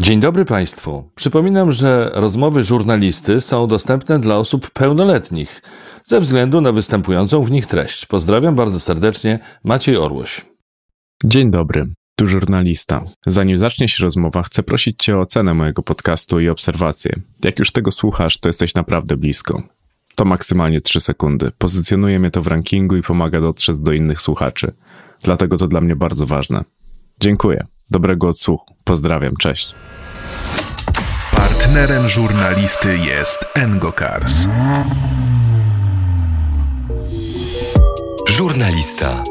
Dzień dobry Państwu. Przypominam, że rozmowy żurnalisty są dostępne dla osób pełnoletnich ze względu na występującą w nich treść. Pozdrawiam bardzo serdecznie, Maciej Orłoś. Dzień dobry, tu żurnalista. Zanim zacznie się rozmowa, chcę prosić Cię o ocenę mojego podcastu i obserwację. Jak już tego słuchasz, to jesteś naprawdę blisko. To maksymalnie 3 sekundy. Pozycjonuje mnie to w rankingu i pomaga dotrzeć do innych słuchaczy. Dlatego to dla mnie bardzo ważne. Dziękuję. Dobrego odsłuchu. Pozdrawiam. Cześć. Partnerem żurnalisty jest Engokars. Żurnalista.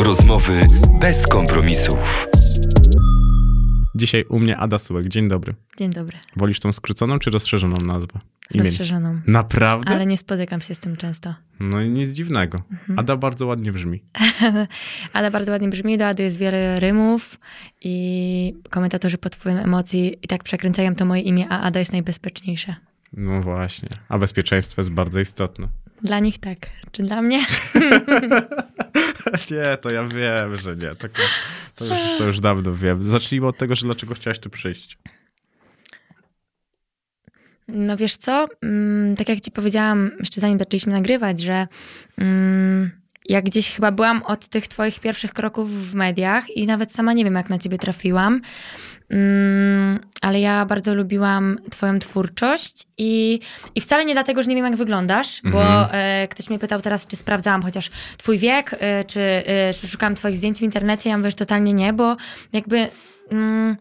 Rozmowy bez kompromisów. Dzisiaj u mnie Ada Sułek. Dzień dobry. Dzień dobry. Wolisz tą skróconą czy rozszerzoną nazwę? Rozszerzoną. Naprawdę? Ale nie spotykam się z tym często. No i nic dziwnego. Ada bardzo ładnie brzmi. Ale bardzo ładnie brzmi, do Ady jest wiele rymów i komentatorzy pod wpływem emocji i tak przekręcają to moje imię, a Ada jest najbezpieczniejsze. No właśnie. A bezpieczeństwo jest bardzo istotne. Dla nich tak. Czy dla mnie? nie, to ja wiem, że nie. To, to, już, to już dawno wiem. Zacznijmy od tego, że dlaczego chciałaś tu przyjść. No wiesz co, mm, tak jak ci powiedziałam jeszcze zanim zaczęliśmy nagrywać, że mm, jak gdzieś chyba byłam od tych twoich pierwszych kroków w mediach i nawet sama nie wiem, jak na ciebie trafiłam, mm, ale ja bardzo lubiłam twoją twórczość i, i wcale nie dlatego, że nie wiem, jak wyglądasz, bo e, ktoś mnie pytał teraz, czy sprawdzałam chociaż twój wiek, e, czy, e, czy szukałam twoich zdjęć w internecie, ja mówię, że totalnie nie, bo jakby... Mm,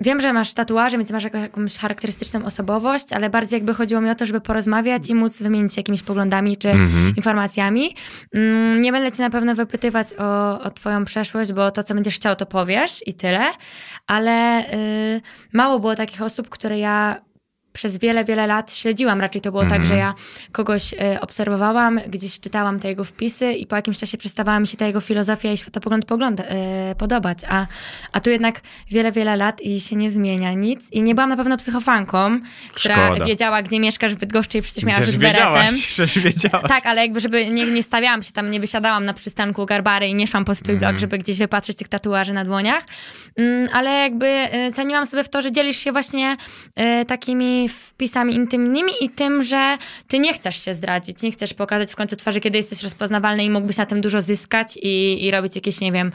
Wiem, że masz tatuaże, więc masz jakąś, charakterystyczną osobowość, ale bardziej jakby chodziło mi o to, żeby porozmawiać i móc wymienić się jakimiś poglądami czy informacjami. Mm, Nie będę cię na pewno wypytywać o, o twoją przeszłość, bo to, co będziesz chciał, to powiesz i tyle. Ale y, mało było takich osób, które ja przez wiele, wiele lat śledziłam. Raczej to było tak, że ja kogoś y, obserwowałam, gdzieś czytałam te jego wpisy i po jakimś czasie przestawała mi się ta jego filozofia i światopogląd pogląd, y, podobać. A, a tu jednak wiele, wiele lat i się nie zmienia nic. I nie byłam na pewno psychofanką, która Szkoda. wiedziała, gdzie mieszkasz w Bydgoszczy i przecież miała rzut beretem. przecież wiedziałaś. Tak, ale jakby, żeby nie, nie stawiałam się tam, nie wysiadałam na przystanku Garbary i nie szłam po swój Mhm. blog, żeby gdzieś wypatrzeć tych tatuaży na dłoniach. Mm, ale jakby y, ceniłam sobie w to, że dzielisz się właśnie y, wpisami intymnymi i tym, że ty nie chcesz się zdradzić, nie chcesz pokazać w końcu twarzy, kiedy jesteś rozpoznawalny i mógłbyś na tym dużo zyskać i, i robić jakieś, nie wiem,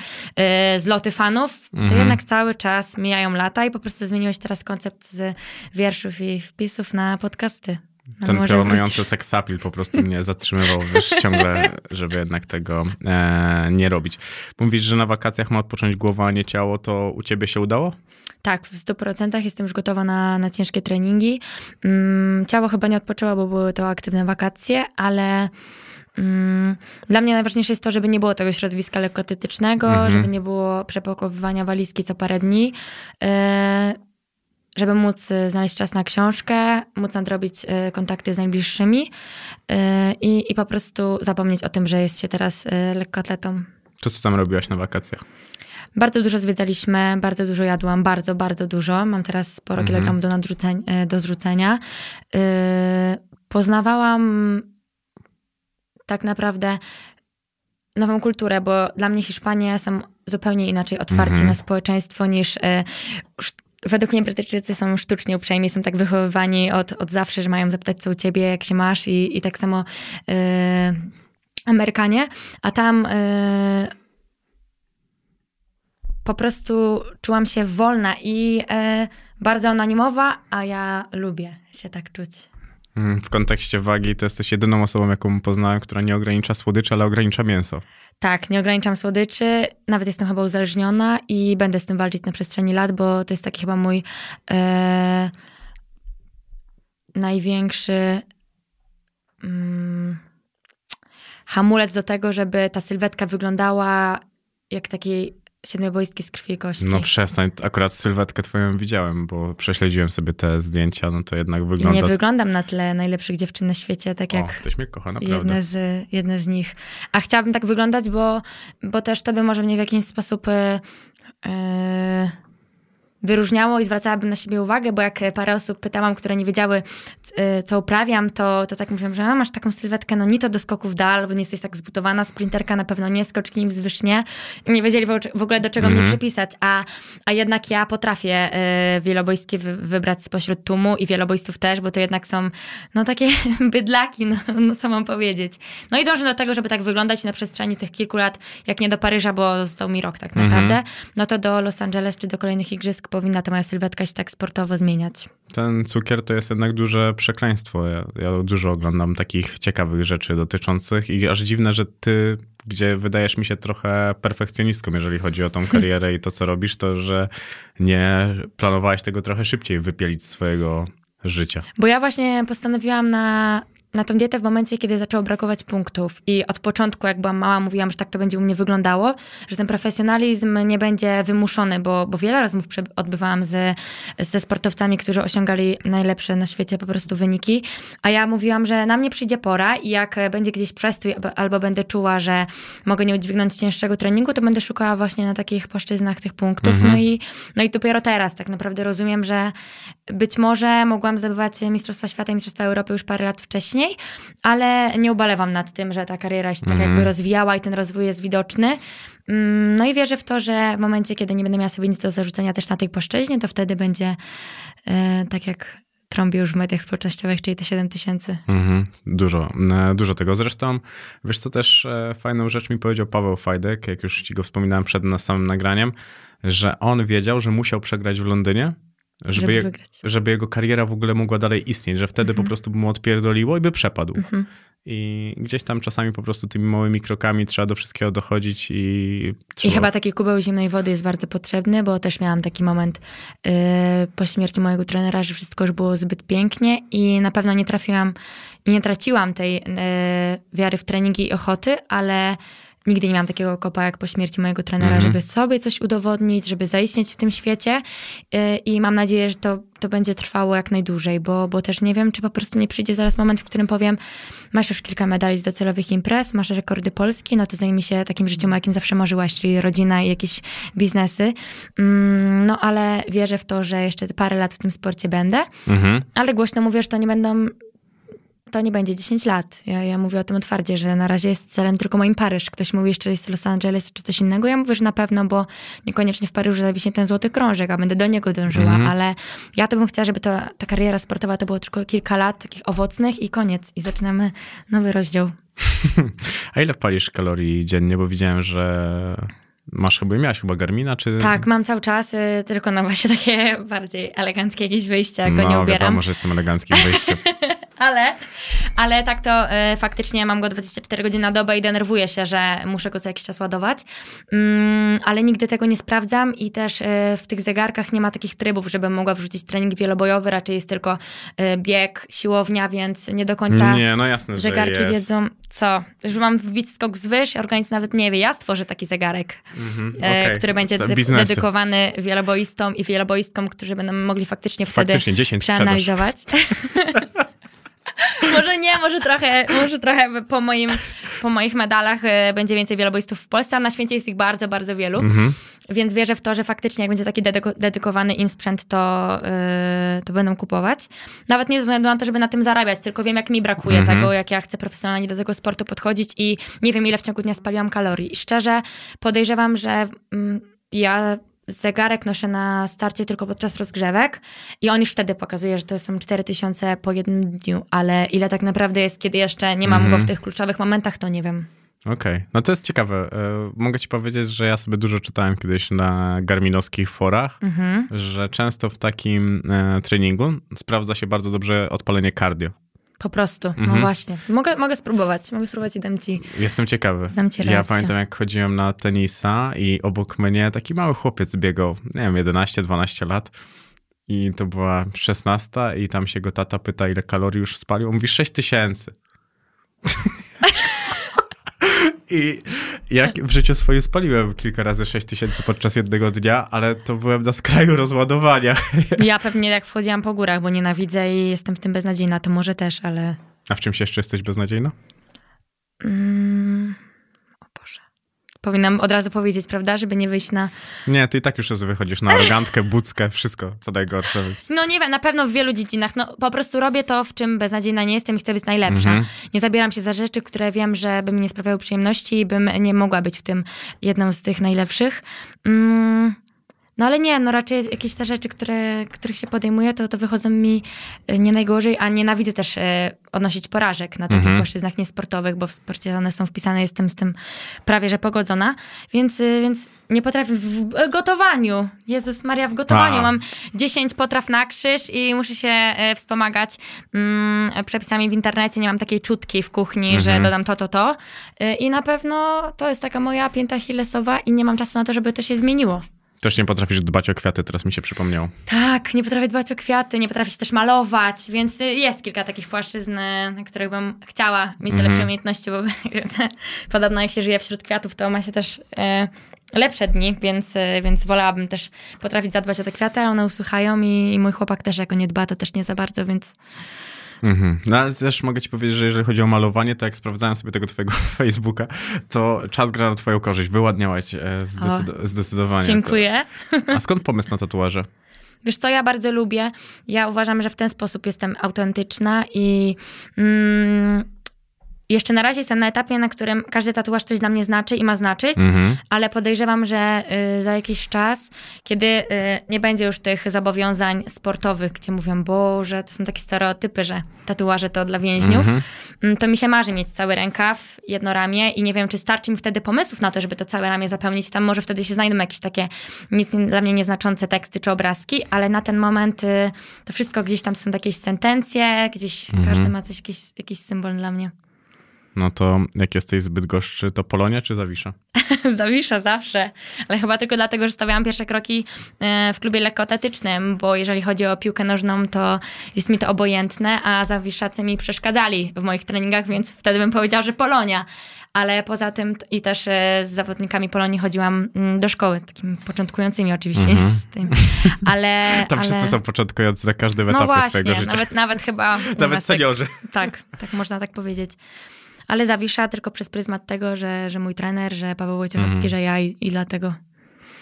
y, zloty fanów. To jednak cały czas mijają lata i po prostu zmieniłeś teraz koncept z wierszów i wpisów na podcasty. No, Ten piorunujący seksapil po prostu mnie zatrzymywał wiesz, ciągle, żeby jednak tego e, nie robić. Mówisz, że na wakacjach ma odpocząć głowa, a nie ciało, to u ciebie się udało? Tak, w 100% jestem już gotowa na, na ciężkie treningi. Mm, ciało chyba nie odpoczęło, bo były to aktywne wakacje, ale mm, dla mnie najważniejsze jest to, żeby nie było tego środowiska lekkoatletycznego, żeby nie było przepakowywania walizki co parę dni. e, żeby móc e, znaleźć czas na książkę, móc nadrobić e, kontakty z najbliższymi i, i po prostu zapomnieć o tym, że jest się teraz lekkoatletą. To co tam robiłaś na wakacjach? Bardzo dużo zwiedzaliśmy, bardzo dużo jadłam, bardzo, bardzo dużo. Mam teraz sporo kilogramów do, nadrzuceń, e, do zrzucenia. Yy, poznawałam tak naprawdę nową kulturę, bo dla mnie Hiszpanie są zupełnie inaczej otwarci na społeczeństwo niż e, według mnie Brytyjczycy są sztucznie uprzejmi, są tak wychowywani od, od zawsze, że mają zapytać co u ciebie, jak się masz i, i tak samo Amerykanie, a tam e, po prostu czułam się wolna i e, bardzo anonimowa, a ja lubię się tak czuć. Mm, W kontekście wagi to jesteś jedyną osobą, jaką poznałem, która nie ogranicza słodyczy, ale ogranicza mięso. Tak, nie ograniczam słodyczy, nawet jestem chyba uzależniona i będę z tym walczyć na przestrzeni lat, bo to jest taki chyba mój e, największy mm, hamulec do tego, żeby ta sylwetka wyglądała jak taki siedmioboistki z krwi i kości. No przestań, akurat sylwetkę twoją widziałem, bo prześledziłem sobie te zdjęcia, no to jednak I wygląda... nie wyglądam na tle najlepszych dziewczyn na świecie, tak O, jak ktoś mnie kocha, naprawdę. jedne z, jedne z nich. A chciałabym tak wyglądać, bo, bo też to by może mnie w jakiś sposób e, wyróżniało i zwracałabym na siebie uwagę, bo jak parę osób pytałam, które nie wiedziały, y, co uprawiam, to, to tak mówiłam, że a, masz taką sylwetkę, no nie to do skoków dal, bo nie jesteś tak zbudowana, sprinterka na pewno nie, skoczki wzwyż nie. Wiedzieli w ogóle do czego mnie Mhm. przypisać, a, a jednak ja potrafię y, wielobojskie wy, wybrać spośród tłumu i wielobojstów też, bo to jednak są no takie bydlaki, no, no co mam powiedzieć. No i dążę do tego, żeby tak wyglądać na przestrzeni tych kilku lat, jak nie do Paryża, bo został mi rok tak Mhm. naprawdę, no to do Los Angeles czy do kolejnych igrzysk powinna ta moja sylwetka się tak sportowo zmieniać. Ten cukier to jest jednak duże przekleństwo. Ja, ja dużo oglądam takich ciekawych rzeczy dotyczących i aż dziwne, że ty, gdzie wydajesz mi się trochę perfekcjonistką, jeżeli chodzi o tą karierę i to, co robisz, to że nie planowałeś tego trochę szybciej wypielić swojego życia. Bo ja właśnie postanowiłam na, na tą dietę w momencie, kiedy zaczęło brakować punktów. I od początku, jak byłam mała, mówiłam, że tak to będzie u mnie wyglądało, że ten profesjonalizm nie będzie wymuszony, bo, bo wiele rozmów odbywałam z, ze sportowcami, którzy osiągali najlepsze na świecie po prostu wyniki. A ja mówiłam, że na mnie przyjdzie pora i jak będzie gdzieś przestój albo, albo będę czuła, że mogę nie udźwignąć cięższego treningu, to będę szukała właśnie na takich płaszczyznach tych punktów. Mhm. No, i, no i dopiero teraz tak naprawdę rozumiem, że być może mogłam zdobywać Mistrzostwa Świata i Mistrzostwa Europy już parę lat wcześniej, ale nie ubolewam nad tym, że ta kariera się tak Mhm. jakby rozwijała i ten rozwój jest widoczny. Mm, No i wierzę w to, że w momencie, kiedy nie będę miała sobie nic do zarzucenia też na tej płaszczyźnie, to wtedy będzie e, tak jak trąbię już w mediach społecznościowych, czyli te 7 tysięcy. Mhm, dużo, e, dużo tego. Zresztą, wiesz co też e, fajną rzecz mi powiedział Paweł Fajdek, jak już ci go wspominałem przed nas samym nagraniem, że on wiedział, że musiał przegrać w Londynie, żeby, Żeby je- żeby jego kariera w ogóle mogła dalej istnieć, że wtedy po prostu by mu odpierdoliło i by przepadł. Mhm. I gdzieś tam czasami po prostu tymi małymi krokami trzeba do wszystkiego dochodzić i I trzeba... chyba taki kubeł zimnej wody jest bardzo potrzebny, bo też miałam taki moment yy, po śmierci mojego trenera, że wszystko już było zbyt pięknie i na pewno nie trafiłam i nie traciłam tej yy, wiary w treningi i ochoty, ale nigdy nie miałam takiego kopa jak po śmierci mojego trenera, Mhm. żeby sobie coś udowodnić, żeby zaistnieć w tym świecie yy, i mam nadzieję, że to, to będzie trwało jak najdłużej, bo, bo też nie wiem, czy po prostu nie przyjdzie zaraz moment, w którym powiem, masz już kilka medali z docelowych imprez, masz rekordy Polski, no to zajmij się takim życiem, o jakim zawsze marzyłaś, czyli rodzina i jakieś biznesy. Mm, No ale wierzę w to, że jeszcze parę lat w tym sporcie będę, Mhm. ale głośno mówię, że to nie będą to nie będzie 10 lat. Ja, ja mówię o tym otwarcie, że na razie jest celem tylko moim Paryż. Ktoś mówi jeszcze jest Los Angeles czy coś innego. Ja mówię, że na pewno, bo niekoniecznie w Paryżu zawiśnie ten złoty krążek, a będę do niego dążyła, Mhm. ale ja to bym chciała, żeby ta, ta kariera sportowa to było tylko kilka lat takich owocnych i koniec. I zaczynamy nowy rozdział. A ile palisz kalorii dziennie? Bo widziałem, że masz chyba, miałaś chyba Garmina, czy... Tak, mam cały czas, y, tylko na właśnie takie bardziej eleganckie jakieś wyjścia, go no, nie ubieram. wiadomo, że jestem eleganckim wyjściem. Ale, ale tak to y, faktycznie mam go 24 godziny na dobę i denerwuję się, że muszę go co jakiś czas ładować. Mm, ale nigdy tego nie sprawdzam i też y, w tych zegarkach nie ma takich trybów, żebym mogła wrzucić trening wielobojowy, raczej jest tylko y, bieg, siłownia, więc nie do końca Nie, no jasne, zegarki wiedzą co, że mam wbić skok z wyż, organizm nawet nie wie. Ja stworzę taki zegarek, Mhm, e, okej. który będzie de- biznesy. dedykowany wieloboistom i wieloboistkom, którzy będą mogli faktycznie wtedy Faktycznie 10 sprzedaż. przeanalizować. może nie, może trochę, może trochę po, moim, po moich medalach e, będzie więcej wieloboistów w Polsce, a na świecie jest ich bardzo, bardzo wielu. Mhm. Więc wierzę w to, że faktycznie jak będzie taki dedyko- dedykowany im sprzęt, to, yy, to będą kupować. Nawet nie ze względu na to, żeby na tym zarabiać, tylko wiem, jak mi brakuje Mhm. tego, jak ja chcę profesjonalnie do tego sportu podchodzić i nie wiem, ile w ciągu dnia spaliłam kalorii. I szczerze podejrzewam, że mm, ja zegarek noszę na starcie tylko podczas rozgrzewek i on już wtedy pokazuje, że to są 4000 po jednym dniu, ale ile tak naprawdę jest, kiedy jeszcze nie mam Mhm. go w tych kluczowych momentach, to nie wiem. Okej, no to jest ciekawe. E, Mogę ci powiedzieć, że ja sobie dużo czytałem kiedyś na garminowskich forach, Mhm. że często w takim e, treningu sprawdza się bardzo dobrze odpalenie cardio. Po prostu, no Mhm. właśnie. Mogę, mogę spróbować, mogę spróbować i dam ci Jestem ciekawy. Dam ci Ja pamiętam, jak chodziłem na tenisa i obok mnie taki mały chłopiec biegał, nie wiem, 11-12 lat. I to była 16 i tam się go tata pyta, ile kalorii już spalił. On mówi 6 tysięcy. I jak w życiu swoim spaliłem kilka razy 6 tysięcy podczas jednego dnia, ale to byłem na skraju rozładowania. Ja pewnie jak wchodziłam po górach, bo nienawidzę i jestem w tym beznadziejna, to może też, ale... A w czymś jeszcze jesteś beznadziejna? Mm. Powinnam od razu powiedzieć, prawda, żeby nie wyjść na... Nie, ty i tak już wychodzisz na arogantkę, buckę, wszystko, co najgorsze. Więc... No nie wiem, na pewno w wielu dziedzinach. No po prostu robię to, w czym beznadziejna nie jestem i chcę być najlepsza. Mhm. Nie zabieram się za rzeczy, które wiem, że by mi nie sprawiały przyjemności i bym nie mogła być w tym jedną z tych najlepszych. Mm. No ale nie, no raczej jakieś te rzeczy, które, których się podejmuję, to, to wychodzą mi e, nie najgorzej, a nienawidzę też e, odnosić porażek na takich Mhm. płaszczyznach niesportowych, bo w sporcie one są wpisane, jestem z tym prawie że pogodzona, więc, e, więc nie potrafię w gotowaniu. Jezus Maria, w gotowaniu A. mam 10 potraw na krzyż i muszę się e, wspomagać mm, przepisami w internecie. Nie mam takiej czutki w kuchni, że Mhm. dodam to, to, to. E, I na pewno to jest taka moja pięta achillesowa i nie mam czasu na to, żeby to się zmieniło. Też nie potrafisz dbać o kwiaty, teraz mi się przypomniało. Tak, nie potrafię dbać o kwiaty, nie potrafię się też malować, więc y, jest kilka takich płaszczyzn, y, na których bym chciała mieć Mhm. lepsze umiejętności, bo podobno jak się żyje wśród kwiatów, to ma się też e, lepsze dni, więc, więc wolałabym też potrafić zadbać o te kwiaty, ale one usłuchają i, i mój chłopak też jak o nie dba, to też nie za bardzo, więc Mhm. No ale też mogę ci powiedzieć, że jeżeli chodzi o malowanie, to jak sprawdzałem sobie tego twojego Facebooka, to czas gra na twoją korzyść. Wyładniałaś e, zdecyd- zdecydowanie. dziękuję. To. A skąd pomysł na tatuaże? Wiesz co, ja bardzo lubię. Ja uważam, że w ten sposób jestem autentyczna i mm, jeszcze na razie jestem na etapie, na którym każdy tatuaż coś dla mnie znaczy i ma znaczyć, Mhm. ale podejrzewam, że y, za jakiś czas, kiedy y, nie będzie już tych zobowiązań sportowych, gdzie mówią, Boże, to są takie stereotypy, że tatuaże to dla więźniów, Mhm. mm, to mi się marzy mieć cały rękaw, jedno ramię i nie wiem, czy starczy mi wtedy pomysłów na to, żeby to całe ramię zapełnić. Tam może wtedy się znajdą jakieś takie nic dla mnie nieznaczące teksty czy obrazki, ale na ten moment y, to wszystko gdzieś tam są jakieś sentencje, gdzieś Mhm. każdy ma coś, jakiś, jakiś symbol dla mnie. No to jak jesteś zbyt goszczy, to Polonia czy Zawisza? Zawisza zawsze, ale chyba tylko dlatego, że stawiałam pierwsze kroki e, w klubie lekkoatletycznym, bo jeżeli chodzi o piłkę nożną, to jest mi to obojętne, a zawiszacy mi przeszkadzali w moich treningach, więc wtedy bym powiedziała, że Polonia. Ale poza tym i też e, z zawodnikami Polonii chodziłam mm, do szkoły, takimi początkującymi oczywiście Mhm. z tym. Ale, Tam ale... wszyscy są początkujący na każdym No etapie właśnie, swojego życia. nawet, nawet chyba... Nawet tak- seniorzy. tak, tak można tak powiedzieć. Ale Zawisza tylko przez pryzmat tego, że, że mój trener, że Paweł Wojciechowski, Mhm. że ja i, i dlatego.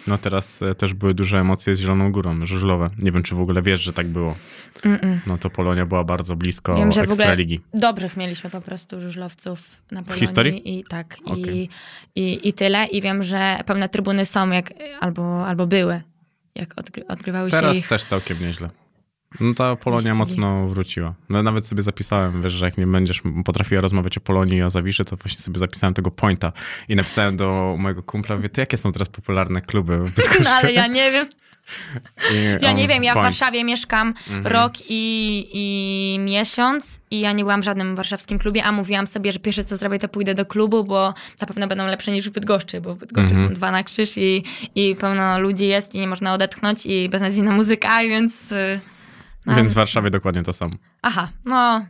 No teraz e, też były duże emocje z Zieloną Górą, żużlowe. Nie wiem, czy w ogóle wiesz, że tak było. Mm-mm. No to Polonia była bardzo blisko Wiem, że w Ekstraligi. dobrych mieliśmy po prostu żużlowców na Polonii. historii? I tak, Okej. i, i, i tyle. I wiem, że pełne trybuny są, jak, albo, albo były, jak odgry, odgrywały się Teraz ich. też całkiem nieźle. No ta Polonia mocno wróciła. No nawet sobie zapisałem, wiesz, że jak nie będziesz potrafiła rozmawiać o Polonii i o Zawiszy, to właśnie sobie zapisałem tego pointa i napisałem do mojego kumpla, mówię, ty jakie są teraz popularne kluby w Bydgoszczy? No ale ja nie wiem. I Ja nie wiem, ja w point. Warszawie mieszkam Mhm. rok i, i miesiąc i ja nie byłam w żadnym warszawskim klubie, a mówiłam sobie, że pierwsze co zrobię, to pójdę do klubu, bo na pewno będą lepsze niż w Bydgoszczy, bo w Bydgoszczy Mhm. są dwa na krzyż i, i pełno ludzi jest i nie można odetchnąć i beznadziejna muzyka, więc... y, No, Więc w Warszawie dokładnie to samo. Aha, no...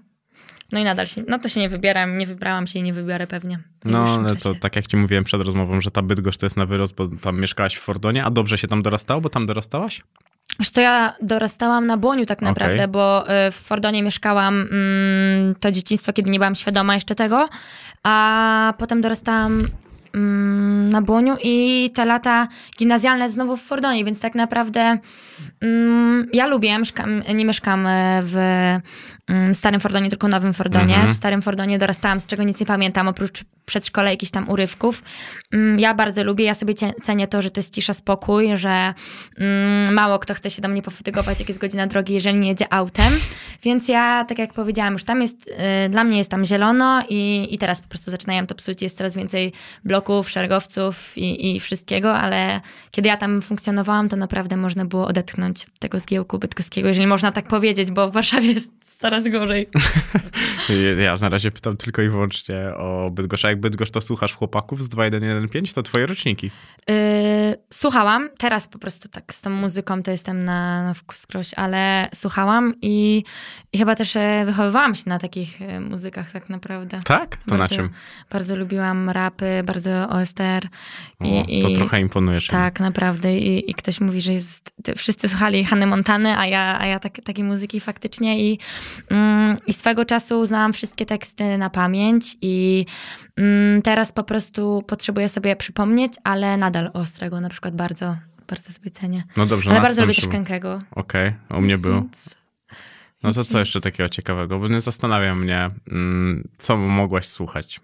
No i nadal się, no to się nie wybieram, nie wybrałam się i nie wybiorę pewnie. No, ale czasie. to tak jak ci mówiłem przed rozmową, że ta Bydgoszcz to jest na wyrost, bo tam mieszkałaś w Fordonie, a dobrze się tam dorastało, bo tam dorastałaś? Wiesz to ja dorastałam na Błoniu tak naprawdę, Okej. bo y, w Fordonie mieszkałam mm, to dzieciństwo, kiedy nie byłam świadoma jeszcze tego, a potem dorastałam na Błoniu i te lata gimnazjalne znowu w Fordonie, więc tak naprawdę mm, ja lubię, mieszkam, nie mieszkam e, w mm, Starym Fordonie, tylko Nowym Fordonie. Mhm. W Starym Fordonie dorastałam, z czego nic nie pamiętam, oprócz przedszkola jakichś tam urywków. Mm, Ja bardzo lubię, ja sobie cenię to, że to jest cisza, spokój, że mm, mało kto chce się do mnie pofatygować, jak jest godzina drogi, jeżeli nie jedzie autem. Więc ja, tak jak powiedziałam, już tam jest, y, dla mnie jest tam zielono i, i teraz po prostu zaczynają to psuć. Jest coraz więcej bloków, szeregowców i, i wszystkiego, ale kiedy ja tam funkcjonowałam, to naprawdę można było odetchnąć od tego zgiełku bydgoskiego, jeżeli można tak powiedzieć, bo w Warszawie jest coraz gorzej. Ja na razie pytam tylko i wyłącznie o Bydgoszcz. A jak Bydgoszcz to słuchasz chłopaków z 2115, to twoje roczniki. Yy, słuchałam, teraz po prostu tak z tą muzyką to jestem na, na wskroś, ale słuchałam i, i chyba też e, wychowywałam się na takich e, muzykach tak naprawdę. Tak? To na Bardzo- czym? Bardzo lubiłam rapy, bardzo OSTR. O, I, to i, trochę imponujesz. Tak, naprawdę. I, I ktoś mówi, że jest. Wszyscy słuchali Hanny Montany, a ja, a ja tak, takiej muzyki faktycznie. I I swego czasu znałam wszystkie teksty na pamięć i mm, teraz po prostu potrzebuję sobie przypomnieć, ale nadal Ostrego na przykład bardzo, bardzo sobie cenię. No dobrze, Ale bardzo lubię też Kękego. Okej, u mnie był. Więc- No to co jeszcze takiego ciekawego? Bo nie zastanawia mnie, mm, co mogłaś słuchać.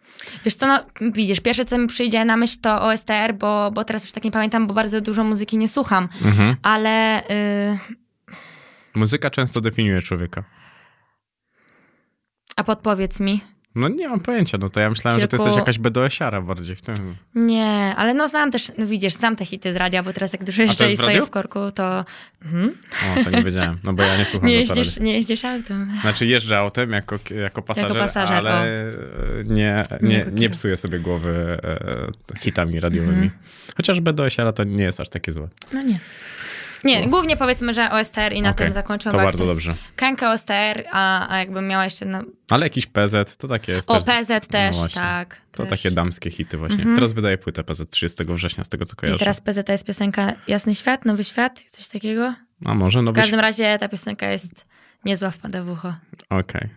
Wiesz co, no widzisz, pierwsze co mi przyjdzie na myśl to OSTR, bo, bo teraz już tak nie pamiętam, bo bardzo dużo muzyki nie słucham, Mhm. ale y, Muzyka często definiuje człowieka. A podpowiedz mi. No nie mam pojęcia, no to ja myślałem, że ty Kilku- jesteś jakaś BDS-iara bardziej w tym. Nie, ale no znam też, no widzisz, znam te hity z radia, bo teraz jak dużo to jeszcze jest i w korku, to mhm. O, to nie wiedziałem, no bo ja nie słucham nie, jeździsz, nie jeździsz autem. Znaczy jeżdżę autem jako, jako pasażer, pasażer, ale o. nie, nie, jako nie psuję sobie głowy e, hitami radiowymi. Mhm. Chociaż BDS-iara to nie jest aż takie złe. No nie. Nie, głównie powiedzmy, że OSTR i na Okej, tym zakończyłam. To bardzo dobrze. Kęka OSTR, a, a jakbym miała jeszcze. Ale jakiś PZ to takie jest O. PZ też, no tak. To też. takie damskie hity właśnie. Mhm. Teraz wydaje płytę PZ 30 września, z tego co kojarzę. I teraz PZ jest piosenka Jasny Świat, Nowy Świat, coś takiego. A może W nowy każdym razie ta piosenka jest niezła wpada w ucho. Okej.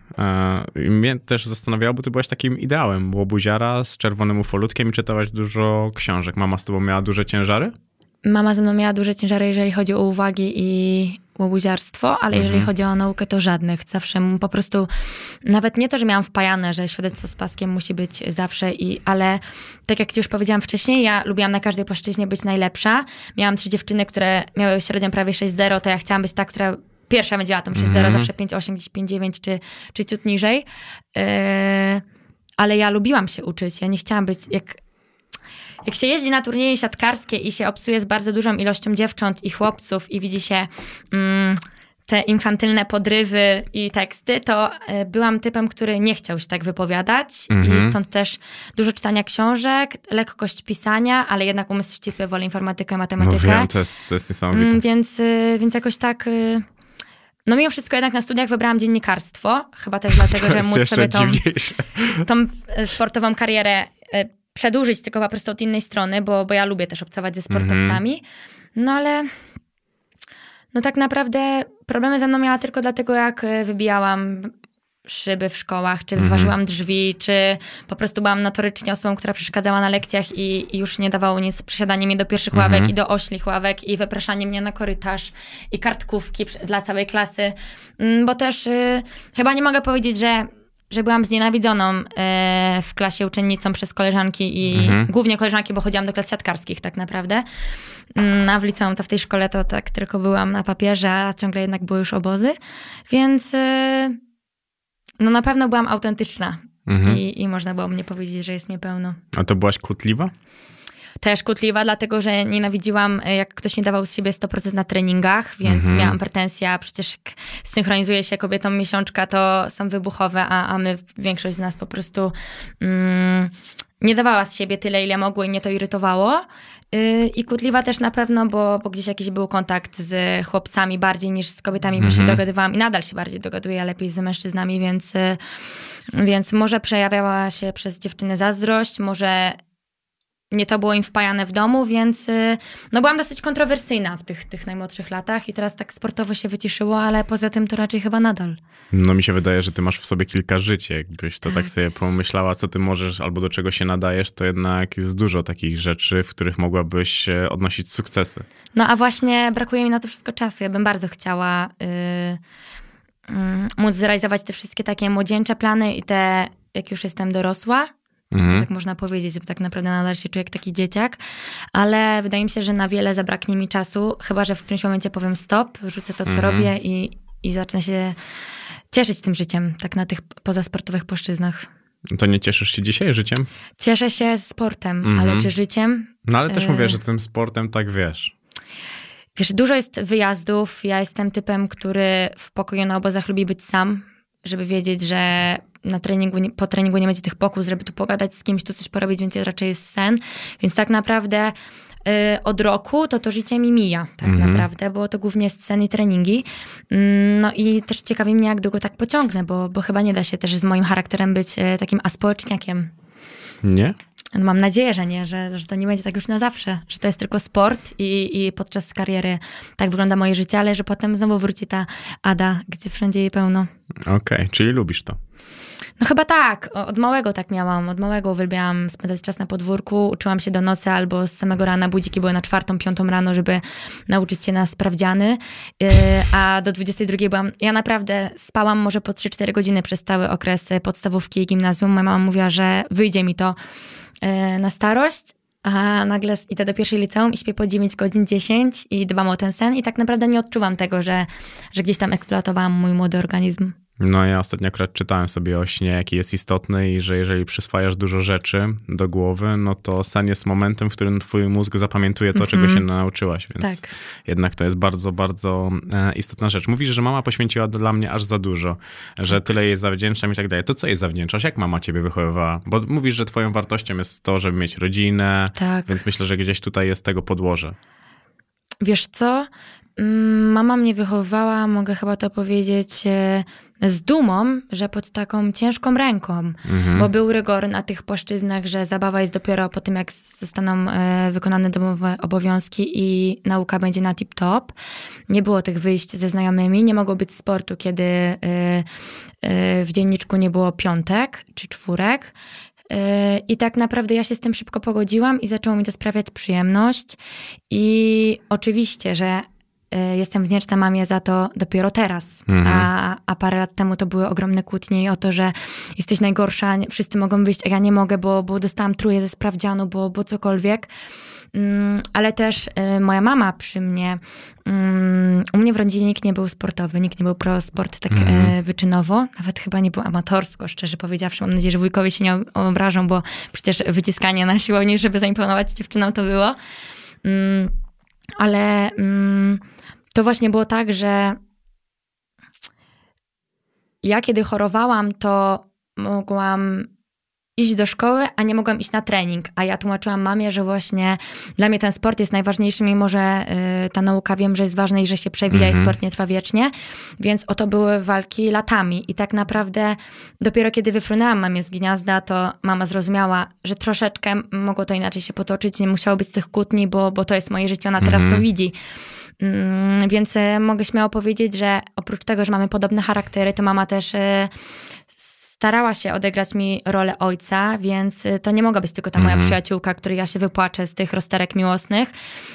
I Mnie też zastanawiało, bo ty byłaś takim ideałem łobuziara z czerwonym ufolutkiem i czytałaś dużo książek. Mama z tobą miała duże ciężary? Mama ze mną miała duże ciężary, jeżeli chodzi o uwagi i łobuziarstwo, ale jeżeli Mhm. chodzi o naukę, to żadnych. Zawsze po prostu, nawet nie to, że miałam wpajane, że świadectwo z paskiem musi być zawsze, i, ale tak jak ci już powiedziałam wcześniej, ja lubiłam na każdej płaszczyźnie być najlepsza. Miałam trzy dziewczyny, które miały średnią prawie 6-0, to ja chciałam być ta, która pierwsza będzie miała tą 6-0, Mhm. zawsze 5-8, gdzieś 5-9 czy, czy ciut niżej. Yy, ale ja lubiłam się uczyć, ja nie chciałam być jak jak się jeździ na turnieje siatkarskie i się obcuje z bardzo dużą ilością dziewcząt i chłopców i widzi się mm, te infantylne podrywy i teksty, to e, byłam typem, który nie chciał się tak wypowiadać Mhm. i stąd też dużo czytania książek, lekkość pisania, ale jednak umysł ścisły, wolę informatykę, No matematykę. wiem, to jest, to jest niesamowite. Mm, więc, y, więc jakoś tak... y, No mimo wszystko jednak na studiach wybrałam dziennikarstwo, chyba też dlatego, to że móc sobie tą tą e, sportową karierę e, przedłużyć, tylko po prostu od innej strony, bo, bo ja lubię też obcować ze sportowcami. No ale no tak naprawdę problemy ze mną miała tylko dlatego, jak e, wybijałam szyby w szkołach, czy wyważyłam drzwi, czy po prostu byłam notorycznie osobą, która przeszkadzała na lekcjach i, i już nie dawało nic przysiadanie mnie do pierwszych ławek i do oślich ławek i wypraszanie mnie na korytarz i kartkówki dla całej klasy, Mm, bo też y, chyba nie mogę powiedzieć, że że byłam znienawidzoną e, w klasie uczennicą przez koleżanki i Mhm. głównie koleżanki, bo chodziłam do klas siatkarskich tak naprawdę. Mm, A w liceum to w tej szkole to tak tylko byłam na papierze, a ciągle jednak były już obozy. Więc e, no na pewno byłam autentyczna Mhm. i, i można było mnie powiedzieć, że jest mnie pełno. A to byłaś kłótliwa? Też kłótliwa, dlatego że nienawidziłam, e, jak ktoś nie dawał z siebie 100% na treningach, więc Mhm. miałam pretensje, a przecież jak synchronizuje się kobietom miesiączka, to są wybuchowe, a, a my, większość z nas po prostu mm, nie dawała z siebie tyle, ile mogło i mnie to irytowało. Yy, I kłótliwa też na pewno, bo, bo gdzieś jakiś był kontakt z chłopcami bardziej niż z kobietami, bo się Mhm. dogadywałam i nadal się bardziej dogaduję, lepiej z mężczyznami, więc, yy, więc może przejawiała się przez dziewczyny zazdrość, może nie to było im wpajane w domu, więc y, no byłam dosyć kontrowersyjna w tych, tych najmłodszych latach i teraz tak sportowo się wyciszyło, ale poza tym to raczej chyba nadal. No mi się wydaje, że ty masz w sobie kilka żyć. Jakbyś to tak sobie pomyślała, co ty możesz albo do czego się nadajesz, to jednak jest dużo takich rzeczy, w których mogłabyś e, odnosić sukcesy. No a właśnie brakuje mi na to wszystko czasu. Ja bym bardzo chciała y, y, móc zrealizować te wszystkie takie młodzieńcze plany i te, jak już jestem dorosła, Mhm. tak można powiedzieć, bo tak naprawdę nadal się czuję jak taki dzieciak, ale wydaje mi się, że na wiele zabraknie mi czasu, chyba że w którymś momencie powiem stop, rzucę to, co Mhm. robię i, i zacznę się cieszyć tym życiem, tak na tych pozasportowych płaszczyznach. To nie cieszysz się dzisiaj życiem? Cieszę się sportem, Mhm. ale czy życiem? No ale też E. mówię, że tym sportem tak wiesz. Wiesz, dużo jest wyjazdów. Ja jestem typem, który w pokoju na obozach lubi być sam, żeby wiedzieć, że na treningu, po treningu nie będzie tych pokus, żeby tu pogadać z kimś, tu coś porobić, więc raczej jest sen. Więc tak naprawdę y, od roku to to życie mi mija, tak Mhm. naprawdę, bo to głównie sen i treningi. Mm, No i też ciekawi mnie, jak długo tak pociągnę, bo, bo chyba nie da się też z moim charakterem być y, takim aspołeczniakiem. Nie? no mam nadzieję, że nie, że, że to nie będzie tak już na zawsze, że to jest tylko sport i, i podczas kariery tak wygląda moje życie, ale że potem znowu wróci ta Ada, gdzie wszędzie jej pełno. Okej, okay, czyli lubisz to. No chyba tak. Od małego tak miałam. Od małego uwielbiałam spędzać czas na podwórku. Uczyłam się do nocy albo z samego rana. Budziki były na czwartą, piątą rano, żeby nauczyć się na sprawdziany. Yy, a do 22 byłam... Ja naprawdę spałam może po 3-4 godziny przez cały okres podstawówki i gimnazjum. Moja mama mówiła, że wyjdzie mi to yy, na starość. A nagle idę do pierwszej liceum i śpię po 9 godzin 10 i dbam o ten sen i tak naprawdę nie odczuwam tego, że, że gdzieś tam eksploatowałam mój młody organizm. No ja ostatnio akurat czytałem sobie o śnie, jaki jest istotny i że jeżeli przyswajasz dużo rzeczy do głowy, no to sen jest momentem, w którym twój mózg zapamiętuje to, mm -hmm. czego się nauczyłaś, więc tak. jednak to jest bardzo, bardzo e, istotna rzecz. Mówisz, że mama poświęciła dla mnie aż za dużo, że tyle jej zawdzięczam i tak dalej. To co jej zawdzięczasz? Jak mama ciebie wychowywała? Bo mówisz, że twoją wartością jest to, żeby mieć rodzinę, tak. więc myślę, że gdzieś tutaj jest tego podłoże. Wiesz co? Mm, mama mnie wychowywała, mogę chyba to powiedzieć, e, z dumą, że pod taką ciężką ręką, mhm. bo był rygor na tych płaszczyznach, że zabawa jest dopiero po tym, jak zostaną e, wykonane domowe obowiązki i nauka będzie na tip-top. Nie było tych wyjść ze znajomymi, nie mogło być sportu, kiedy e, w dzienniczku nie było piątek czy czwórek. I tak naprawdę ja się z tym szybko pogodziłam i zaczęło mi to sprawiać przyjemność. I oczywiście, że jestem wdzięczna mamie za to dopiero teraz. Mhm. A, a parę lat temu to były ogromne kłótnie o to, że jesteś najgorsza, wszyscy mogą wyjść, a ja nie mogę, bo, bo dostałam truje ze sprawdzianu, bo, bo cokolwiek. Um, ale też y, moja mama przy mnie, um, u mnie w rodzinie nikt nie był sportowy, nikt nie był pro sport tak mhm. y, wyczynowo, nawet chyba nie był amatorsko, szczerze powiedziawszy. Mam nadzieję, że wujkowie się nie obrażą, bo przecież wyciskanie na siłowni, żeby zaimponować dziewczynom to było. Ale mm, to właśnie było tak, że ja kiedy chorowałam, to mogłam iść do szkoły, a nie mogłam iść na trening. A ja tłumaczyłam mamie, że właśnie dla mnie ten sport jest najważniejszy, mimo że y, ta nauka wiem, że jest ważna i że się przewija mm -hmm. i sport nie trwa wiecznie. Więc oto były walki latami. I tak naprawdę dopiero kiedy wyfrunęłam mamie z gniazda, to mama zrozumiała, że troszeczkę mogło to inaczej się potoczyć, nie musiało być tych kłótni, bo, bo to jest moje życie, ona teraz mm -hmm. to widzi. Mm, więc e, mogę śmiało powiedzieć, że oprócz tego, że mamy podobne charaktery, to mama też e, starała się odegrać mi rolę ojca, więc e, to nie mogła być tylko ta moja mhm. przyjaciółka, której ja się wypłaczę z tych rozterek miłosnych.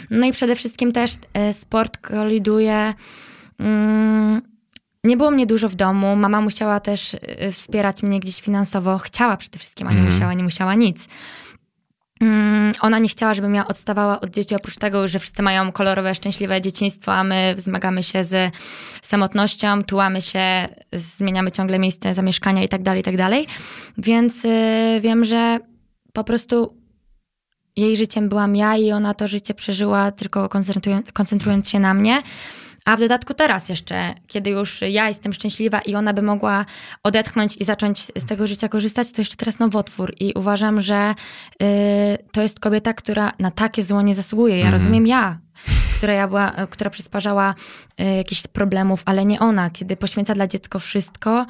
No i przede wszystkim też sport koliduje. Mm, nie było mnie dużo w domu. Mama musiała też wspierać mnie gdzieś finansowo. Chciała przede wszystkim, a nie mm. musiała, nie musiała nic. Mm, ona nie chciała, żebym ja odstawała od dzieci, oprócz tego, że wszyscy mają kolorowe, szczęśliwe dzieciństwo, a my zmagamy się z samotnością, tułamy się, zmieniamy ciągle miejsce zamieszkania i tak dalej, i tak dalej. Więc y, wiem, że po prostu jej życiem byłam ja i ona to życie przeżyła tylko koncentrując, koncentrując się na mnie. A w dodatku teraz jeszcze, kiedy już ja jestem szczęśliwa i ona by mogła odetchnąć i zacząć z tego życia korzystać, to jeszcze teraz nowotwór. I uważam, że y, to jest kobieta, która na takie zło nie zasługuje. Ja mhm. rozumiem ja, która, ja była, która przysparzała y, jakichś problemów, ale nie ona. Kiedy poświęca dla dziecka wszystko,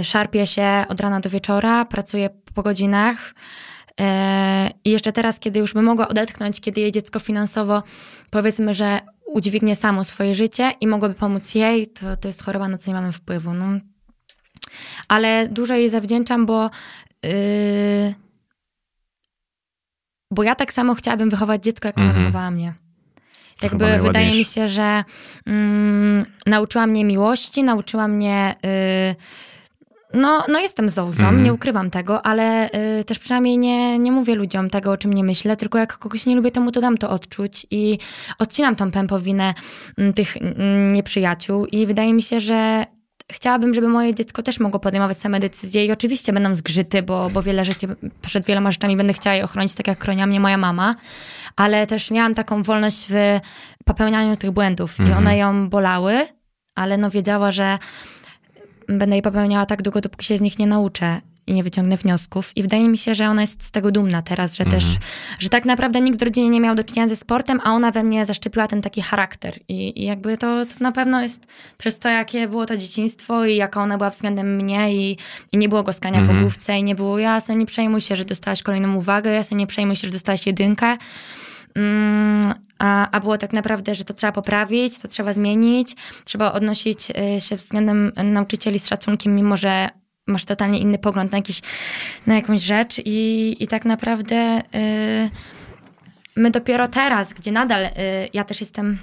y, szarpie się od rana do wieczora, pracuje po godzinach, I jeszcze teraz, kiedy już by mogła odetchnąć, kiedy jej dziecko finansowo, powiedzmy, że udźwignie samo swoje życie i mogłoby pomóc jej, to, to jest choroba, na co nie mamy wpływu. No. Ale dużo jej zawdzięczam, bo. Yy, bo ja tak samo chciałabym wychować dziecko, jak ona mhm. wychowała mnie. Jakby wydaje mi się, że mm, nauczyła mnie miłości, nauczyła mnie. Yy, no, no jestem zołzą, mm. nie ukrywam tego, ale y, też przynajmniej nie, nie mówię ludziom tego, o czym nie myślę, tylko jak kogoś nie lubię, to mu to dam to odczuć i odcinam tą pępowinę y, tych y, nieprzyjaciół i wydaje mi się, że chciałabym, żeby moje dziecko też mogło podejmować same decyzje i oczywiście będą zgrzyty, bo, bo wiele rzeczy, przed wieloma rzeczami będę chciała je ochronić, tak jak chroniła mnie moja mama, ale też miałam taką wolność w popełnianiu tych błędów mm. i one ją bolały, ale no wiedziała, że będę je popełniała tak długo, dopóki się z nich nie nauczę. i nie wyciągnę wniosków. I wydaje mi się, że ona jest z tego dumna teraz, że też, że tak naprawdę nikt w rodzinie nie miał do czynienia ze sportem, a ona we mnie zaszczepiła ten taki charakter. I, i jakby to, to na pewno jest przez to, jakie było to dzieciństwo i jaka ona była względem mnie i, i nie było goskania po główce i nie było jasne, nie przejmuj się, że dostałaś kolejną uwagę, jasne, nie przejmuj się, że dostałaś jedynkę. Mm, a, a było tak naprawdę, że to trzeba poprawić, to trzeba zmienić, trzeba odnosić y, się względem nauczycieli z szacunkiem, mimo że masz totalnie inny pogląd na, jakiś, na jakąś rzecz i, i tak naprawdę y, my dopiero teraz, gdzie nadal y, ja też jestem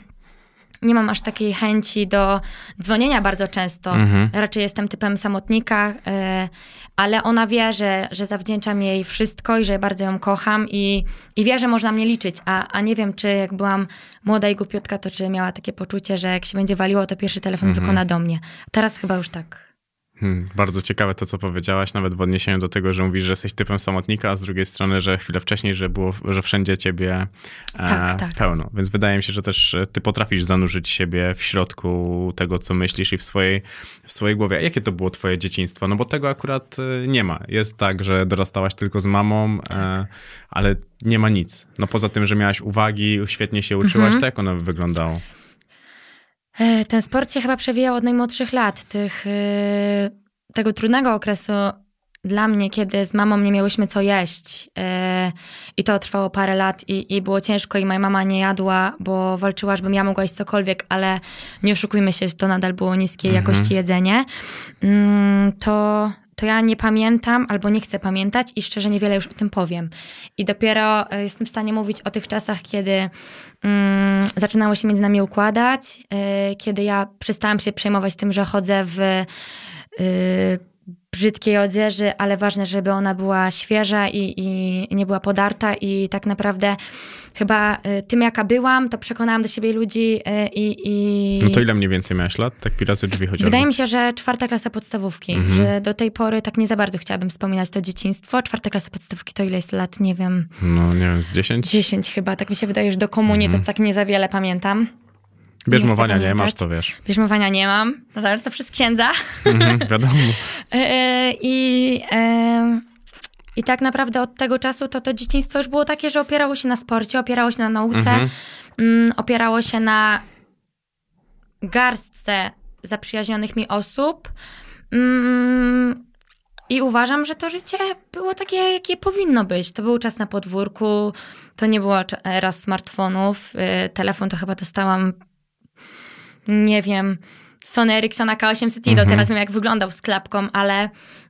nie mam aż takiej chęci do dzwonienia bardzo często. Mhm. Raczej jestem typem samotnika, y, ale ona wie, że, że zawdzięczam jej wszystko i że bardzo ją kocham i, i wie, że można mnie liczyć. A, a nie wiem, czy jak byłam młoda i głupiutka, to czy miała takie poczucie, że jak się będzie waliło, to pierwszy telefon Mhm. wykona do mnie. Teraz chyba już tak. Hmm, bardzo ciekawe to, co powiedziałaś, nawet w odniesieniu do tego, że mówisz, że jesteś typem samotnika, a z drugiej strony, że chwilę wcześniej, że było, że wszędzie ciebie e, Tak, tak. pełno. Więc wydaje mi się, że też e, ty potrafisz zanurzyć siebie w środku tego, co myślisz i w swojej, w swojej głowie. A jakie to było twoje dzieciństwo? No bo tego akurat e, nie ma. Jest tak, że dorastałaś tylko z mamą, e, ale nie ma nic. No poza tym, że miałaś uwagi, świetnie się uczyłaś, Mhm. to jak ono wyglądało? E, Ten sport się chyba przewijał od najmłodszych lat, tych, e, tego trudnego okresu dla mnie, kiedy z mamą nie miałyśmy co jeść. E, i to trwało parę lat i, i było ciężko i moja mama nie jadła, bo walczyła, żebym ja mogła jeść cokolwiek, ale nie oszukujmy się, że to nadal było niskiej jakości jedzenie, mm, to, to ja nie pamiętam albo nie chcę pamiętać i szczerze niewiele już o tym powiem. I dopiero e, jestem w stanie mówić o tych czasach, kiedy mm, zaczynało się między nami układać, y, kiedy ja przestałam się przejmować tym, że chodzę w y, brzydkiej odzieży, ale ważne, żeby ona była świeża i, i nie była podarta i tak naprawdę chyba y, tym, jaka byłam, to przekonałam do siebie ludzi y, i... i... No to ile mniej więcej miałaś lat? Tak razy drzwi chociażby. Wydaje mi się, że czwarta klasa podstawówki, Mhm. że do tej pory tak nie za bardzo chciałabym wspominać to dzieciństwo. Czwarta klasa podstawówki to ile jest lat? Nie wiem, No nie wiem, z 10? 10 chyba. Tak mi się wydaje, że do komunii Mhm. to tak nie za wiele pamiętam. Bierzmowania nie nie masz, to wiesz. Bierzmowania nie mam, no ale to przez księdza. Mhm, wiadomo. E, I, e, I tak naprawdę od tego czasu to to dzieciństwo już było takie, że opierało się na sporcie, opierało się na nauce, Mhm. mm, opierało się na garstce zaprzyjaźnionych mi osób. Mm, I uważam, że to życie było takie, jakie powinno być. To był czas na podwórku, to nie było era smartfonów. Y, Telefon to chyba dostałam, nie wiem, Sony Ericssona K800 i do Mhm. teraz wiem, jak wyglądał z klapką, ale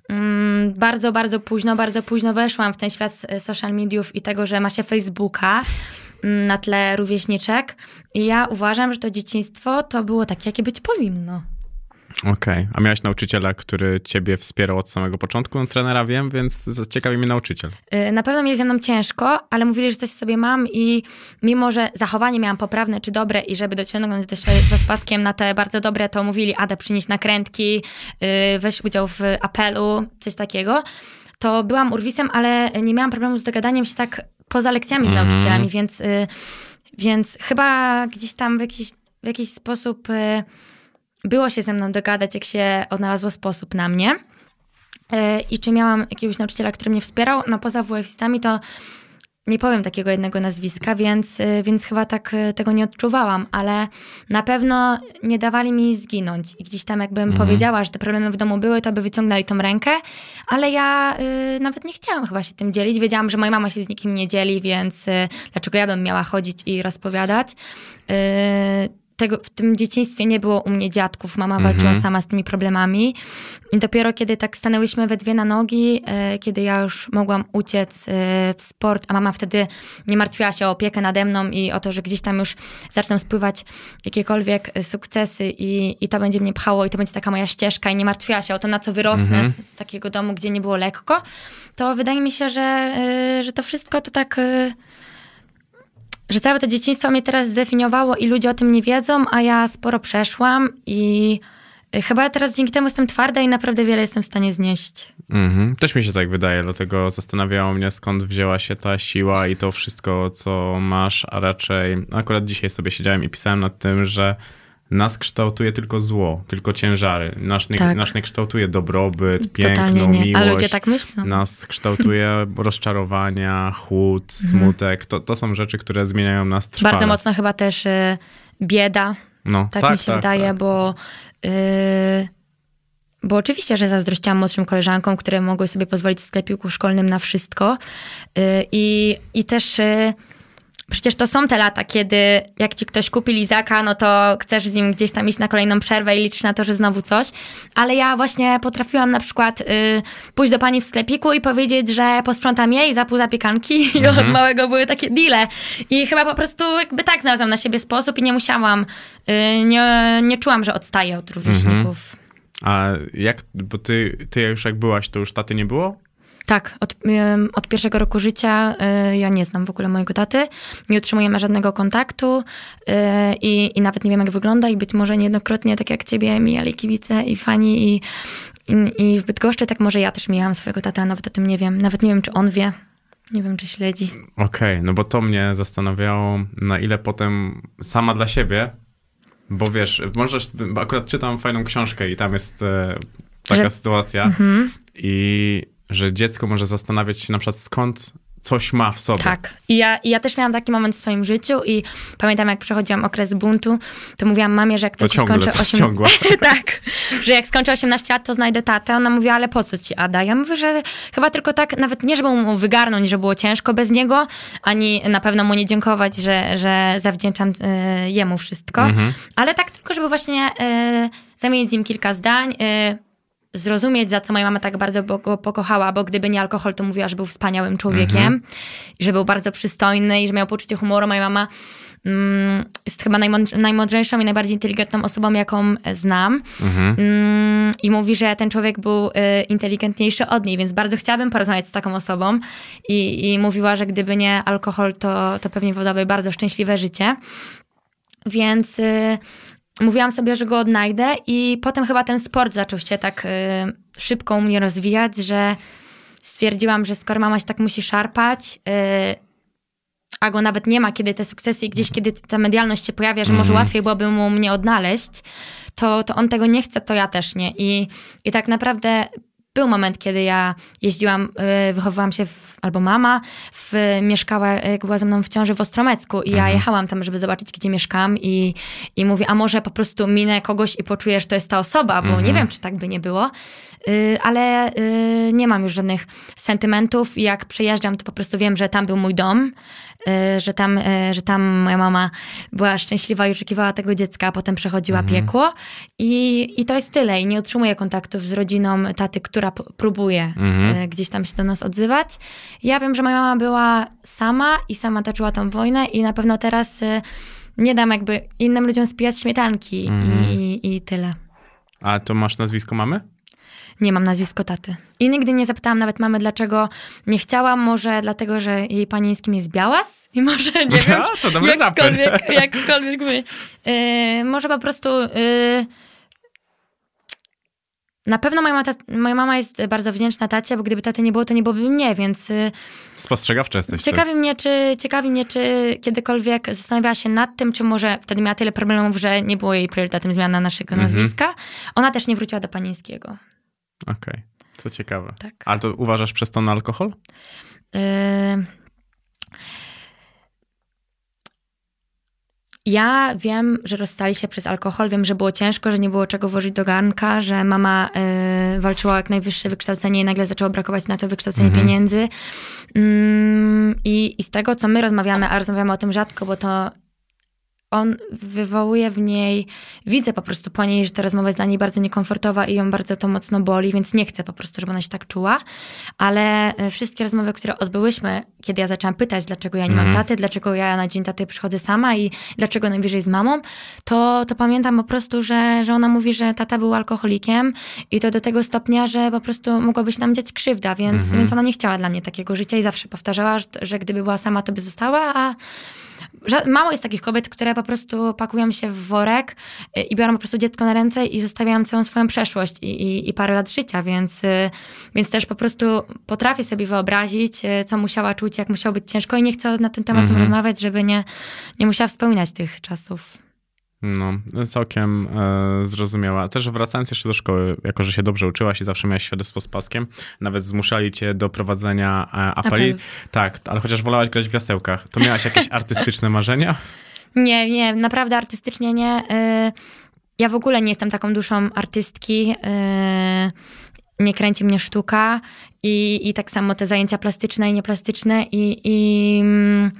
mm, bardzo, bardzo późno, bardzo późno weszłam w ten świat social mediów i tego, że ma się Facebooka mm, na tle rówieśniczek. I ja uważam, że to dzieciństwo to było takie, jakie być powinno. Okej, a miałeś nauczyciela, który ciebie wspierał od samego początku? No, trenera wiem, więc ciekawi mnie nauczyciel. Y, Na pewno mieli ze mną ciężko, ale mówili, że coś sobie mam i mimo, że zachowanie miałam poprawne czy dobre i żeby dociągnąć do świadectwa z paskiem na te bardzo dobre, to mówili, Ada, przynieś nakrętki, y, weź udział w apelu, coś takiego. To byłam urwisem, ale nie miałam problemu z dogadaniem się tak poza lekcjami z Mhm. nauczycielami, więc, y, więc chyba gdzieś tam w jakiś, w jakiś sposób było się ze mną dogadać, jak się odnalazło sposób na mnie. E, I czy miałam jakiegoś nauczyciela, który mnie wspierał? No poza WF-istami to nie powiem takiego jednego nazwiska, więc, y, więc chyba tak y, tego nie odczuwałam, ale na pewno nie dawali mi zginąć. I gdzieś tam jakbym powiedziała, że te problemy w domu były, to by wyciągnęli tą rękę, ale ja y, nawet nie chciałam chyba się tym dzielić. Wiedziałam, że moja mama się z nikim nie dzieli, więc y, dlaczego ja bym miała chodzić i rozpowiadać? Y, tego, w tym dzieciństwie nie było u mnie dziadków, mama walczyła sama z tymi problemami. I dopiero kiedy tak stanęłyśmy we dwie na nogi, e, kiedy ja już mogłam uciec e, w sport, a mama wtedy nie martwiła się o opiekę nade mną i o to, że gdzieś tam już zaczną spływać jakiekolwiek e, sukcesy i, i to będzie mnie pchało i to będzie taka moja ścieżka i nie martwiła się o to, na co wyrosnę z, z takiego domu, gdzie nie było lekko, to wydaje mi się, że, e, że to wszystko to tak... że całe to dzieciństwo mnie teraz zdefiniowało i ludzie o tym nie wiedzą, a ja sporo przeszłam i y, chyba ja teraz dzięki temu jestem twarda i naprawdę wiele jestem w stanie znieść. Mhm. Też mi się tak wydaje, dlatego zastanawiało mnie, skąd wzięła się ta siła i to wszystko, co masz, a raczej akurat dzisiaj sobie siedziałem i pisałem nad tym, że nas kształtuje tylko zło, tylko ciężary. Nas nie, Tak. nas nie kształtuje dobrobyt, piękno, miłość. A ludzie tak myślą. Nas kształtuje rozczarowania, chłód, smutek. To, to są rzeczy, które zmieniają nas trwale. Bardzo mocno chyba też y, bieda, No, tak, mi się wydaje, tak. bo... y, bo oczywiście, że zazdrościłam młodszym koleżankom, które mogły sobie pozwolić w sklepiku szkolnym na wszystko. Y, I, i też y, przecież to są te lata, kiedy jak ci ktoś kupi lizaka, no to chcesz z nim gdzieś tam iść na kolejną przerwę i liczysz na to, że znowu coś. Ale ja właśnie potrafiłam na przykład y, pójść do pani w sklepiku i powiedzieć, że posprzątam jej za pół zapiekanki i od małego były takie deale. I chyba po prostu jakby tak znalazłam na siebie sposób i nie musiałam, y, nie, nie czułam, że odstaję od rówieśników. A jak, bo ty, ty już jak byłaś, to już taty nie było? Tak, od, od pierwszego roku życia y, ja nie znam w ogóle mojego taty, nie utrzymujemy żadnego kontaktu y, i, i nawet nie wiem jak wygląda i być może niejednokrotnie, tak jak ciebie mijali kibice i fani i, i, i w Bydgoszczy, tak może ja też mijałam swojego tata, a nawet o tym nie wiem. Nawet nie wiem, czy on wie, nie wiem, czy śledzi. Okej, no bo to mnie zastanawiało, na ile potem sama dla siebie, bo wiesz, możesz, akurat czytam fajną książkę i tam jest e, taka Że- sytuacja i że dziecko może zastanawiać się na przykład skąd coś ma w sobie. Tak. I ja, I ja też miałam taki moment w swoim życiu i pamiętam, jak przechodziłam okres buntu, to mówiłam mamie, że jak To ciągle skończę to ściągła. tak, że jak skończę 18 lat, to znajdę tatę. Ona mówiła, ale po co ci Ada? Ja mówię, że chyba tylko tak, nawet nie, żeby mu wygarnąć, że było ciężko bez niego, ani na pewno mu nie dziękować, że, że zawdzięczam e, jemu wszystko, Mhm. ale tak tylko, żeby właśnie e, zamienić z nim kilka zdań, e, zrozumieć, za co moja mama tak bardzo go pokochała, bo gdyby nie alkohol, to mówiła, że był wspaniałym człowiekiem, że był bardzo przystojny i że miał poczucie humoru. Moja mama mm, jest chyba najmądr- najmądrzejszą i najbardziej inteligentną osobą, jaką znam. Mm, I mówi, że ten człowiek był y, inteligentniejszy od niej, więc bardzo chciałabym porozmawiać z taką osobą. I, i mówiła, że gdyby nie alkohol, to, to pewnie wodałaby bardzo szczęśliwe życie. Więc y, mówiłam sobie, że go odnajdę, i potem chyba ten sport zaczął się tak y, szybko u mnie rozwijać, że stwierdziłam, że skoro mama się tak musi szarpać, y, a go nawet nie ma, kiedy te sukcesy, i gdzieś kiedy ta medialność się pojawia, że może łatwiej byłoby mu mnie odnaleźć, to, to on tego nie chce, to ja też nie. I, i tak naprawdę był moment, kiedy ja jeździłam, y, wychowywałam się, w, albo mama w, mieszkała, jak była ze mną w ciąży w Ostromecku i ja jechałam tam, żeby zobaczyć, gdzie mieszkam i, i mówię, a może po prostu minę kogoś i poczuję, że to jest ta osoba, bo nie wiem, czy tak by nie było, y, ale y, nie mam już żadnych sentymentów i jak przejeżdżam, to po prostu wiem, że tam był mój dom, y, że tam, y, że tam moja mama była szczęśliwa i oczekiwała tego dziecka, a potem przechodziła piekło. I, i to jest tyle. I nie utrzymuję kontaktów z rodziną taty, która p- próbuje y, gdzieś tam się do nas odzywać. Ja wiem, że moja mama była sama i sama toczyła tą wojnę i na pewno teraz y, nie dam jakby innym ludziom spijać śmietanki i, i tyle. A to masz nazwisko mamy? Nie mam nazwisko taty. I nigdy nie zapytałam nawet mamy, dlaczego nie chciałam. Może dlatego, że jej panieńskim jest Białas? I może, nie wiem, A, to dobry jakkolwiek, jakkolwiek my. Yy, może po prostu... Yy, na pewno moja, mata, moja mama jest bardzo wdzięczna tacie, bo gdyby taty nie było, to nie byłoby mnie, więc yy, Spostrzegawcza jesteś. ciekawi, jest- mnie, czy, ciekawi mnie, czy kiedykolwiek zastanawiała się nad tym, czy może wtedy miała tyle problemów, że nie było jej priorytetem zmiana naszego Mhm. nazwiska. Ona też nie wróciła do panieńskiego. Okej, to ciekawe. Tak. Ale to uważasz przez to na alkohol? Yy, Ja wiem, że rozstali się przez alkohol, wiem, że było ciężko, że nie było czego włożyć do garnka, że mama yy, walczyła o jak najwyższe wykształcenie i nagle zaczęło brakować na to wykształcenie pieniędzy. Mm, i, I z tego, co my rozmawiamy, a rozmawiamy o tym rzadko, bo to on wywołuje w niej, widzę po prostu po niej, że ta rozmowa jest dla niej bardzo niekomfortowa i ją bardzo to mocno boli, więc nie chcę po prostu, żeby ona się tak czuła. Ale e, wszystkie rozmowy, które odbyłyśmy, kiedy ja zaczęłam pytać, dlaczego ja nie mam taty, dlaczego ja na dzień taty przychodzę sama i dlaczego najwyżej z mamą, to, to pamiętam po prostu, że, że ona mówi, że tata był alkoholikiem i to do tego stopnia, że po prostu mogłaby się nam dziać krzywda, więc, więc ona nie chciała dla mnie takiego życia i zawsze powtarzała, że, że gdyby była sama, to by została, a Mało jest takich kobiet, które po prostu pakują się w worek y, i biorą po prostu dziecko na ręce i zostawiają całą swoją przeszłość i, i, i parę lat życia, więc, y, więc też po prostu potrafię sobie wyobrazić, y, co musiała czuć, jak musiało być ciężko i nie chcę na ten temat nią rozmawiać, żeby nie, nie musiała wspominać tych czasów. No, całkiem e, zrozumiała. Też wracając jeszcze do szkoły, jako że się dobrze uczyłaś i zawsze miałaś świadectwo z paskiem, nawet zmuszali cię do prowadzenia e, apeli. Apelu. Tak, ale chociaż wolałaś grać w wiasełkach, to miałaś jakieś artystyczne marzenia? Nie, nie, naprawdę artystycznie nie. Y, Ja w ogóle nie jestem taką duszą artystki. y, Nie kręci mnie sztuka i, i tak samo te zajęcia plastyczne i nieplastyczne i, i mm,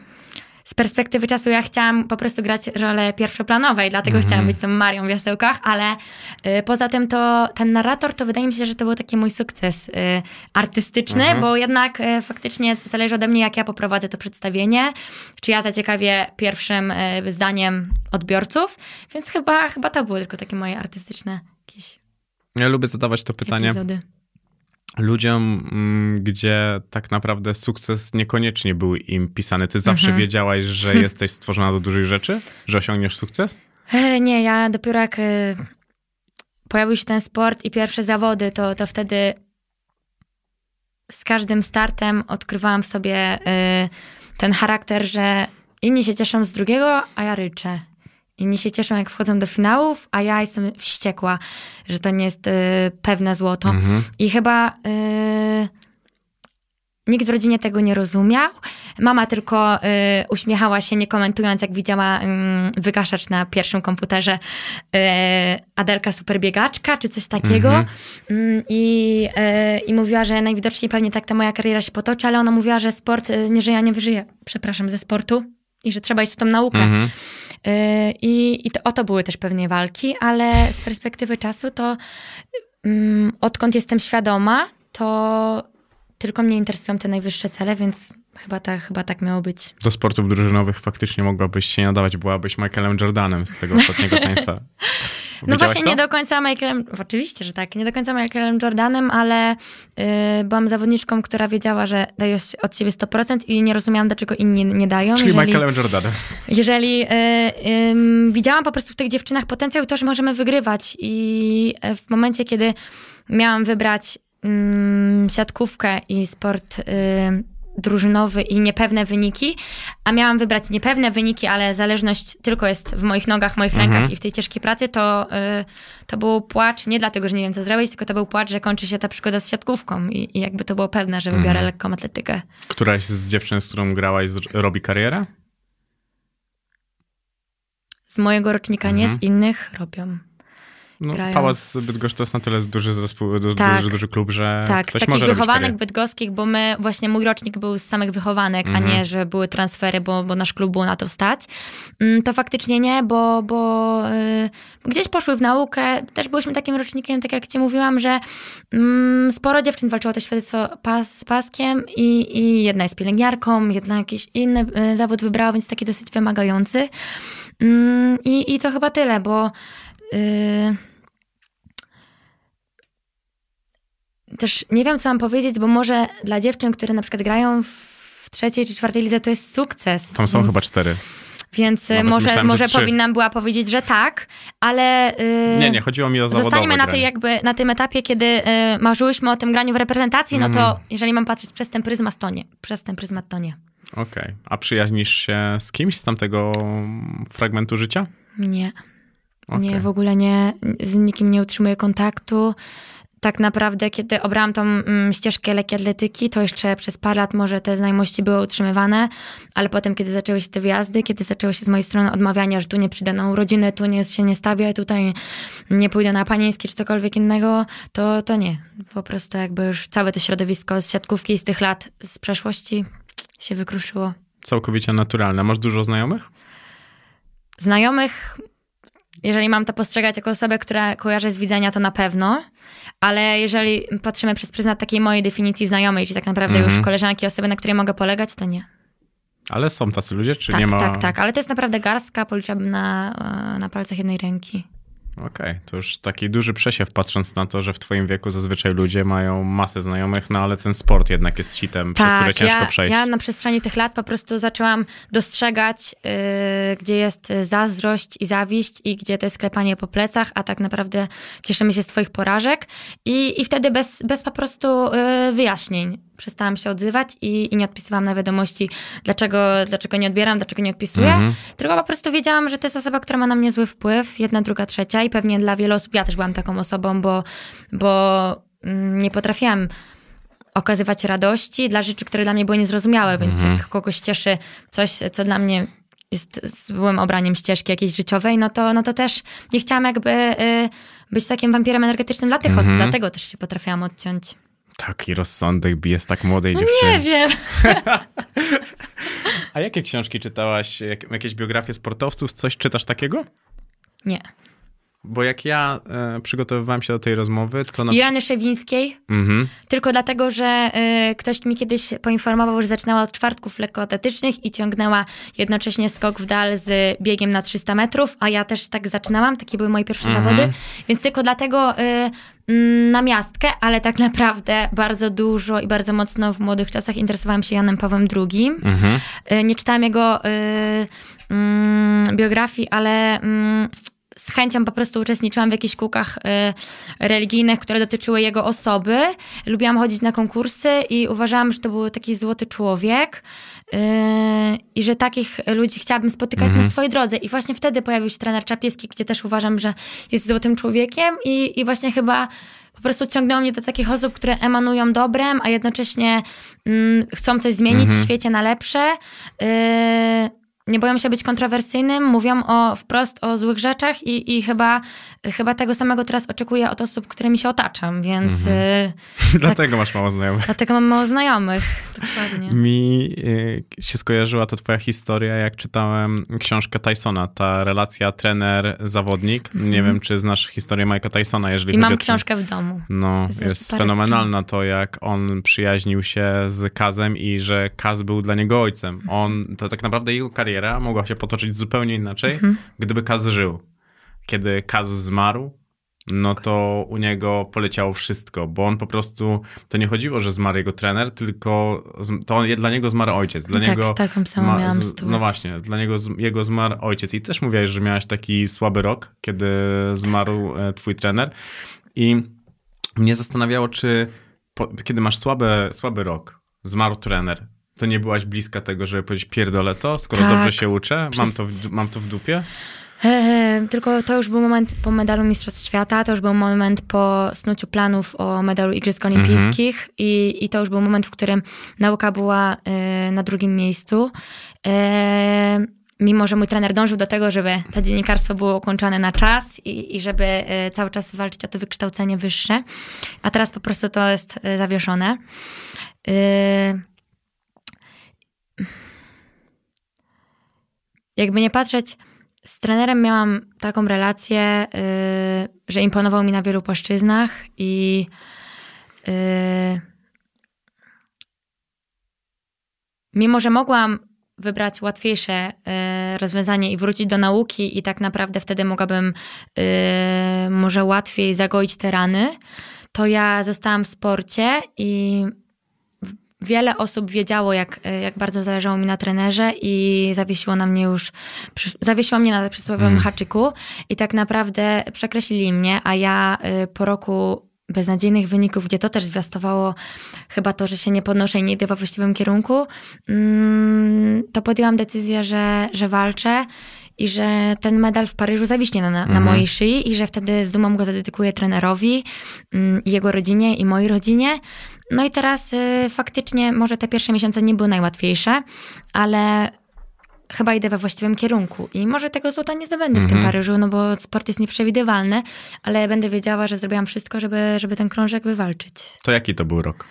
z perspektywy czasu ja chciałam po prostu grać rolę pierwszoplanowe i dlatego chciałam być tą Marią w Jasełkach, ale y, poza tym to ten narrator, to wydaje mi się, że to był taki mój sukces y, artystyczny, bo jednak y, faktycznie zależy ode mnie, jak ja poprowadzę to przedstawienie, czy ja zaciekawię pierwszym y, zdaniem odbiorców, więc chyba, chyba to były tylko takie moje artystyczne jakieś Ja lubię zadawać to pytanie. epizody. Ludziom, mm, gdzie tak naprawdę sukces niekoniecznie był im pisany. Ty zawsze Mhm. wiedziałaś, że jesteś stworzona do dużych rzeczy? Że osiągniesz sukces? E, Nie, ja dopiero jak e, pojawił się ten sport i pierwsze zawody, to, to wtedy z każdym startem odkrywałam w sobie e, ten charakter, że inni się cieszą z drugiego, a ja ryczę. Inni się cieszą, jak wchodzą do finałów, a ja jestem wściekła, że to nie jest e, pewne złoto. Mhm. I chyba y, nikt w rodzinie tego nie rozumiał. Mama tylko y, uśmiechała się, nie komentując, jak widziała y, wygaszacz na pierwszym komputerze y, Adelka Superbiegaczka, czy coś takiego. Mhm. Mm, I, y, I mówiła, że najwidoczniej pewnie tak ta moja kariera się potoczy, ale ona mówiła, że sport, y, nie, że ja nie wyżyję, przepraszam, ze sportu i że trzeba iść w tą naukę. Mhm. Y, I, i to, o to były też pewnie walki, ale z perspektywy czasu to mm, odkąd jestem świadoma, to tylko mnie interesują te najwyższe cele, więc chyba tak, chyba tak miało być. Do sportów drużynowych faktycznie mogłabyś się nadawać, byłabyś Michaelem Jordanem z tego ostatniego tańca. No właśnie to? nie do końca Michaelem, oczywiście, że tak, nie do końca Michaelem Jordanem, ale y, byłam zawodniczką, która wiedziała, że daje od siebie 100% i nie rozumiałam, dlaczego inni nie dają. Czyli jeżeli, Michaelem Jordanem. jeżeli y, ym, widziałam po prostu w tych dziewczynach potencjał i to, że możemy wygrywać. I e, w momencie, kiedy miałam wybrać siatkówkę i sport y, drużynowy i niepewne wyniki, a miałam wybrać niepewne wyniki, ale zależność tylko jest w moich nogach, moich Mhm. rękach i w tej ciężkiej pracy, to, y, to był płacz nie dlatego, że nie wiem co zrobić, tylko to był płacz, że kończy się ta przygoda z siatkówką i, i jakby to było pewne, że wybiorę Mhm. lekką atletykę. Któraś z dziewczyn, z którą grałaś, robi karierę? Z mojego rocznika nie, Mhm. z innych robią. No, Grają. Pałac Bydgoszcz to jest na tyle duży zespół, du, Tak. duży, duży klub, że Tak, z takich wychowanek bydgoskich, bo my, właśnie mój rocznik był z samych wychowanek, Mhm. a nie, że były transfery, bo, bo nasz klub było na to stać. Mm, To faktycznie nie, bo, bo y, gdzieś poszły w naukę. Też byliśmy takim rocznikiem, tak jak ci mówiłam, że mm, sporo dziewczyn walczyło to świadectwo pas, z paskiem i, i jedna jest pielęgniarką, jedna jakiś inny y, zawód wybrała, więc taki dosyć wymagający. Mm, I, i to chyba tyle, bo... Y, też nie wiem, co mam powiedzieć, bo może dla dziewczyn, które na przykład grają w trzeciej czy czwartej lidze, to jest sukces. Tam są więc, chyba cztery. Więc y, Nawet może, myślałem, że może powinnam była powiedzieć, że tak, ale... y, Nie, nie, chodziło mi o zawodowe Zostańmy na, tej jakby, na tym etapie, kiedy y, marzyłyśmy o tym graniu w reprezentacji, no to Mhm. jeżeli mam patrzeć przez ten pryzmat, to nie. Przez ten pryzmat to nie. Okej. A przyjaźnisz się z kimś z tamtego fragmentu życia? Nie. Okej. Nie, w ogóle nie. Z nikim nie utrzymuję kontaktu. Tak naprawdę, kiedy obrałam tą mm, ścieżkę lekkiej atletyki, to jeszcze przez parę lat może te znajomości były utrzymywane, ale potem, kiedy zaczęły się te wyjazdy, kiedy zaczęło się z mojej strony odmawianie, że tu nie przyjdę na urodziny, tu nie, się nie stawię, tutaj nie pójdę na panieńskie czy cokolwiek innego, to, to nie. Po prostu jakby już całe to środowisko z siatkówki z tych lat z przeszłości się wykruszyło. Całkowicie naturalne. Masz dużo znajomych? Znajomych, jeżeli mam to postrzegać jako osobę, która kojarzy z widzenia, to na pewno, ale jeżeli patrzymy przez pryzmat takiej mojej definicji znajomej, czyli tak naprawdę Mhm. już koleżanki, osoby, na której mogę polegać, to nie. Ale są tacy ludzie, czy tak, nie ma... tak, tak, ale to jest naprawdę garstka, policzyłabym na, e, na palcach jednej ręki. Okej, to już taki duży przesiew patrząc na to, że w twoim wieku zazwyczaj ludzie mają masę znajomych, no ale ten sport jednak jest sitem, przez który ciężko Tak, ja, przejść. ja na przestrzeni tych lat po prostu zaczęłam dostrzegać, yy, gdzie jest zazdrość i zawiść i gdzie to jest klepanie po plecach, a tak naprawdę cieszymy się z twoich porażek i, i wtedy bez, bez po prostu yy, wyjaśnień. Przestałam się odzywać i, i nie odpisywałam na wiadomości, dlaczego, dlaczego nie odbieram, dlaczego nie odpisuję. Mhm. Tylko po prostu wiedziałam, że to jest osoba, która ma na mnie zły wpływ, jedna, druga, trzecia i pewnie dla wielu osób, ja też byłam taką osobą, bo, bo mm, nie potrafiłam okazywać radości dla rzeczy, które dla mnie były niezrozumiałe, więc Mhm. jak kogoś cieszy coś, co dla mnie jest złym obraniem ścieżki jakiejś życiowej, no to, no to też nie chciałam jakby y, być takim wampirem energetycznym dla tych Mhm. osób, dlatego też się potrafiłam odciąć. Taki rozsądek bije z tak młodej Nie dziewczyny. wiem. A jakie książki czytałaś? Jak, jakieś biografie sportowców? Coś czytasz takiego? Nie. Bo jak ja e, przygotowywałem się do tej rozmowy, to na Joanny Szewińskiej, Mhm. tylko dlatego, że y, ktoś mi kiedyś poinformował, że zaczynała od czwartków lekkoatletycznych i ciągnęła jednocześnie skok w dal z biegiem na 300 metrów, a ja też tak zaczynałam, takie były moje pierwsze Mhm. zawody, więc tylko dlatego y, mm, na miastkę, ale tak naprawdę bardzo dużo i bardzo mocno w młodych czasach interesowałam się Janem Pawłem II. Mhm. Y, Nie czytałam jego y, mm, biografii, ale mm, z chęcią po prostu uczestniczyłam w jakichś kółkach y, religijnych, które dotyczyły jego osoby. Lubiłam chodzić na konkursy i uważałam, że to był taki złoty człowiek y, i że takich ludzi chciałabym spotykać na swojej drodze. I właśnie wtedy pojawił się trener Czapieski, gdzie też uważam, że jest złotym człowiekiem i, i właśnie chyba po prostu ciągnęło mnie do takich osób, które emanują dobrem, a jednocześnie mm, chcą coś zmienić w świecie na lepsze. Yy, nie boją się być kontrowersyjnym, mówią o, wprost o złych rzeczach i, i chyba, chyba tego samego teraz oczekuję od osób, którymi się otaczam, więc yy, Dlatego masz mało znajomych. dlatego mam mało znajomych. Dokładnie. Mi y, się skojarzyła to twoja historia, jak czytałem książkę Tysona, ta relacja trener-zawodnik. Nie wiem, czy znasz historię Mike'a Tysona, jeżeli Mhm. I chodzi mam o książkę w domu. No, Jest jest fenomenalna to, jak on przyjaźnił się z Kazem i że Kaz był dla niego ojcem. Mhm. On, to tak naprawdę jego kariera mogła się potoczyć zupełnie inaczej, Mhm. gdyby Kaz żył. Kiedy Kaz zmarł, no to u niego poleciało wszystko, bo on po prostu, to nie chodziło, że zmarł jego trener, tylko to on, dla niego zmarł ojciec. Dla Tak, niego taką samą miałam z-. No właśnie, dla niego jego zmarł ojciec. I też mówiłeś, że miałeś taki słaby rok, kiedy zmarł e, twój trener. I mnie zastanawiało, czy po, kiedy masz słabe, słaby rok, zmarł trener, to nie byłaś bliska tego, żeby powiedzieć pierdolę to, skoro Tak. dobrze się uczę, mam to, w, mam to w dupie? E, tylko to już był moment po medalu Mistrzostw Świata, to już był moment po snuciu planów o medalu Igrzysk Olimpijskich i, i to już był moment, w którym nauka była e, na drugim miejscu. E, mimo, że mój trener dążył do tego, żeby to dziennikarstwo było ukończone na czas i, i żeby e, cały czas walczyć o to wykształcenie wyższe, a teraz po prostu to jest e, zawieszone. Jakby nie patrzeć, z trenerem miałam taką relację, y, że imponował mi na wielu płaszczyznach i y, mimo, że mogłam wybrać łatwiejsze y, rozwiązanie i wrócić do nauki i tak naprawdę wtedy mogłabym y, może łatwiej zagoić te rany, to ja zostałam w sporcie i wiele osób wiedziało, jak, jak bardzo zależało mi na trenerze i zawiesiło na mnie już, zawiesiło mnie na przysłowiowym haczyku i tak naprawdę przekreślili mnie, a ja y, po roku beznadziejnych wyników, gdzie to też zwiastowało chyba to, że się nie podnoszę i nie idę we właściwym kierunku, mm, to podjęłam decyzję, że, że walczę i że ten medal w Paryżu zawiśnie na, na mojej szyi i że wtedy z dumą go zadedykuję trenerowi, mm, jego rodzinie i mojej rodzinie. No i teraz y, faktycznie może te pierwsze miesiące nie były najłatwiejsze, ale chyba idę we właściwym kierunku i może tego złota nie zdobędę w tym Paryżu, no bo sport jest nieprzewidywalny, ale będę wiedziała, że zrobiłam wszystko, żeby, żeby ten krążek wywalczyć. To jaki to był rok?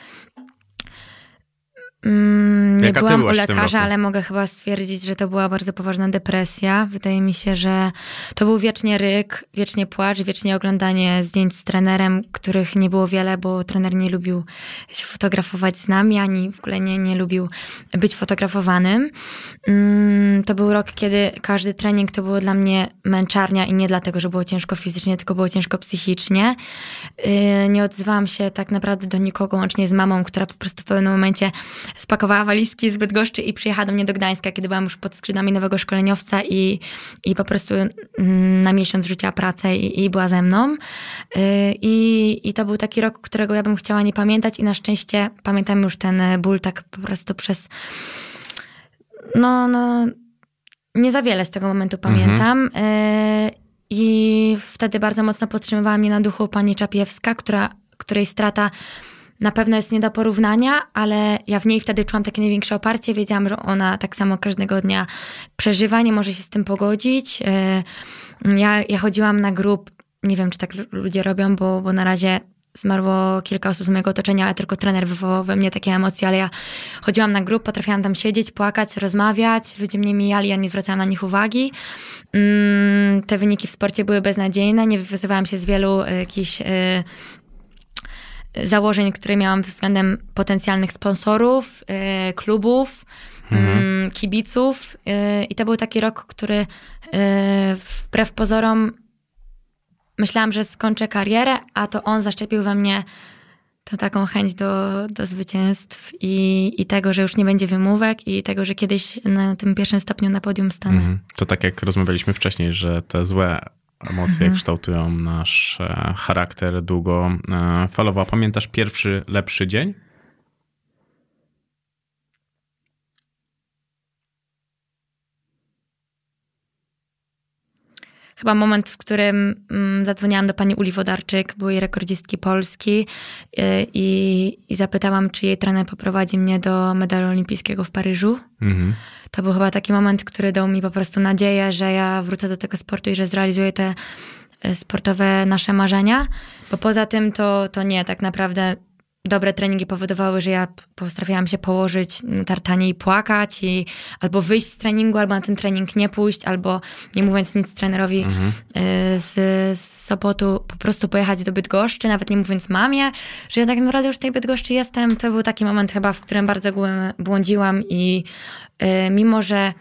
Mm, nie byłam u lekarza, ale mogę chyba stwierdzić, że to była bardzo poważna depresja. Wydaje mi się, że to był wiecznie ryk, wiecznie płacz, wiecznie oglądanie zdjęć z trenerem, których nie było wiele, bo trener nie lubił się fotografować z nami, ani w ogóle nie, nie lubił być fotografowanym. Mm, To był rok, kiedy każdy trening to było dla mnie męczarnia i nie dlatego, że było ciężko fizycznie, tylko było ciężko psychicznie. Yy, Nie odzywałam się tak naprawdę do nikogo, łącznie z mamą, która po prostu w pewnym momencie spakowała walizki z Bydgoszczy i przyjechała do mnie do Gdańska, kiedy byłam już pod skrzydłami nowego szkoleniowca i, i po prostu mm, na miesiąc rzuciła pracę i, i była ze mną. Y, I, I to był taki rok, którego ja bym chciała nie pamiętać i na szczęście pamiętam już ten ból tak po prostu przez no, no nie za wiele z tego momentu pamiętam. Y, I wtedy bardzo mocno podtrzymywała mnie na duchu pani Czapiewska, która, której strata na pewno jest nie do porównania, ale ja w niej wtedy czułam takie największe oparcie. Wiedziałam, że ona tak samo każdego dnia przeżywa, nie może się z tym pogodzić. Y, Ja, ja chodziłam na grup, nie wiem, czy tak ludzie robią, bo, bo na razie zmarło kilka osób z mojego otoczenia, a tylko trener wywołał we mnie takie emocje, ale ja chodziłam na grup, potrafiłam tam siedzieć, płakać, rozmawiać, ludzie mnie mijali, ja nie zwracałam na nich uwagi. Mm, Te wyniki w sporcie były beznadziejne, nie wyzywałam się z wielu y, jakichś y, założeń, które miałam względem potencjalnych sponsorów, y, klubów, mm, kibiców. y, I to był taki rok, który y, wbrew pozorom myślałam, że skończę karierę, a to on zaszczepił we mnie tę taką chęć do, do zwycięstw i, i tego, że już nie będzie wymówek i tego, że kiedyś na tym pierwszym stopniu na podium stanę. Mhm. To tak jak rozmawialiśmy wcześniej, że te złe emocje Mhm. kształtują nasz e, charakter długofalowo. A Pamiętasz pierwszy lepszy dzień? Chyba moment, w którym mm, zadzwoniłam do pani Uli Wodarczyk, byłej rekordzistki Polski y, i, i zapytałam, czy jej trener poprowadzi mnie do medalu olimpijskiego w Paryżu. Mhm. To był chyba taki moment, który dał mi po prostu nadzieję, że ja wrócę do tego sportu i że zrealizuję te e, sportowe nasze marzenia, bo poza tym to, to nie, tak naprawdę dobre treningi powodowały, że ja potrafiłam się położyć na tartanie i płakać i albo wyjść z treningu, albo na ten trening nie pójść, albo nie mówiąc nic trenerowi e, z, z Sopotu, po prostu pojechać do Bydgoszczy, nawet nie mówiąc mamie, że ja tak naprawdę już w tej Bydgoszczy jestem. To był taki moment chyba, w którym bardzo błądziłam i e, mimo, że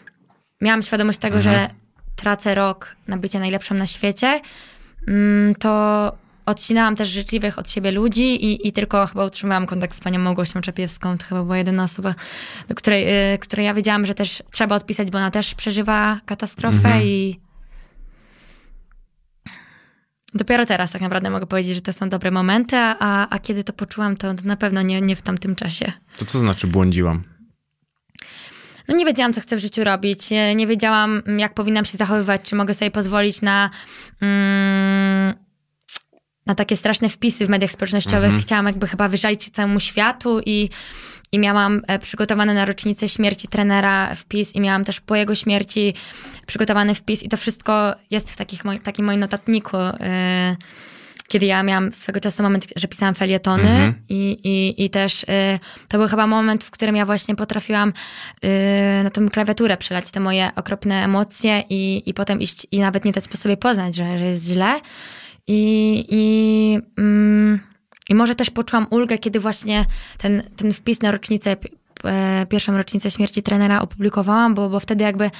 miałam świadomość tego, że tracę rok na bycie najlepszą na świecie, mm, to odcinałam też życzliwych od siebie ludzi i, i tylko chyba utrzymałam kontakt z panią Małgosią Czepiewską. To chyba była jedyna osoba, do której, y, której ja wiedziałam, że też trzeba odpisać, bo ona też przeżywa katastrofę i dopiero teraz tak naprawdę mogę powiedzieć, że to są dobre momenty, a, a kiedy to poczułam, to, na pewno nie, nie w tamtym czasie. To co znaczy błądziłam? No nie wiedziałam, co chcę w życiu robić. Nie wiedziałam, jak powinnam się zachowywać, czy mogę sobie pozwolić na, mm, na takie straszne wpisy w mediach społecznościowych. Chciałam jakby chyba wyżalić się całemu światu i, i miałam e, przygotowany na rocznicę śmierci trenera wpis i miałam też po jego śmierci przygotowany wpis i to wszystko jest w takich moi, takim moim notatniku. e, kiedy ja miałam swego czasu moment, że pisałam felietony Mhm. i, i, i też y, to był chyba moment, w którym ja właśnie potrafiłam y, na tą klawiaturę przelać te moje okropne emocje i, i potem iść i nawet nie dać po sobie poznać, że, że jest źle. I, i, mm, I może też poczułam ulgę, kiedy właśnie ten, ten wpis na rocznicę, e, pierwszą rocznicę śmierci trenera opublikowałam, bo, bo wtedy jakby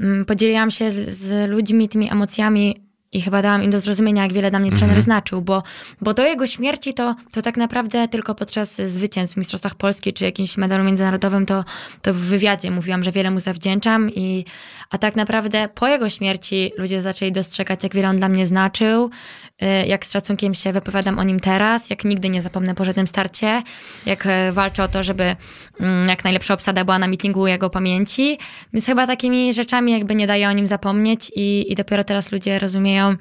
mm, podzieliłam się z, z ludźmi tymi emocjami i chyba dałam im do zrozumienia, jak wiele dla mnie trener znaczył, bo, bo do jego śmierci to, to tak naprawdę tylko podczas zwycięstw w Mistrzostwach Polski czy jakimś medalu międzynarodowym, to, to w wywiadzie mówiłam, że wiele mu zawdzięczam, i, a tak naprawdę po jego śmierci ludzie zaczęli dostrzegać, jak wiele on dla mnie znaczył, y, jak z szacunkiem się wypowiadam o nim teraz, jak nigdy nie zapomnę po żadnym starcie, jak e, walczę o to, żeby mm, jak najlepsza obsada była na meetingu jego pamięci. Więc chyba takimi rzeczami jakby nie daje o nim zapomnieć i, i dopiero teraz ludzie rozumieją,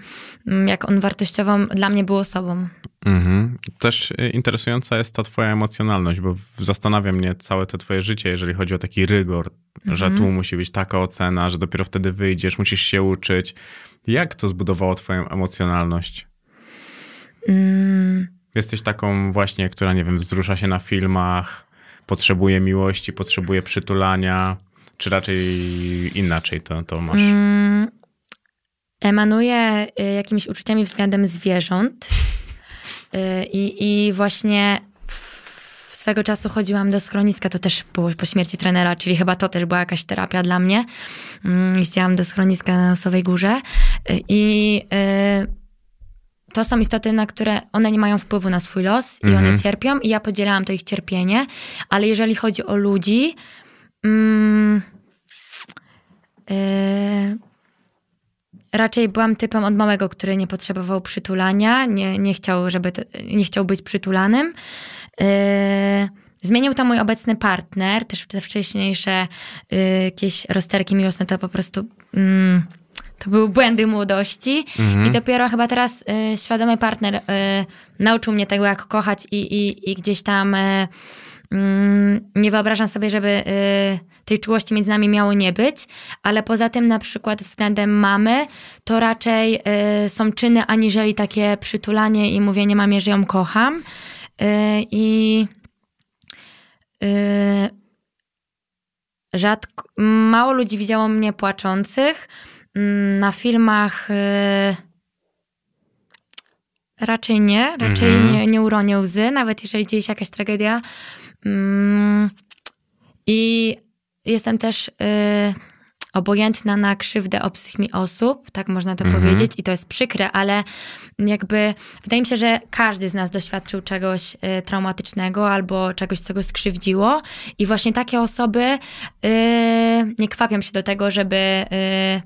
mm, jak on wartościową dla mnie był osobą. Mhm. Też y, interesująca jest ta twoja emocjonalność, bo zastanawia mnie całe to twoje życie, jeżeli chodzi o taki rygor, że tu musi być taka ocena, że dopiero wtedy wyjdziesz, musisz się uczyć. Jak to zbudowało twoją emocjonalność? Mm, Jesteś taką właśnie, która, nie wiem, wzrusza się na filmach, potrzebuje miłości, potrzebuje przytulania, czy raczej inaczej to, to masz? mm, emanuje y, jakimiś uczuciami względem zwierząt i, i właśnie swego czasu chodziłam do schroniska, to też było po śmierci trenera, czyli chyba to też była jakaś terapia dla mnie. Mm, Jeździłam do schroniska na Nosowej Górze y, i y, to są istoty, na które one nie mają wpływu na swój los i Mhm. one cierpią i ja podzielałam to ich cierpienie, ale jeżeli chodzi o ludzi, mm, yy, raczej byłam typem od małego, który nie potrzebował przytulania, nie, nie, chciał, żeby te, nie chciał być przytulanym. Yy, zmienił to mój obecny partner, też te wcześniejsze yy, jakieś rozterki miłosne to po prostu... Mm, to były błędy młodości i dopiero chyba teraz y, świadomy partner y, nauczył mnie tego, jak kochać i, i, i gdzieś tam y, nie wyobrażam sobie, żeby y, tej czułości między nami miało nie być, ale poza tym na przykład względem mamy to raczej y, są czyny aniżeli takie przytulanie i mówienie mamie, że ją kocham. Y, I rzadko, mało ludzi widziało mnie płaczących. Mm, Na filmach raczej nie, raczej Mhm. nie, nie uronię łzy, nawet jeżeli dzieje się jakaś tragedia. Mm, I jestem też y, obojętna na krzywdę obcych mi osób, tak można to Mhm. powiedzieć, i to jest przykre, ale jakby wydaje mi się, że każdy z nas doświadczył czegoś y, traumatycznego albo czegoś, co go skrzywdziło, i właśnie takie osoby y, nie kwapią się do tego, żeby y,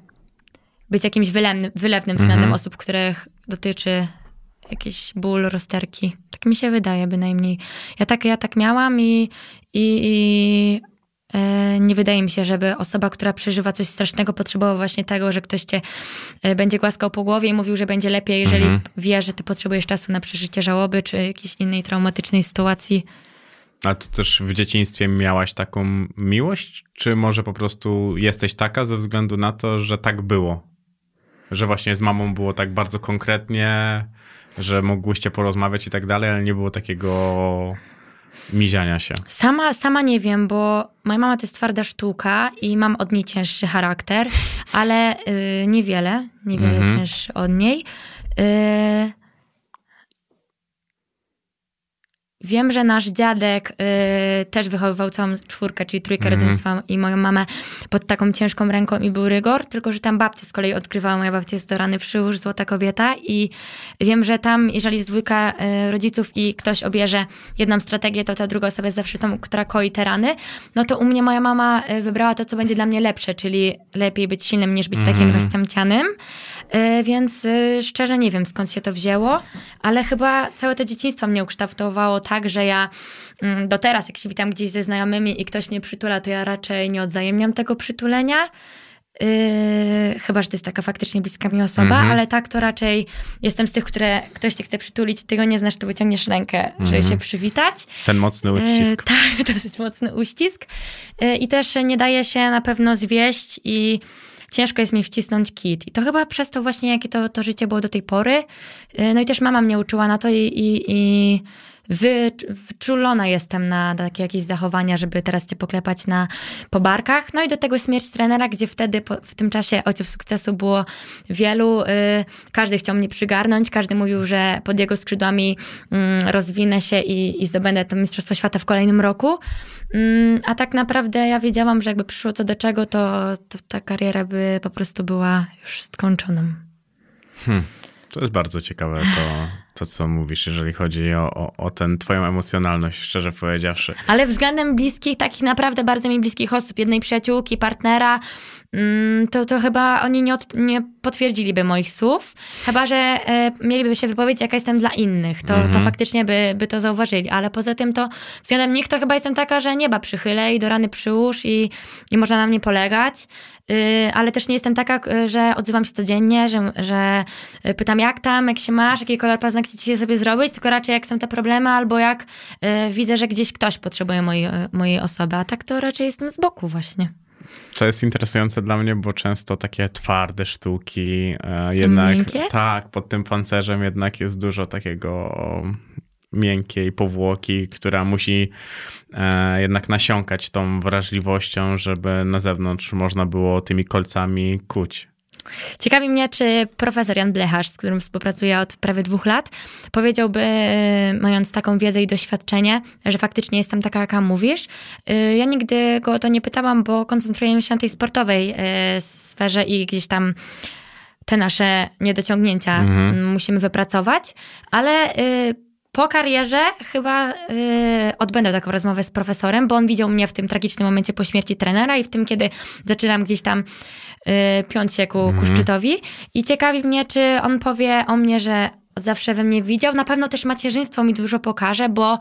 być jakimś wylewnym, wylewnym względem Mhm. osób, których dotyczy jakiś ból, rozterki. Tak mi się wydaje bynajmniej. Ja tak, ja tak miałam i, i, i e, nie wydaje mi się, żeby osoba, która przeżywa coś strasznego, potrzebowała właśnie tego, że ktoś cię e, będzie głaskał po głowie i mówił, że będzie lepiej, jeżeli Mhm. wie, że ty potrzebujesz czasu na przeżycie żałoby czy jakiejś innej traumatycznej sytuacji. A ty też w dzieciństwie miałaś taką miłość, czy może po prostu jesteś taka ze względu na to, że tak było? Że właśnie z mamą było tak bardzo konkretnie, że mogłyście porozmawiać i tak dalej, ale nie było takiego miziania się. Sama, sama nie wiem, bo moja mama to jest twarda sztuka i mam od niej cięższy charakter, ale y, niewiele, niewiele Mhm. cięższy od niej. Y, Wiem, że nasz dziadek y, też wychowywał całą czwórkę, czyli trójkę Mhm. rodzeństwa i moją mamę pod taką ciężką ręką i był rygor, tylko że tam babcia z kolei odkrywała, moja babcia jest do rany przyłóż, złota kobieta i wiem, że tam, jeżeli jest dwójka y, rodziców i ktoś obierze jedną strategię, to ta druga osoba jest zawsze tą, która koi te rany, no to u mnie moja mama y, wybrała to, co będzie dla mnie lepsze, czyli lepiej być silnym niż być takim rozciamcianym. Y, Więc y, szczerze nie wiem skąd się to wzięło, ale chyba całe to dzieciństwo mnie ukształtowało tak, że ja mm, do teraz, jak się witam gdzieś ze znajomymi i ktoś mnie przytula, to ja raczej nie odzajemniam tego przytulenia. Yy, chyba, że to jest taka faktycznie bliska mi osoba, Mhm. ale tak to raczej jestem z tych, które ktoś cię chce przytulić, ty go nie znasz, to wyciągniesz rękę, żeby się przywitać. Ten mocny uścisk. E, tak, dosyć mocny uścisk. E, I też nie daje się na pewno zwieść i ciężko jest mi wcisnąć kit. I to chyba przez to właśnie, jakie to, to życie było do tej pory. E, No i też mama mnie uczyła na to i, i, i wyczulona jestem na takie jakieś zachowania, żeby teraz cię poklepać na, po barkach. No i do tego śmierć trenera, gdzie wtedy po, w tym czasie ojców sukcesu było wielu. Y, każdy chciał mnie przygarnąć, każdy mówił, że pod jego skrzydłami mm, rozwinę się i, i zdobędę to Mistrzostwo Świata w kolejnym roku. Mm, a tak naprawdę ja wiedziałam, że jakby przyszło co do czego, to, to ta kariera by po prostu była już skończoną. To jest bardzo ciekawe to, to co mówisz, jeżeli chodzi o, o, o ten twoją emocjonalność, szczerze powiedziawszy. Ale względem bliskich, takich naprawdę bardzo mi bliskich osób, jednej przyjaciółki, partnera, to, to chyba oni nie, od, nie potwierdziliby moich słów. Chyba, że e, mieliby się wypowiedzieć, jaka jestem dla innych. To, to faktycznie by, by to zauważyli. Ale poza tym to względem nich to chyba jestem taka, że nieba przychylę i do rany przyłóż i, i można na mnie polegać. Y, ale też nie jestem taka, że odzywam się codziennie, że, że y, pytam jak tam, jak się masz, jaki kolor paznokci dzisiaj sobie zrobić, tylko raczej jak są te problemy albo jak y, widzę, że gdzieś ktoś potrzebuje mojej, mojej osoby, a tak to raczej jestem z boku właśnie. Co jest interesujące dla mnie, bo często takie twarde sztuki, e, jednak miękkie? tak, pod tym pancerzem jednak jest dużo takiego miękkiej powłoki, która musi e, jednak nasiąkać tą wrażliwością, żeby na zewnątrz można było tymi kolcami kuć. Ciekawi mnie, czy profesor Jan Blecharz, z którym współpracuję od prawie dwóch lat, powiedziałby, y, mając taką wiedzę i doświadczenie, że faktycznie jestem taka, jaka mówisz. Y, Ja nigdy go o to nie pytałam, bo koncentrujemy się na tej sportowej y, sferze i gdzieś tam te nasze niedociągnięcia Mhm. musimy wypracować, ale po karierze chyba odbędę taką rozmowę z profesorem, bo on widział mnie w tym tragicznym momencie po śmierci trenera i w tym, kiedy zaczynam gdzieś tam piąć się ku, ku szczytowi. I ciekawi mnie, czy on powie o mnie, że zawsze we mnie widział. Na pewno też macierzyństwo mi dużo pokaże, bo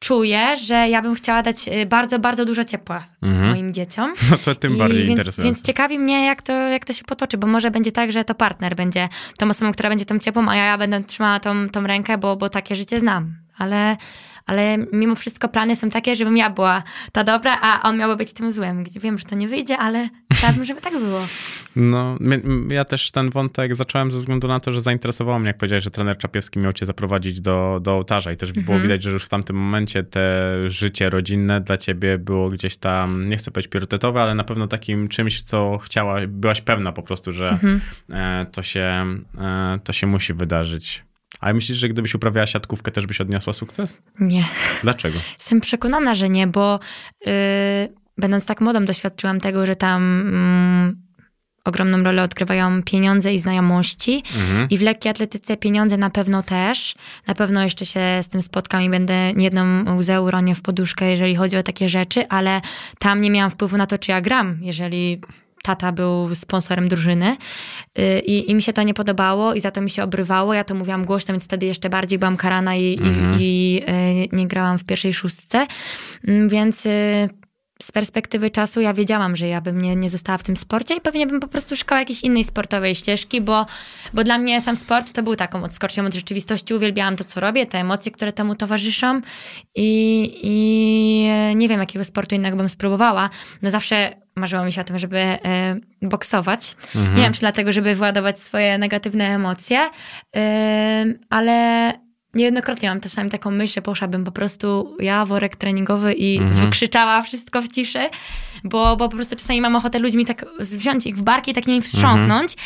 czuję, że ja bym chciała dać y, bardzo, bardzo dużo ciepła Mhm. moim dzieciom. No to tym I bardziej więc, interesujące. Więc ciekawi mnie, jak to, jak to się potoczy, bo może będzie tak, że to partner będzie tą osobą, która będzie tą ciepłą, a ja będę trzymała tą, tą rękę, bo, bo takie życie znam. Ale, ale mimo wszystko plany są takie, żebym ja była ta dobra, a on miałby być tym złym. Wiem, że to nie wyjdzie, ale chciałabym, żeby tak było. No, ja też ten wątek zacząłem ze względu na to, że zainteresowało mnie, jak powiedziałeś, że trener Czapiewski miał cię zaprowadzić do, do ołtarza i też było Mhm. widać, że już w tamtym momencie te życie rodzinne dla ciebie było gdzieś tam, nie chcę powiedzieć priorytetowe, ale na pewno takim czymś, co chciała, byłaś pewna po prostu, że Mhm. e, to, się, e, to się musi wydarzyć. Ale myślisz, że gdybyś uprawiała siatkówkę, też byś odniosła sukces? Nie. Dlaczego? Jestem przekonana, że nie, bo yy, będąc tak młodą doświadczyłam tego, że tam mm, ogromną rolę odgrywają pieniądze i znajomości. Mhm. I w lekkiej atletyce pieniądze na pewno też. Na pewno jeszcze się z tym spotkam i będę niejedną łzę uronię w poduszkę, jeżeli chodzi o takie rzeczy, ale tam nie miałam wpływu na to, czy ja gram, jeżeli tata był sponsorem drużyny Y, i, i mi się to nie podobało i za to mi się obrywało. Ja to mówiłam głośno, więc wtedy jeszcze bardziej byłam karana i, Mhm. i, i y, nie grałam w pierwszej szóstce. Mm, Więc y, z perspektywy czasu ja wiedziałam, że ja bym nie, nie została w tym sporcie i pewnie bym po prostu szukała jakiejś innej sportowej ścieżki, bo, bo dla mnie sam sport to był taką odskocznią od rzeczywistości. Uwielbiałam to, co robię, te emocje, które temu towarzyszą i, i e, nie wiem, jakiego sportu innego bym spróbowała. No zawsze marzyło mi się o tym, żeby e, boksować. Nie wiem, czy dlatego, żeby wyładować swoje negatywne emocje, e, ale niejednokrotnie mam czasami taką myśl, że poszłabym po prostu ja, worek treningowy i wykrzyczała wszystko w ciszy, bo, bo po prostu czasami mam ochotę ludźmi tak wziąć ich w barki i tak nimi wstrząknąć,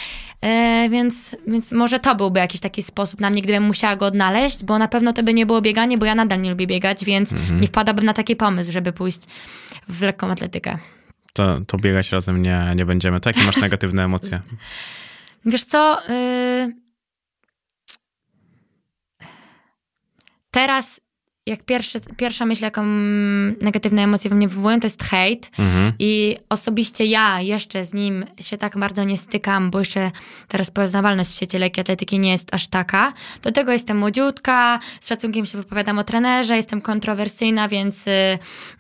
e, więc, więc może to byłby jakiś taki sposób na mnie, gdybym musiała go odnaleźć, bo na pewno to by nie było bieganie, bo ja nadal nie lubię biegać, więc nie wpadałabym na taki pomysł, żeby pójść w lekką atletykę. To, to biegać razem nie, nie będziemy. To jakie masz negatywne emocje? Wiesz co? y, Teraz, jak pierwszy, pierwsza myśl, jaką negatywne emocje we mnie wywołują, to jest hejt. Mhm. I osobiście ja jeszcze z nim się tak bardzo nie stykam, bo jeszcze ta rozpoznawalność w świecie lekkiej atletyki nie jest aż taka. Do tego jestem młodziutka, z szacunkiem się wypowiadam o trenerze, jestem kontrowersyjna, więc y,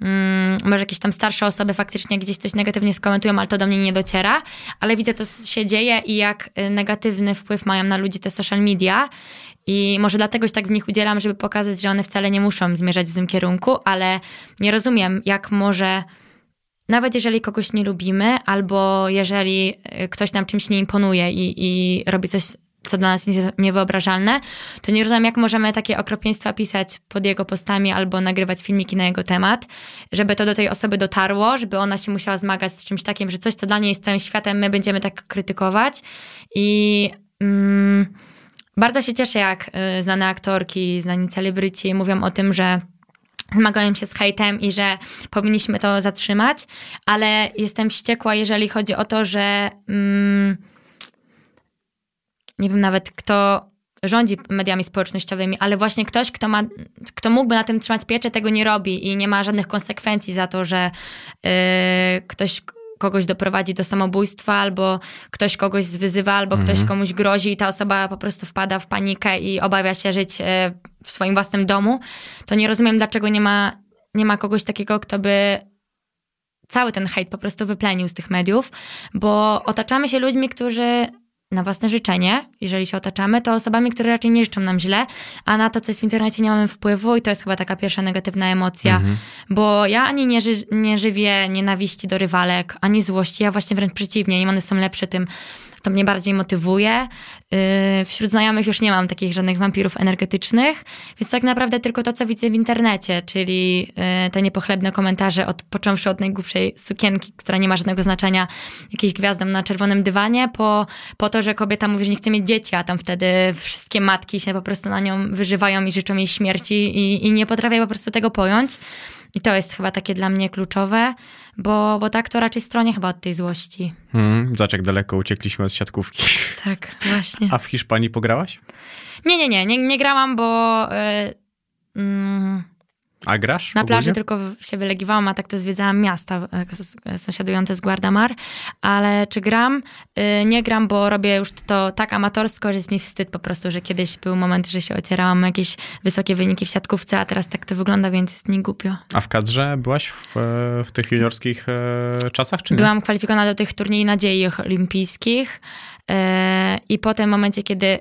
mm, może jakieś tam starsze osoby faktycznie gdzieś coś negatywnie skomentują, ale to do mnie nie dociera. Ale widzę, to co się dzieje i jak y, negatywny wpływ mają na ludzi te social media. I może dlatego się tak w nich udzielam, żeby pokazać, że one wcale nie muszą zmierzać w tym kierunku, ale nie rozumiem, jak może nawet jeżeli kogoś nie lubimy, albo jeżeli y, ktoś nam czymś nie imponuje i, i robi coś, co dla nas niewyobrażalne, to nie rozumiem, jak możemy takie okropieństwa pisać pod jego postami albo nagrywać filmiki na jego temat, żeby to do tej osoby dotarło, żeby ona się musiała zmagać z czymś takim, że coś, co dla niej jest całym światem, my będziemy tak krytykować. I mm, bardzo się cieszę, jak y, znane aktorki, znani celebryci mówią o tym, że zmagają się z hejtem i że powinniśmy to zatrzymać, ale jestem wściekła, jeżeli chodzi o to, że mm, nie wiem nawet kto rządzi mediami społecznościowymi, ale właśnie ktoś, kto, ma, kto mógłby na tym trzymać pieczę, tego nie robi i nie ma żadnych konsekwencji za to, że yy, ktoś kogoś doprowadzi do samobójstwa, albo ktoś kogoś zwyzywa, albo ktoś komuś grozi i ta osoba po prostu wpada w panikę i obawia się żyć e, w swoim własnym domu, to nie rozumiem, dlaczego nie ma, nie ma kogoś takiego, kto by cały ten hejt po prostu wyplenił z tych mediów, bo otaczamy się ludźmi, którzy na własne życzenie, jeżeli się otaczamy, to osobami, które raczej nie życzą nam źle, a na to, co jest w internecie, nie mamy wpływu i to jest chyba taka pierwsza negatywna emocja, bo ja ani nie, ży- nie żywię nienawiści do rywalek, ani złości, ja właśnie wręcz przeciwnie, im one są lepsze, tym to mnie bardziej motywuje. Yy, Wśród znajomych już nie mam takich żadnych wampirów energetycznych, więc tak naprawdę tylko to, co widzę w internecie, czyli yy, te niepochlebne komentarze, od, począwszy od najgłupszej sukienki, która nie ma żadnego znaczenia, jakiejś gwiazdom na czerwonym dywanie, po, po to, że kobieta mówi, że nie chce mieć dzieci, a tam wtedy wszystkie matki się po prostu na nią wyżywają i życzą jej śmierci i, i nie potrafię po prostu tego pojąć. I to jest chyba takie dla mnie kluczowe, bo, bo tak to raczej stronie chyba od tej złości. Hmm, zobacz jak daleko uciekliśmy od siatkówki. Tak, właśnie. A w Hiszpanii pograłaś? Nie, nie, nie, nie, nie grałam, bo... y, mm, A grasz? Na plaży ogólnie? tylko się wylegiwałam, a tak to zwiedzałam miasta e, s- sąsiadujące z Guardamar. Ale czy gram? Y, Nie gram, bo robię już to tak amatorsko, że jest mi wstyd po prostu, że kiedyś był moment, że się ocierałam jakieś wysokie wyniki w siatkówce, a teraz tak to wygląda, więc jest mi głupio. A w kadrze byłaś w, e, w tych juniorskich e, czasach, czy nie? Byłam kwalifikowana do tych turniej nadziei olimpijskich e, i po tym momencie, kiedy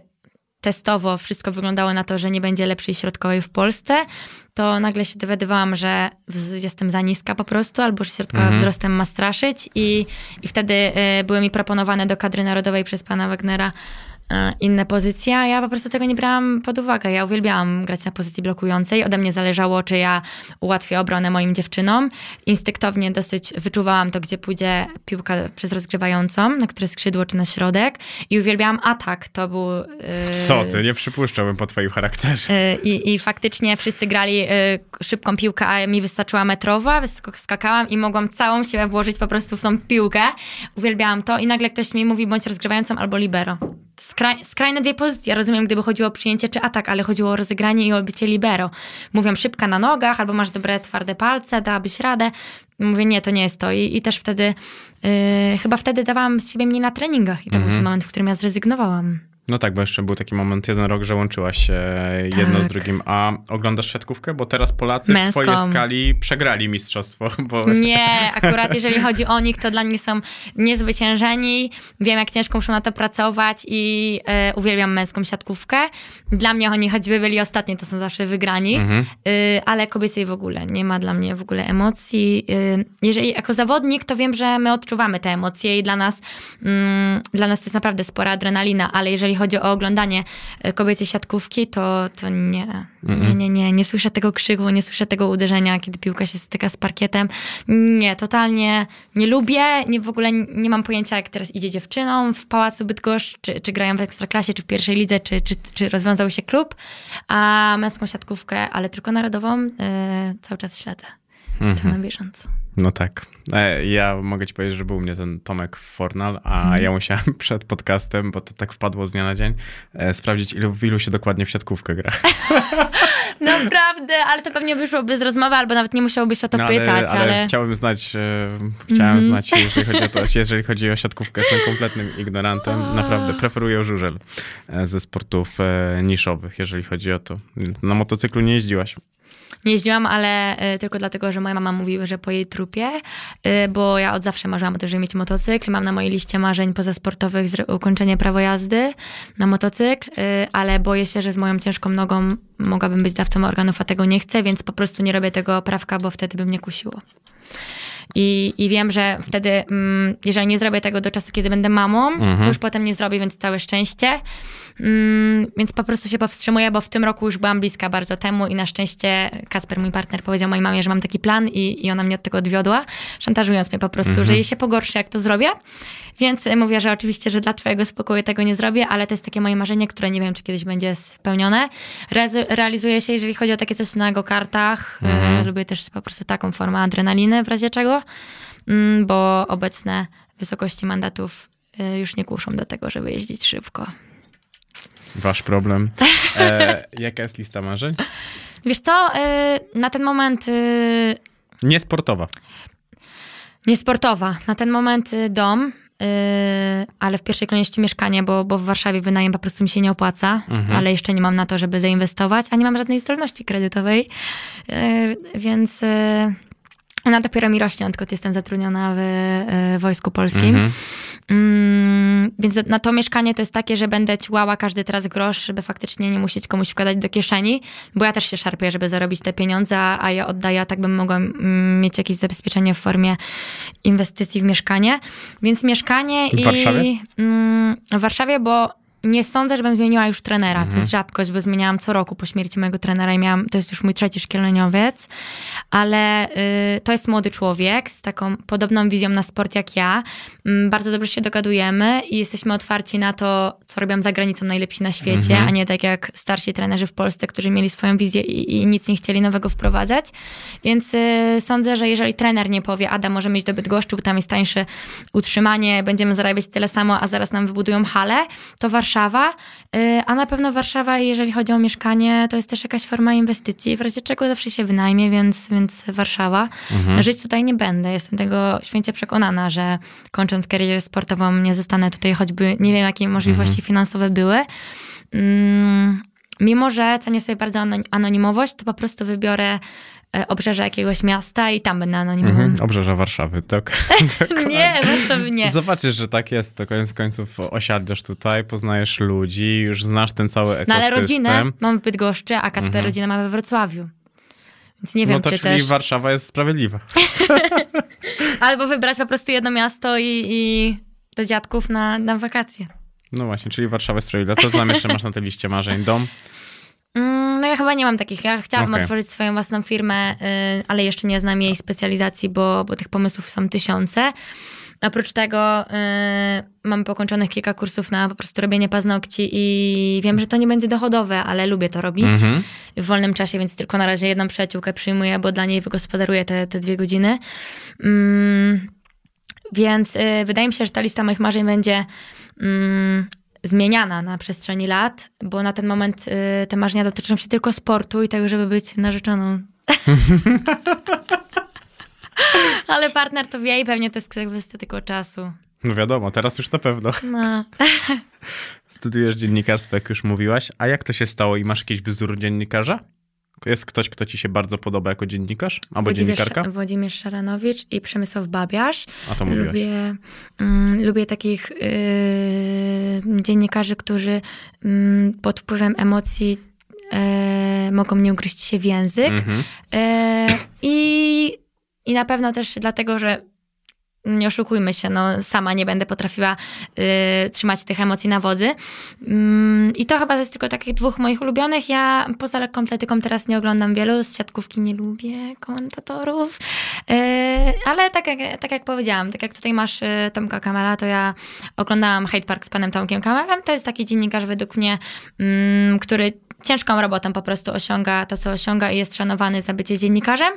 testowo wszystko wyglądało na to, że nie będzie lepszej środkowej w Polsce, to nagle się dowiadywałam, że jestem za niska po prostu, albo że środkowa Mhm. wzrostem ma straszyć i, i wtedy e, były mi proponowane do kadry narodowej przez pana Wagnera e, inne pozycje, a ja po prostu tego nie brałam pod uwagę. Ja uwielbiałam grać na pozycji blokującej. Ode mnie zależało, czy ja ułatwię obronę moim dziewczynom. Instynktownie dosyć wyczuwałam to, gdzie pójdzie piłka przez rozgrywającą, na które skrzydło czy na środek. I uwielbiałam atak. To był... e, Co ty, nie przypuszczałbym po twoim charakterze. Y, I, I faktycznie wszyscy grali y, szybką piłkę, a mi wystarczyła metrowa, wysoko skakałam i mogłam całą siłę włożyć po prostu w tą piłkę. Uwielbiałam to i nagle ktoś mi mówi bądź rozgrywającą albo libero. Skraj, skrajne dwie pozycje. Rozumiem, gdyby chodziło o przyjęcie czy atak, ale chodziło o rozegranie i o bycie libero. Mówią szybka na nogach, albo masz dobre, twarde palce, dałabyś radę. Mówię, nie, to nie jest to. I, i też wtedy, y, chyba wtedy dawałam z siebie mniej na treningach i to był ten moment, w którym ja zrezygnowałam. No tak, bo jeszcze był taki moment, jeden rok, że łączyłaś e, jedno z Tak. drugim. A oglądasz siatkówkę? Bo teraz Polacy w Męską. twojej skali przegrali mistrzostwo. Bo... Nie, akurat jeżeli chodzi o nich, to dla nich są niezwyciężeni. Wiem, jak ciężko muszą na to pracować i e, uwielbiam męską siatkówkę. Dla mnie oni choćby byli ostatni, to są zawsze wygrani, Mhm. y, ale kobiecej w ogóle. Nie ma dla mnie w ogóle emocji. Jeżeli jako zawodnik, to wiem, że my odczuwamy te emocje i dla nas, mm, dla nas to jest naprawdę spora adrenalina, ale jeżeli chodzi o oglądanie y, kobiecej siatkówki, to, to nie. Nie, nie, nie. Nie słyszę tego krzyku, nie słyszę tego uderzenia, kiedy piłka się styka z parkietem. Nie, totalnie nie lubię. Nie, w ogóle nie mam pojęcia, jak teraz idzie dziewczynom w Pałacu Bydgoszcz, czy, czy grają w Ekstraklasie, czy w pierwszej lidze, czy, czy, czy rozwiązał się klub. A męską siatkówkę, ale tylko narodową, y, cały czas śledzę. Jestem na bieżąco. No tak. E, Ja mogę ci powiedzieć, że był u mnie ten Tomek Fornal, a Mhm. ja musiałem przed podcastem, bo to tak wpadło z dnia na dzień, e, sprawdzić, ilu, w ilu się dokładnie w siatkówkę gra. Naprawdę, ale to pewnie wyszłoby z rozmowy, albo nawet nie musiałbyś o to No, pytać, ale... ale chciałem znać, e, chciałem Mhm. znać, jeżeli chodzi, o to, jeżeli chodzi o siatkówkę. Jestem kompletnym ignorantem. Naprawdę preferuję żużel ze sportów niszowych, jeżeli chodzi o to. Na motocyklu nie jeździłaś. Nie jeździłam, ale y, tylko dlatego, że moja mama mówiła, że po jej trupie, y, bo ja od zawsze marzyłam o tym, żeby mieć motocykl. Mam na mojej liście marzeń pozasportowych ukończenie prawo jazdy na motocykl, y, ale boję się, że z moją ciężką nogą mogłabym być dawcą organów, a tego nie chcę, więc po prostu nie robię tego prawka, bo wtedy by mnie kusiło. I, I wiem, że wtedy, mm, jeżeli nie zrobię tego do czasu, kiedy będę mamą, to już potem nie zrobię, więc całe szczęście. Mm, więc po prostu się powstrzymuję, bo w tym roku już byłam bliska bardzo temu i na szczęście Kasper, mój partner, powiedział mojej mamie, że mam taki plan i, i ona mnie od tego odwiodła, szantażując mnie po prostu, że jej się pogorszy, jak to zrobię. Więc y, mówię, że oczywiście, że dla twojego spokoju tego nie zrobię, ale to jest takie moje marzenie, które nie wiem, czy kiedyś będzie spełnione. Rezy- realizuje się, jeżeli chodzi o takie coś na go-kartach. Y, lubię też po prostu taką formę adrenaliny, w razie czego, mm, bo obecne wysokości mandatów y, już nie kuszą do tego, żeby jeździć szybko. Wasz problem. E, jaka jest lista marzeń? Wiesz co, y, na ten moment y, Niesportowa. niesportowa, na ten moment dom, ale w pierwszej kolejności mieszkanie, bo, bo w Warszawie wynajem po prostu mi się nie opłaca, ale jeszcze nie mam na to, żeby zainwestować, a nie mam żadnej zdolności kredytowej, więc ona dopiero mi rośnie, odkąd jestem zatrudniona w y, Wojsku Polskim. Mhm. Mm, więc na to mieszkanie to jest takie, że będę ciłała każdy teraz grosz, żeby faktycznie nie musieć komuś wkładać do kieszeni, bo ja też się szarpię, żeby zarobić te pieniądze, a ja oddaję, a tak bym mogła mm, mieć jakieś zabezpieczenie w formie inwestycji w mieszkanie. Więc mieszkanie W i... Warszawie? Mm, w Warszawie, bo nie sądzę, żebym zmieniła już trenera. To jest rzadkość, bo zmieniałam co roku po śmierci mojego trenera i miałam, to jest już mój trzeci szkoleniowiec, ale y, to jest młody człowiek z taką podobną wizją na sport jak ja. Mm, bardzo dobrze się dogadujemy i jesteśmy otwarci na to, co robią za granicą najlepsi na świecie, a nie tak jak starsi trenerzy w Polsce, którzy mieli swoją wizję i, i nic nie chcieli nowego wprowadzać. Więc y, sądzę, że jeżeli trener nie powie, Ada, możemy iść do Bydgoszczy, bo tam jest tańsze utrzymanie, będziemy zarabiać tyle samo, a zaraz nam wybudują halę, to Warszawa. Y, a na pewno Warszawa, jeżeli chodzi o mieszkanie, to jest też jakaś forma inwestycji, w razie czego zawsze się wynajmie, więc, więc Warszawa. Żyć tutaj nie będę. Jestem tego święcie przekonana, że kończąc karierę sportową nie zostanę tutaj, choćby nie wiem, jakie możliwości finansowe były. Mm, mimo, że cenię sobie bardzo ano- anonimowość, to po prostu wybiorę e, obrzeże jakiegoś miasta i tam będę anonimową. Mhm. Obrzeża Warszawy, tak. Nie, Warszawy nie. Zobaczysz, że tak jest, to koniec końców osiadniesz tutaj, poznajesz ludzi, już znasz ten cały No ekosystem. ale rodzinę mam w Bydgoszczy, a Kacper rodzinę ma we Wrocławiu. Więc nie wiem, no to czy czyli też... Warszawa jest sprawiedliwa. Albo wybrać po prostu jedno miasto i, i do dziadków na, na wakacje. No właśnie, czyli Warszawa jest sprawiedliwa. Co tam jeszcze masz na tej liście marzeń? Dom? Mm, No ja chyba nie mam takich. Ja chciałabym Okej. otworzyć swoją własną firmę, y, ale jeszcze nie znam jej specjalizacji, bo, bo tych pomysłów są tysiące. Oprócz tego y, mam pokończonych kilka kursów na po prostu robienie paznokci i wiem, że to nie będzie dochodowe, ale lubię to robić Mhm. w wolnym czasie, więc tylko na razie jedną przyjaciółkę przyjmuję, bo dla niej wygospodaruję te, te dwie godziny. Mm, więc y, wydaje mi się, że ta lista moich marzeń będzie mm, zmieniana na przestrzeni lat, bo na ten moment y, te marzenia dotyczą się tylko sportu i tego, żeby być narzeczoną. Ale partner to wie i pewnie to jest kwestia tylko czasu. No wiadomo, teraz już na pewno. No. Studiujesz dziennikarstwo, jak już mówiłaś. A jak to się stało i masz jakiś wzór dziennikarza? Jest ktoś, kto ci się bardzo podoba jako dziennikarz? Albo dziennikarka? Włodzimierz Szaranowicz i Przemysław Babiarz. A to mówiłaś. Lubię, mm, lubię takich yy, dziennikarzy, którzy mm, pod wpływem emocji e, mogą mnie ugryźć się w język. Mhm. E, i, I na pewno też dlatego, że nie oszukujmy się, no sama nie będę potrafiła y, trzymać tych emocji na wodzy. Mm, I to chyba jest tylko takich dwóch moich ulubionych. Ja poza lekką atletyką teraz nie oglądam wielu, z siatkówki nie lubię komentatorów. Y, ale tak jak, tak jak powiedziałam, tak jak tutaj masz y, Tomka Kamala, to ja oglądałam Hyde Park z panem Tomkiem Kamalem. To jest taki dziennikarz według mnie, mm, który ciężką robotą po prostu osiąga to, co osiąga i jest szanowany za bycie dziennikarzem,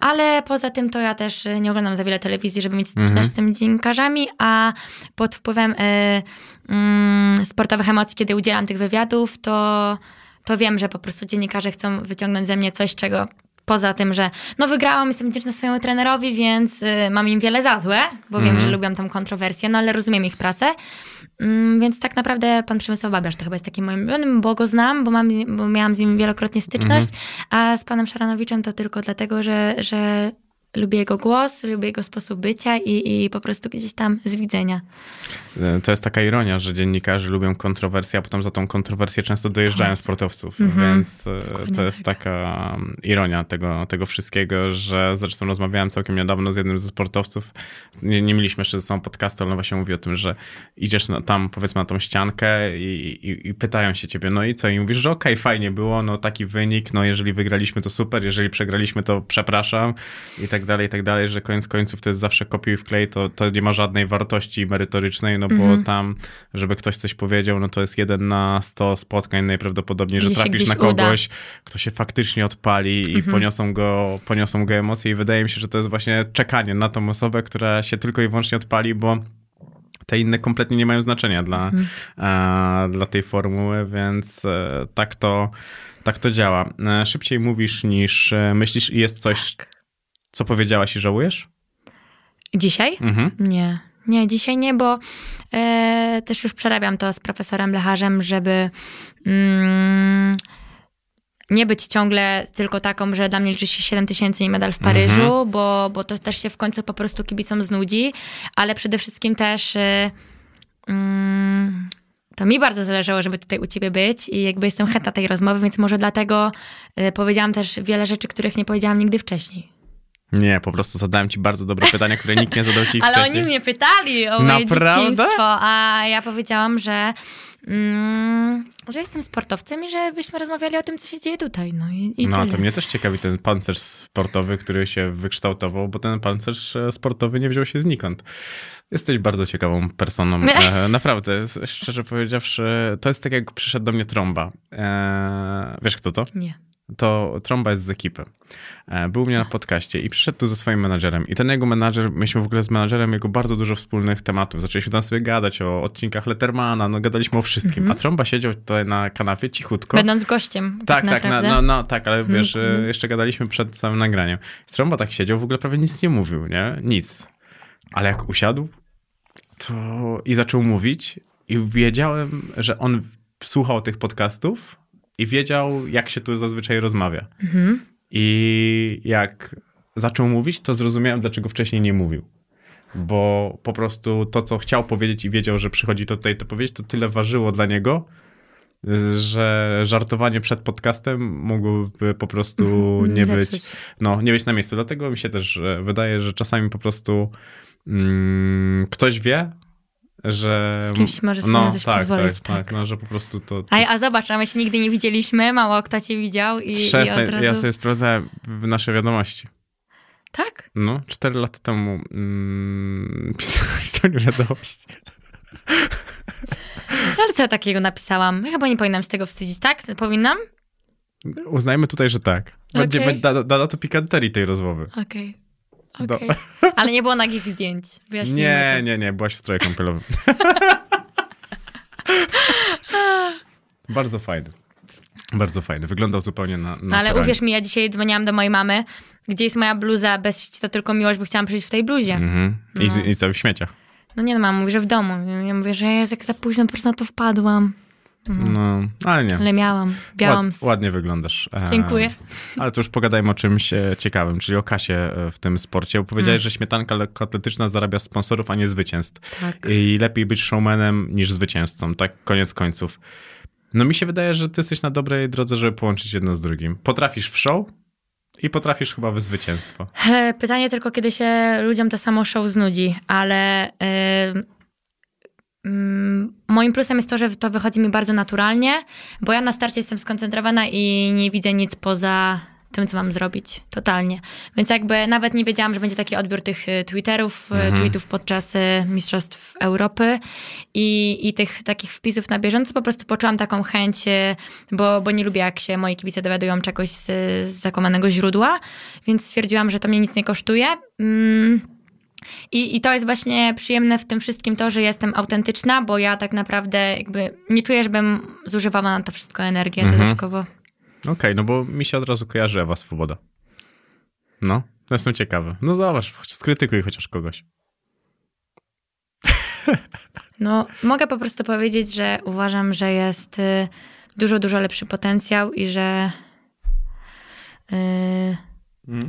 ale poza tym to ja też y, nie oglądam za wiele telewizji, żeby mieć styczność z tymi dziennikarzami, a pod wpływem y, mm, sportowych emocji, kiedy udzielam tych wywiadów, to, to wiem, że po prostu dziennikarze chcą wyciągnąć ze mnie coś, czego poza tym, że no wygrałam, jestem wdzięczna swojemu trenerowi, więc y, mam im wiele za złe, bo wiem, że lubią tą kontrowersję, no ale rozumiem ich pracę. Mm, więc tak naprawdę pan Przemysław Babiarz to chyba jest takim moim ulubionym, bo go znam, bo, mam, bo miałam z nim wielokrotnie styczność, a z panem Szaranowiczem to tylko dlatego, że, że lubię jego głos, lubię jego sposób bycia i, i po prostu gdzieś tam z widzenia. E, To jest taka ironia, że dziennikarze lubią kontrowersję, a potem za tą kontrowersję często dojeżdżają sportowców. Mhm. Więc e, Dokładnie to jest tak. taka um, ironia tego, tego wszystkiego, że zresztą rozmawiałem całkiem niedawno z jednym ze sportowców. Nie, nie mieliśmy jeszcze ze sobą podcastu, ale on właśnie mówi o tym, że idziesz na, tam powiedzmy na tą ściankę i, i, i pytają się ciebie, no i co? I mówisz, że okej, fajnie było, no taki wynik, no jeżeli wygraliśmy to super, jeżeli przegraliśmy to przepraszam i tak dalej, i tak dalej, że koniec końców to jest zawsze kopiuj w klej, to, to nie ma żadnej wartości merytorycznej, no bo Mhm. tam, żeby ktoś coś powiedział, no to jest jeden na 100 spotkań najprawdopodobniej, że Gdzie trafisz na uda. kogoś, kto się faktycznie odpali i Mhm. poniosą, go, poniosą go emocje i wydaje mi się, że to jest właśnie czekanie na tą osobę, która się tylko i wyłącznie odpali, bo te inne kompletnie nie mają znaczenia dla, Mhm. e, dla tej formuły, więc e, tak to, tak to działa. E, szybciej mówisz niż e, myślisz i jest coś, co powiedziałaś i żałujesz? Dzisiaj? Mhm. Nie, nie, dzisiaj nie, bo e, też już przerabiam to z profesorem Lecharzem, żeby mm, nie być ciągle tylko taką, że dla mnie liczy się 7 tysięcy i medal w Paryżu, Mhm. bo, bo to też się w końcu po prostu kibicom znudzi, ale przede wszystkim też e, mm, to mi bardzo zależało, żeby tutaj u ciebie być i jakby jestem chętna tej rozmowy, więc może dlatego e, powiedziałam też wiele rzeczy, których nie powiedziałam nigdy wcześniej. Nie, po prostu zadałem ci bardzo dobre pytania, które nikt nie zadał ci Ale wcześniej. oni mnie pytali o moje Naprawdę? dzieciństwo, a ja powiedziałam, że mm, że jestem sportowcem i żebyśmy rozmawiali o tym, co się dzieje tutaj. No i, i No, tyle. to mnie też ciekawi ten pancerz sportowy, który się wykształtował, bo ten pancerz e, sportowy nie wziął się znikąd. Jesteś bardzo ciekawą personą. E, naprawdę, szczerze powiedziawszy, to jest tak jak przyszedł do mnie trąba. E, wiesz kto to? Nie. to Tromba jest z ekipy. E, Był u mnie na podcaście i przyszedł tu ze swoim menadżerem. I ten jego menadżer, myśmy w ogóle z menadżerem jego bardzo dużo wspólnych tematów. Zaczęliśmy tam sobie gadać o odcinkach Lettermana, no gadaliśmy o wszystkim. A Tromba siedział tutaj na kanapie cichutko. Będąc gościem. Tak, tak, na, naprawdę. no, no, tak, ale wiesz, Mhm. e, jeszcze gadaliśmy przed samym nagraniem. Tromba tak siedział, w ogóle prawie nic nie mówił, nie? Nic. Ale jak usiadł, to i zaczął mówić i wiedziałem, że on słuchał tych podcastów i wiedział, jak się tu zazwyczaj rozmawia. Mhm. I jak zaczął mówić, to zrozumiałem, dlaczego wcześniej nie mówił. Bo po prostu to, co chciał powiedzieć i wiedział, że przychodzi to tutaj to powiedzieć, to tyle ważyło dla niego, że żartowanie przed podcastem mogłoby po prostu Mhm, nie zepsuć. być, no, nie być na miejscu. Dlatego mi się też e, wydaje, że czasami po prostu mm, ktoś wie, że... Z kimś może sobie no, na coś tak, pozwolić, tak, tak, tak. no, że po prostu to... A, a zobacz, a my się nigdy nie widzieliśmy, mało kto cię widział i, i Przestań, od razu... ja sobie sprawdzałem w nasze wiadomości. Tak? No, cztery lata temu mm, pisałeś mnie wiadomość. No ale co ja takiego napisałam? Ja chyba nie powinnam się tego wstydzić, tak? Powinnam? Uznajmy tutaj, że tak. Będzie, Okej. okay. da, da, da to pikanterii tej rozmowy. Okej. Do- Okej. Ale nie było nagich zdjęć. Wyjaśnijmy Nie, to. nie, nie, byłaś w stroju kąpielowym. Bardzo fajny. Bardzo fajny. Wyglądał zupełnie na. No ale uwierz mi, ja dzisiaj dzwoniłam do mojej mamy, gdzie jest moja bluza bez sieci, to tylko miłość, bo chciałam przyjść w tej bluzie. Mhm. I, No. I co w śmieciach. No nie no, mama mówi, że w domu. Ja mówię, że jest jak za późno, po prostu na to wpadłam. No, ale nie. Ale miałam, białam. Ład, ładnie wyglądasz. Dziękuję. Ale to już pogadajmy o czymś e, ciekawym, czyli o kasie e, w tym sporcie. Bo Powiedziałeś, Mm. że śmietanka lekkoatletyczna zarabia sponsorów, a nie zwycięstw. Tak. I lepiej być showmanem niż zwycięzcą. Tak koniec końców. No mi się wydaje, że ty jesteś na dobrej drodze, żeby połączyć jedno z drugim. Potrafisz w show i potrafisz chyba zwycięstwo. E, Pytanie tylko, kiedy się ludziom to samo show znudzi, ale mm, moim plusem jest to, że to wychodzi mi bardzo naturalnie, bo ja na starcie jestem skoncentrowana i nie widzę nic poza tym, co mam zrobić. Totalnie. Więc jakby nawet nie wiedziałam, że będzie taki odbiór tych e, Twitterów, e, tweetów podczas e, Mistrzostw Europy i, i tych takich wpisów na bieżąco. Po prostu poczułam taką chęć, bo, bo nie lubię, jak się moi kibice dowiadują czegoś z, z zakomanego źródła, więc stwierdziłam, że to mnie nic nie kosztuje. Mm. I, I to jest właśnie przyjemne w tym wszystkim to, że jestem autentyczna, bo ja tak naprawdę jakby nie czuję, żebym zużywała na to wszystko energię Mhm. dodatkowo. Okej, no bo mi się od razu kojarzy Ewa Swoboda. No, jestem ciekawy. No zobacz, choć skrytykuj chociaż kogoś. No, mogę po prostu powiedzieć, że uważam, że jest y, dużo, dużo lepszy potencjał i że. Y, Mm.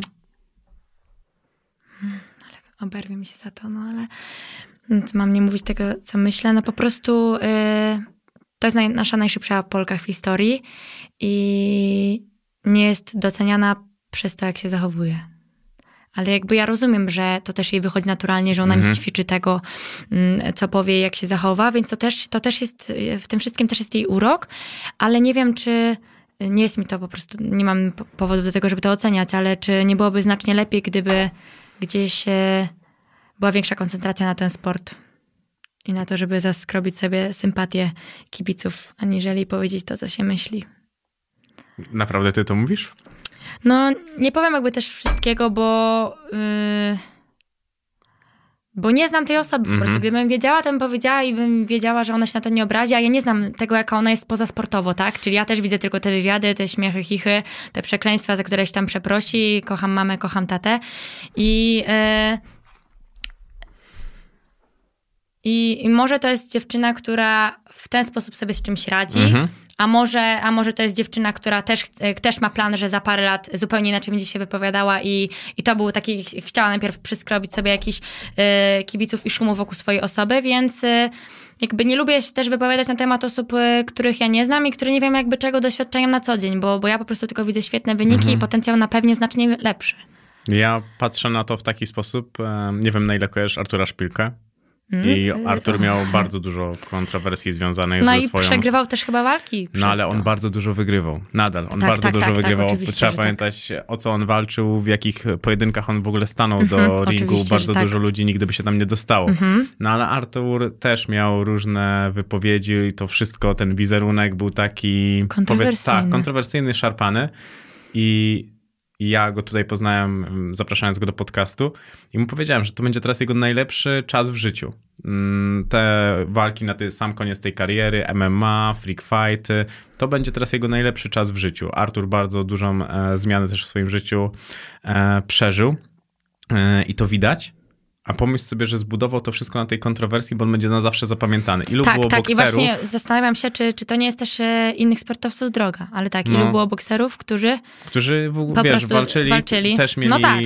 Oberwie mi się za to, no ale. Mam nie mówić tego, co myślę. No po prostu y, to jest naj, nasza najszybsza Polka w historii i nie jest doceniana przez to, jak się zachowuje. Ale jakby ja rozumiem, że to też jej wychodzi naturalnie, że ona Mhm. nie ćwiczy tego, mm, co powie, jak się zachowa, więc to też, to też jest, w tym wszystkim też jest jej urok, ale nie wiem, czy nie jest mi to po prostu, nie mam po- powodów do tego, żeby to oceniać, ale czy nie byłoby znacznie lepiej, gdyby gdzieś była większa koncentracja na ten sport i na to, żeby zaskrobić sobie sympatię kibiców, aniżeli powiedzieć to, co się myśli. Naprawdę ty to mówisz? No, nie powiem jakby też wszystkiego, bo. Yy, bo nie znam tej osoby po Mhm. prostu. Gdybym wiedziała, to bym powiedziała i bym wiedziała, że ona się na to nie obrazi, a ja nie znam tego, jaka ona jest pozasportowo, tak? Czyli ja też widzę tylko te wywiady, te śmiechy, chichy, te przekleństwa, za które się tam przeprosi. Kocham mamę, kocham tatę. I. Yy, i, I może to jest dziewczyna, która w ten sposób sobie z czymś radzi, Mhm. A, może, a może to jest dziewczyna, która też, też ma plan, że za parę lat zupełnie inaczej będzie się wypowiadała i, i to był taki, ch- chciała najpierw przyskrobić sobie jakiś y, kibiców i szumu wokół swojej osoby, więc y, jakby nie lubię się też wypowiadać na temat osób, y, których ja nie znam i które nie wiem jakby czego doświadczają na co dzień, bo, bo ja po prostu tylko widzę świetne wyniki i potencjał na pewnie znacznie lepszy. Ja patrzę na to w taki sposób, e, nie wiem na ile kojarzysz Artura Szpilkę. I Mm. Artur miał bardzo dużo kontrowersji związanych No ze i swoją... przegrywał też chyba walki. No ale on to. bardzo dużo wygrywał. Nadal. On Tak, bardzo tak, dużo tak, tak, wygrywał. Trzeba tak. pamiętać, o co on walczył, w jakich pojedynkach on w ogóle stanął Mhm, do ringu. oczywiście, Bardzo tak. dużo ludzi nigdy by się tam nie dostało. Mhm. No ale Artur też miał różne wypowiedzi i to wszystko, ten wizerunek był taki... Kontrowersyjny. tak, kontrowersyjny, szarpany. I ja go tutaj poznałem, mm, zapraszając go do podcastu i mu powiedziałem, że to będzie teraz jego najlepszy czas w życiu. Mm, Te walki na sam koniec tej kariery, MMA, freak fighty, to będzie teraz jego najlepszy czas w życiu. Artur bardzo dużą e, zmianę też w swoim życiu e, przeżył e, i to widać. A pomyśl sobie, że zbudował to wszystko na tej kontrowersji, bo on będzie na zawsze zapamiętany. Ilu Tak, było tak. I bokserów? właśnie zastanawiam się, czy, czy to nie jest też e, innych sportowców droga. Ale tak, No. ilu było bokserów, którzy którzy w, Po wiesz, prostu walczyli, walczyli. Też, mieli, No tak.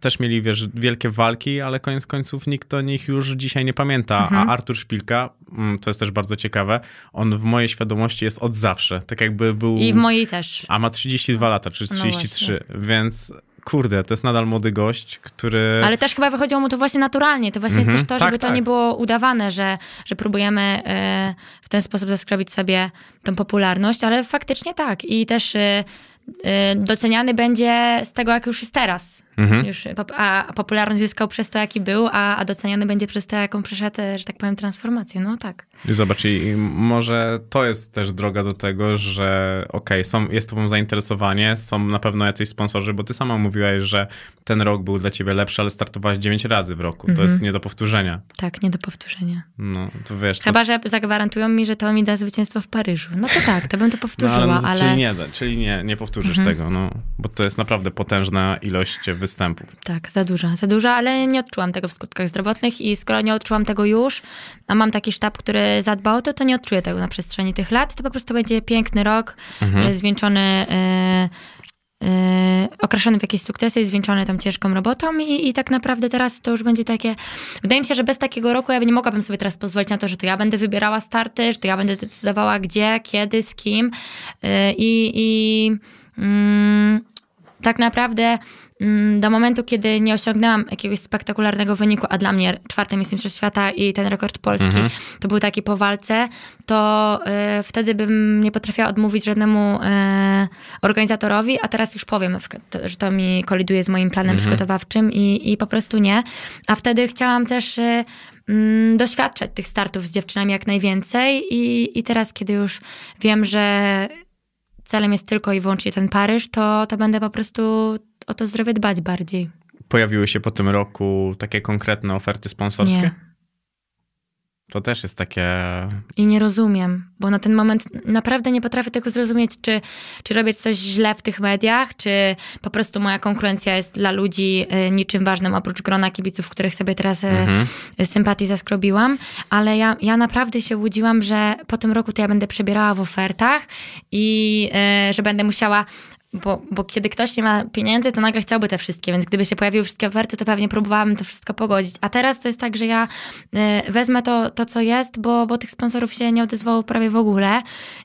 też mieli, wiesz, wielkie walki, ale koniec końców nikt o nich już dzisiaj nie pamięta. Mhm. A Artur Szpilka, mm, to jest też bardzo ciekawe, on w mojej świadomości jest od zawsze. Tak jakby był... i w mojej też. A ma 32 lata, czy No 33, więc kurde, to jest nadal młody gość, który... Ale też chyba wychodziło mu to właśnie naturalnie. To właśnie Mhm. jest też to, Tak, żeby to tak. nie było udawane, że, że próbujemy e, w ten sposób zaskrobić sobie tą popularność, ale faktycznie tak. I też e, e, doceniany będzie z tego, jak już jest teraz. Mhm. Już, pop- a popularność zyskał przez to, jaki był, a, a doceniany będzie przez to, jaką przeszedł, e, że tak powiem, transformację. No tak. I Zobacz, i może to jest też droga do tego, że okej, są, jest tobą zainteresowanie, są na pewno jacyś sponsorzy, bo ty sama mówiłaś, że ten rok był dla ciebie lepszy, ale startowałaś 9 razy w roku. To Mhm. jest nie do powtórzenia. Tak, nie do powtórzenia. No, to wiesz... To, Chyba, że zagwarantują mi, że to mi da zwycięstwo w Paryżu. No to tak, to bym to no, powtórzyła, no, ale... Czyli nie, czyli nie, nie powtórzysz Mhm. tego, no, bo to jest naprawdę potężna ilość występów. Tak, za duża, za duża, ale nie odczułam tego w skutkach zdrowotnych i skoro nie odczułam tego już, a mam taki sztab, który zadba o to, to nie odczuję tego na przestrzeni tych lat. To po prostu będzie piękny rok, Mhm. e, zwieńczony, e, e, okraszony w jakieś sukcesy i zwieńczony tą ciężką robotą i, i tak naprawdę teraz to już będzie takie... Wydaje mi się, że bez takiego roku ja nie mogłabym sobie teraz pozwolić na to, że to ja będę wybierała starty, że to ja będę decydowała gdzie, kiedy, z kim i... i mm, tak naprawdę do momentu, kiedy nie osiągnęłam jakiegoś spektakularnego wyniku, a dla mnie czwarte miejsce Mistrzostw Świata i ten rekord polski Mhm. to był taki po walce, to y, wtedy bym nie potrafiła odmówić żadnemu y, organizatorowi, a teraz już powiem, na przykład, to, że to mi koliduje z moim planem przygotowawczym i, i po prostu nie. A wtedy chciałam też y, mm, doświadczać tych startów z dziewczynami jak najwięcej i, i teraz, kiedy już wiem, że celem jest tylko i wyłącznie ten Paryż, to, to będę po prostu o to zdrowie dbać bardziej. Pojawiły się po tym roku takie konkretne oferty sponsorskie? Nie. To też jest takie... I nie rozumiem, bo na ten moment naprawdę nie potrafię tego zrozumieć, czy, czy robię coś źle w tych mediach, czy po prostu moja konkurencja jest dla ludzi y, niczym ważnym, oprócz grona kibiców, których sobie teraz y, Mhm. sympatii zaskrobiłam, ale ja, ja naprawdę się łudziłam, że po tym roku to ja będę przebierała w ofertach i y, że będę musiała bo, bo kiedy ktoś nie ma pieniędzy, to nagle chciałby te wszystkie, więc gdyby się pojawiły wszystkie oferty, to pewnie próbowałabym to wszystko pogodzić. A teraz to jest tak, że ja y, wezmę to, to, co jest, bo, bo tych sponsorów się nie odezwało prawie w ogóle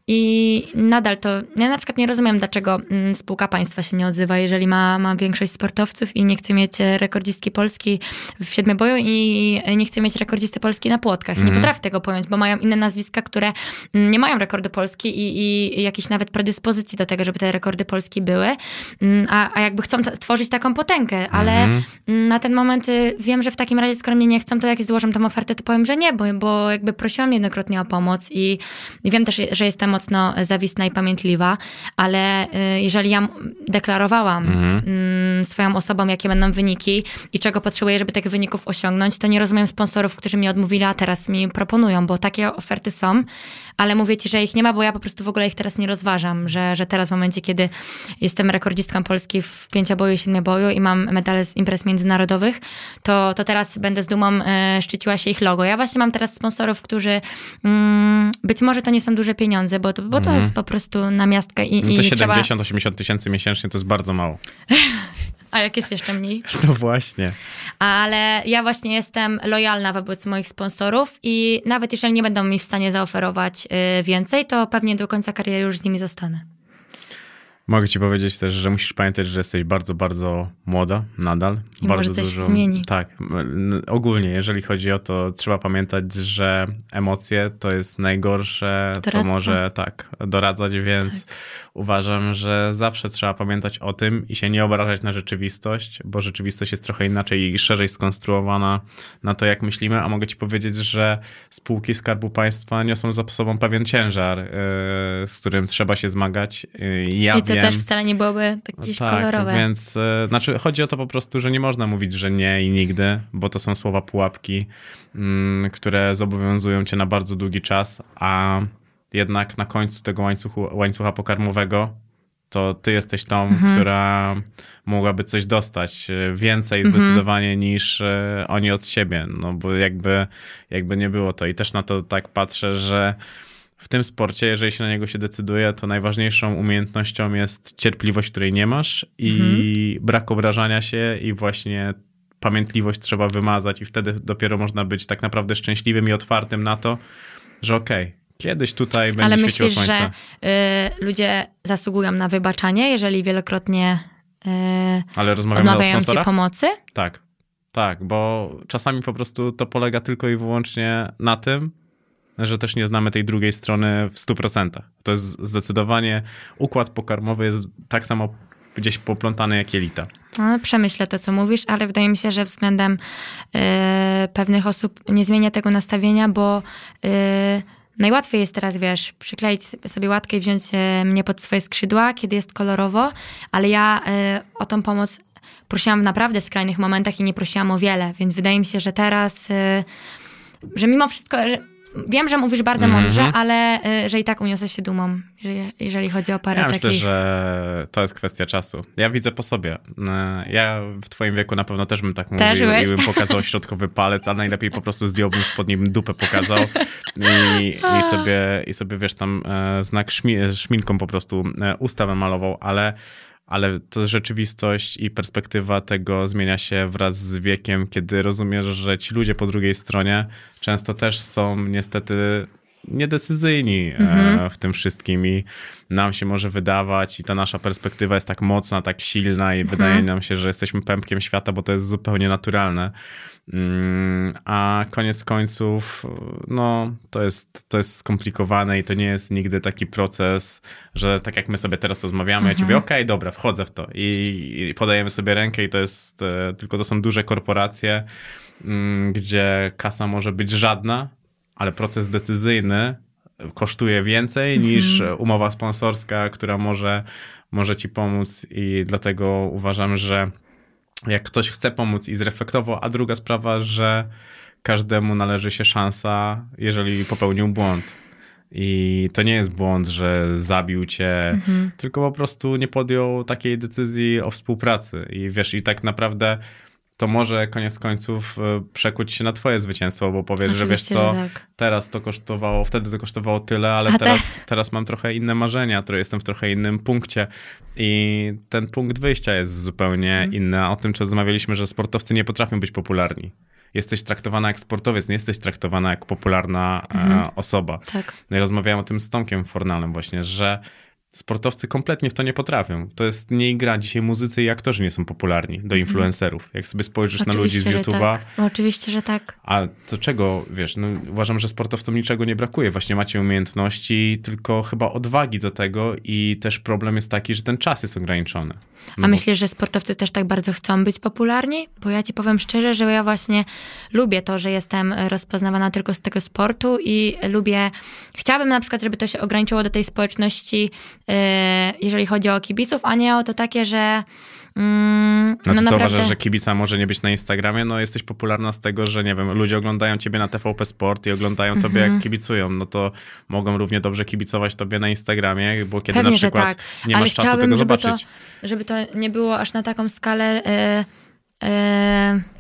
i nadal to, ja na przykład nie rozumiem, dlaczego mm, spółka państwa się nie odzywa, jeżeli ma, ma większość sportowców i nie chce mieć rekordzistki Polski w siedmioboju i nie chce mieć rekordzisty Polski na płotkach. Nie potrafię tego pojąć, bo mają inne nazwiska, które mm, nie mają rekordu Polski i, i, i jakiejś nawet predyspozycji do tego, żeby te rekordy Polski były, Mm, a, a jakby chcą tworzyć taką potęgę, ale Mhm. mm, na ten moment y, wiem, że w takim razie, skoro mnie nie chcą, to jak złożą tą ofertę, to powiem, że nie, bo, bo jakby prosiłam niejednokrotnie o pomoc i, wiem też, że jestem mocno zawistna i pamiętliwa, ale y, jeżeli ja deklarowałam Mhm. mm, swoją osobą, jakie będą wyniki i czego potrzebuję, żeby tych wyników osiągnąć, to nie rozumiem sponsorów, którzy mi odmówili, a teraz mi proponują, bo takie oferty są, ale mówię ci, że ich nie ma, bo ja po prostu w ogóle ich teraz nie rozważam, że, że teraz w momencie, kiedy jestem rekordzistką Polski w pięcioboju i siedmioboju i mam medale z imprez międzynarodowych, to, to teraz będę z dumą e, szczyciła się ich logo. Ja właśnie mam teraz sponsorów, którzy mm, być może to nie są duże pieniądze, bo, to- bo to jest po prostu na miastkę i, No to i trzeba... 70-80 tysięcy miesięcznie to jest bardzo mało. A jak jest jeszcze mniej? To właśnie. Ale ja właśnie jestem lojalna wobec moich sponsorów i nawet jeżeli nie będą mi w stanie zaoferować y, więcej, to pewnie do końca kariery już z nimi zostanę. Mogę ci powiedzieć też, że musisz pamiętać, że jesteś bardzo, bardzo młoda nadal. I bardzo może coś dużo. się zmieni. Tak. Ogólnie, jeżeli chodzi o to, trzeba pamiętać, że emocje to jest najgorsze, co Doradca. może tak doradzać, więc uważam, że zawsze trzeba pamiętać o tym i się nie obrażać na rzeczywistość, bo rzeczywistość jest trochę inaczej i szerzej skonstruowana na to, jak myślimy, a mogę ci powiedzieć, że spółki Skarbu Państwa niosą za sobą pewien ciężar, yy, z którym trzeba się zmagać. Yy, Ja I to wiem, też wcale nie byłoby jakieś tak, kolorowe. Więc e, znaczy chodzi o to po prostu, że nie można mówić, że nie i nigdy, bo to są słowa pułapki, mm, które zobowiązują cię na bardzo długi czas, a jednak na końcu tego łańcuchu, łańcucha pokarmowego to ty jesteś tą, Mhm. która mogłaby coś dostać e, więcej Mhm. zdecydowanie niż e, oni od siebie, no bo jakby, jakby nie było to i też na to tak patrzę, że w tym sporcie, jeżeli się na niego się decyduje, to najważniejszą umiejętnością jest cierpliwość, której nie masz i brak obrażania się i właśnie pamiętliwość trzeba wymazać i wtedy dopiero można być tak naprawdę szczęśliwym i otwartym na to, że okej, kiedyś tutaj będzie Ale myślisz, słońce. że y, ludzie zasługują na wybaczanie, jeżeli wielokrotnie y, Ale rozmawiamy o odmawiają ci pomocy? Tak, tak, bo czasami po prostu to polega tylko i wyłącznie na tym, że też nie znamy tej drugiej strony w 100%. To jest zdecydowanie, układ pokarmowy jest tak samo gdzieś poplątany jak jelita. No, przemyślę to, co mówisz, ale wydaje mi się, że względem y, pewnych osób nie zmienia tego nastawienia, bo y, najłatwiej jest teraz, wiesz, przykleić sobie łatkę i wziąć y, mnie pod swoje skrzydła, kiedy jest kolorowo, ale ja y, o tą pomoc prosiłam w naprawdę skrajnych momentach i nie prosiłam o wiele, więc wydaje mi się, że teraz, y, że mimo wszystko, wiem, że mówisz bardzo Mhm. mądrze, ale y, że i tak uniosę się dumą, jeżeli, jeżeli chodzi o parę Ja takich... myślę, że to jest kwestia czasu. Ja widzę po sobie. E, Ja w twoim wieku na pewno też bym tak mówił Też i bym pokazał środkowy palec, a najlepiej po prostu zdjąłbym spodnie bym dupę pokazał i, i, sobie, i sobie, wiesz, tam e, znak szmi, szminką po prostu e, usta malował, ale ale to rzeczywistość i perspektywa tego zmienia się wraz z wiekiem, kiedy rozumiesz, że ci ludzie po drugiej stronie często też są niestety niedecyzyjni e, w tym wszystkim i nam się może wydawać i ta nasza perspektywa jest tak mocna, tak silna i wydaje nam się, że jesteśmy pępkiem świata, bo to jest zupełnie naturalne. Mm, A koniec końców, no, to jest, to jest skomplikowane i to nie jest nigdy taki proces, że tak jak my sobie teraz rozmawiamy, ja ci mówię, okej, dobra, wchodzę w to. I, i podajemy sobie rękę i to jest, e, tylko to są duże korporacje, mm, gdzie kasa może być żadna, ale proces decyzyjny kosztuje więcej niż umowa sponsorska, która może, może ci pomóc i dlatego uważam, że jak ktoś chce pomóc i zreflektował, a druga sprawa, że każdemu należy się szansa, jeżeli popełnił błąd. I to nie jest błąd, że zabił cię, tylko po prostu nie podjął takiej decyzji o współpracy. I wiesz, i tak naprawdę to może koniec końców e, przekuć się na twoje zwycięstwo, bo powiesz, że wiesz Oczywiście, co, tak. teraz to kosztowało, wtedy to kosztowało tyle, ale A te- teraz, teraz mam trochę inne marzenia, to jestem w trochę innym punkcie i ten punkt wyjścia jest zupełnie Mhm. inny. O tym, czy rozmawialiśmy, że sportowcy nie potrafią być popularni. Jesteś traktowana jak sportowiec, nie jesteś traktowana jak popularna Mhm. e, osoba. Tak. No i rozmawiałem o tym z Tomkiem Fornalem właśnie, że sportowcy kompletnie w to nie potrafią. To jest nie gra. Dzisiaj muzycy i aktorzy nie są popularni do influencerów. Jak sobie spojrzysz na ludzi z Mhm. Oczywiście, YouTube'a, tak. No, Oczywiście, że tak. a to czego, wiesz, no uważam, że sportowcom niczego nie brakuje. Właśnie macie umiejętności, tylko chyba odwagi do tego i też problem jest taki, że ten czas jest ograniczony. No A myślisz, że sportowcy też tak bardzo chcą być popularni? Bo ja ci powiem szczerze, że ja właśnie lubię to, że jestem rozpoznawana tylko z tego sportu i lubię, chciałabym na przykład, żeby to się ograniczyło do tej społeczności, jeżeli chodzi o kibiców, a nie o to takie, że mm, No, co naprawdę... uważasz, że kibica może nie być na Instagramie? No jesteś popularna z tego, że nie wiem, ludzie oglądają ciebie na TVP Sport i oglądają tobie Mhm. jak kibicują. No to mogą równie dobrze kibicować tobie na Instagramie, bo kiedy Pewnie, na przykład tak. nie Ale masz czasu tego żeby zobaczyć. To, żeby to nie było aż na taką skalę. Yy, yy,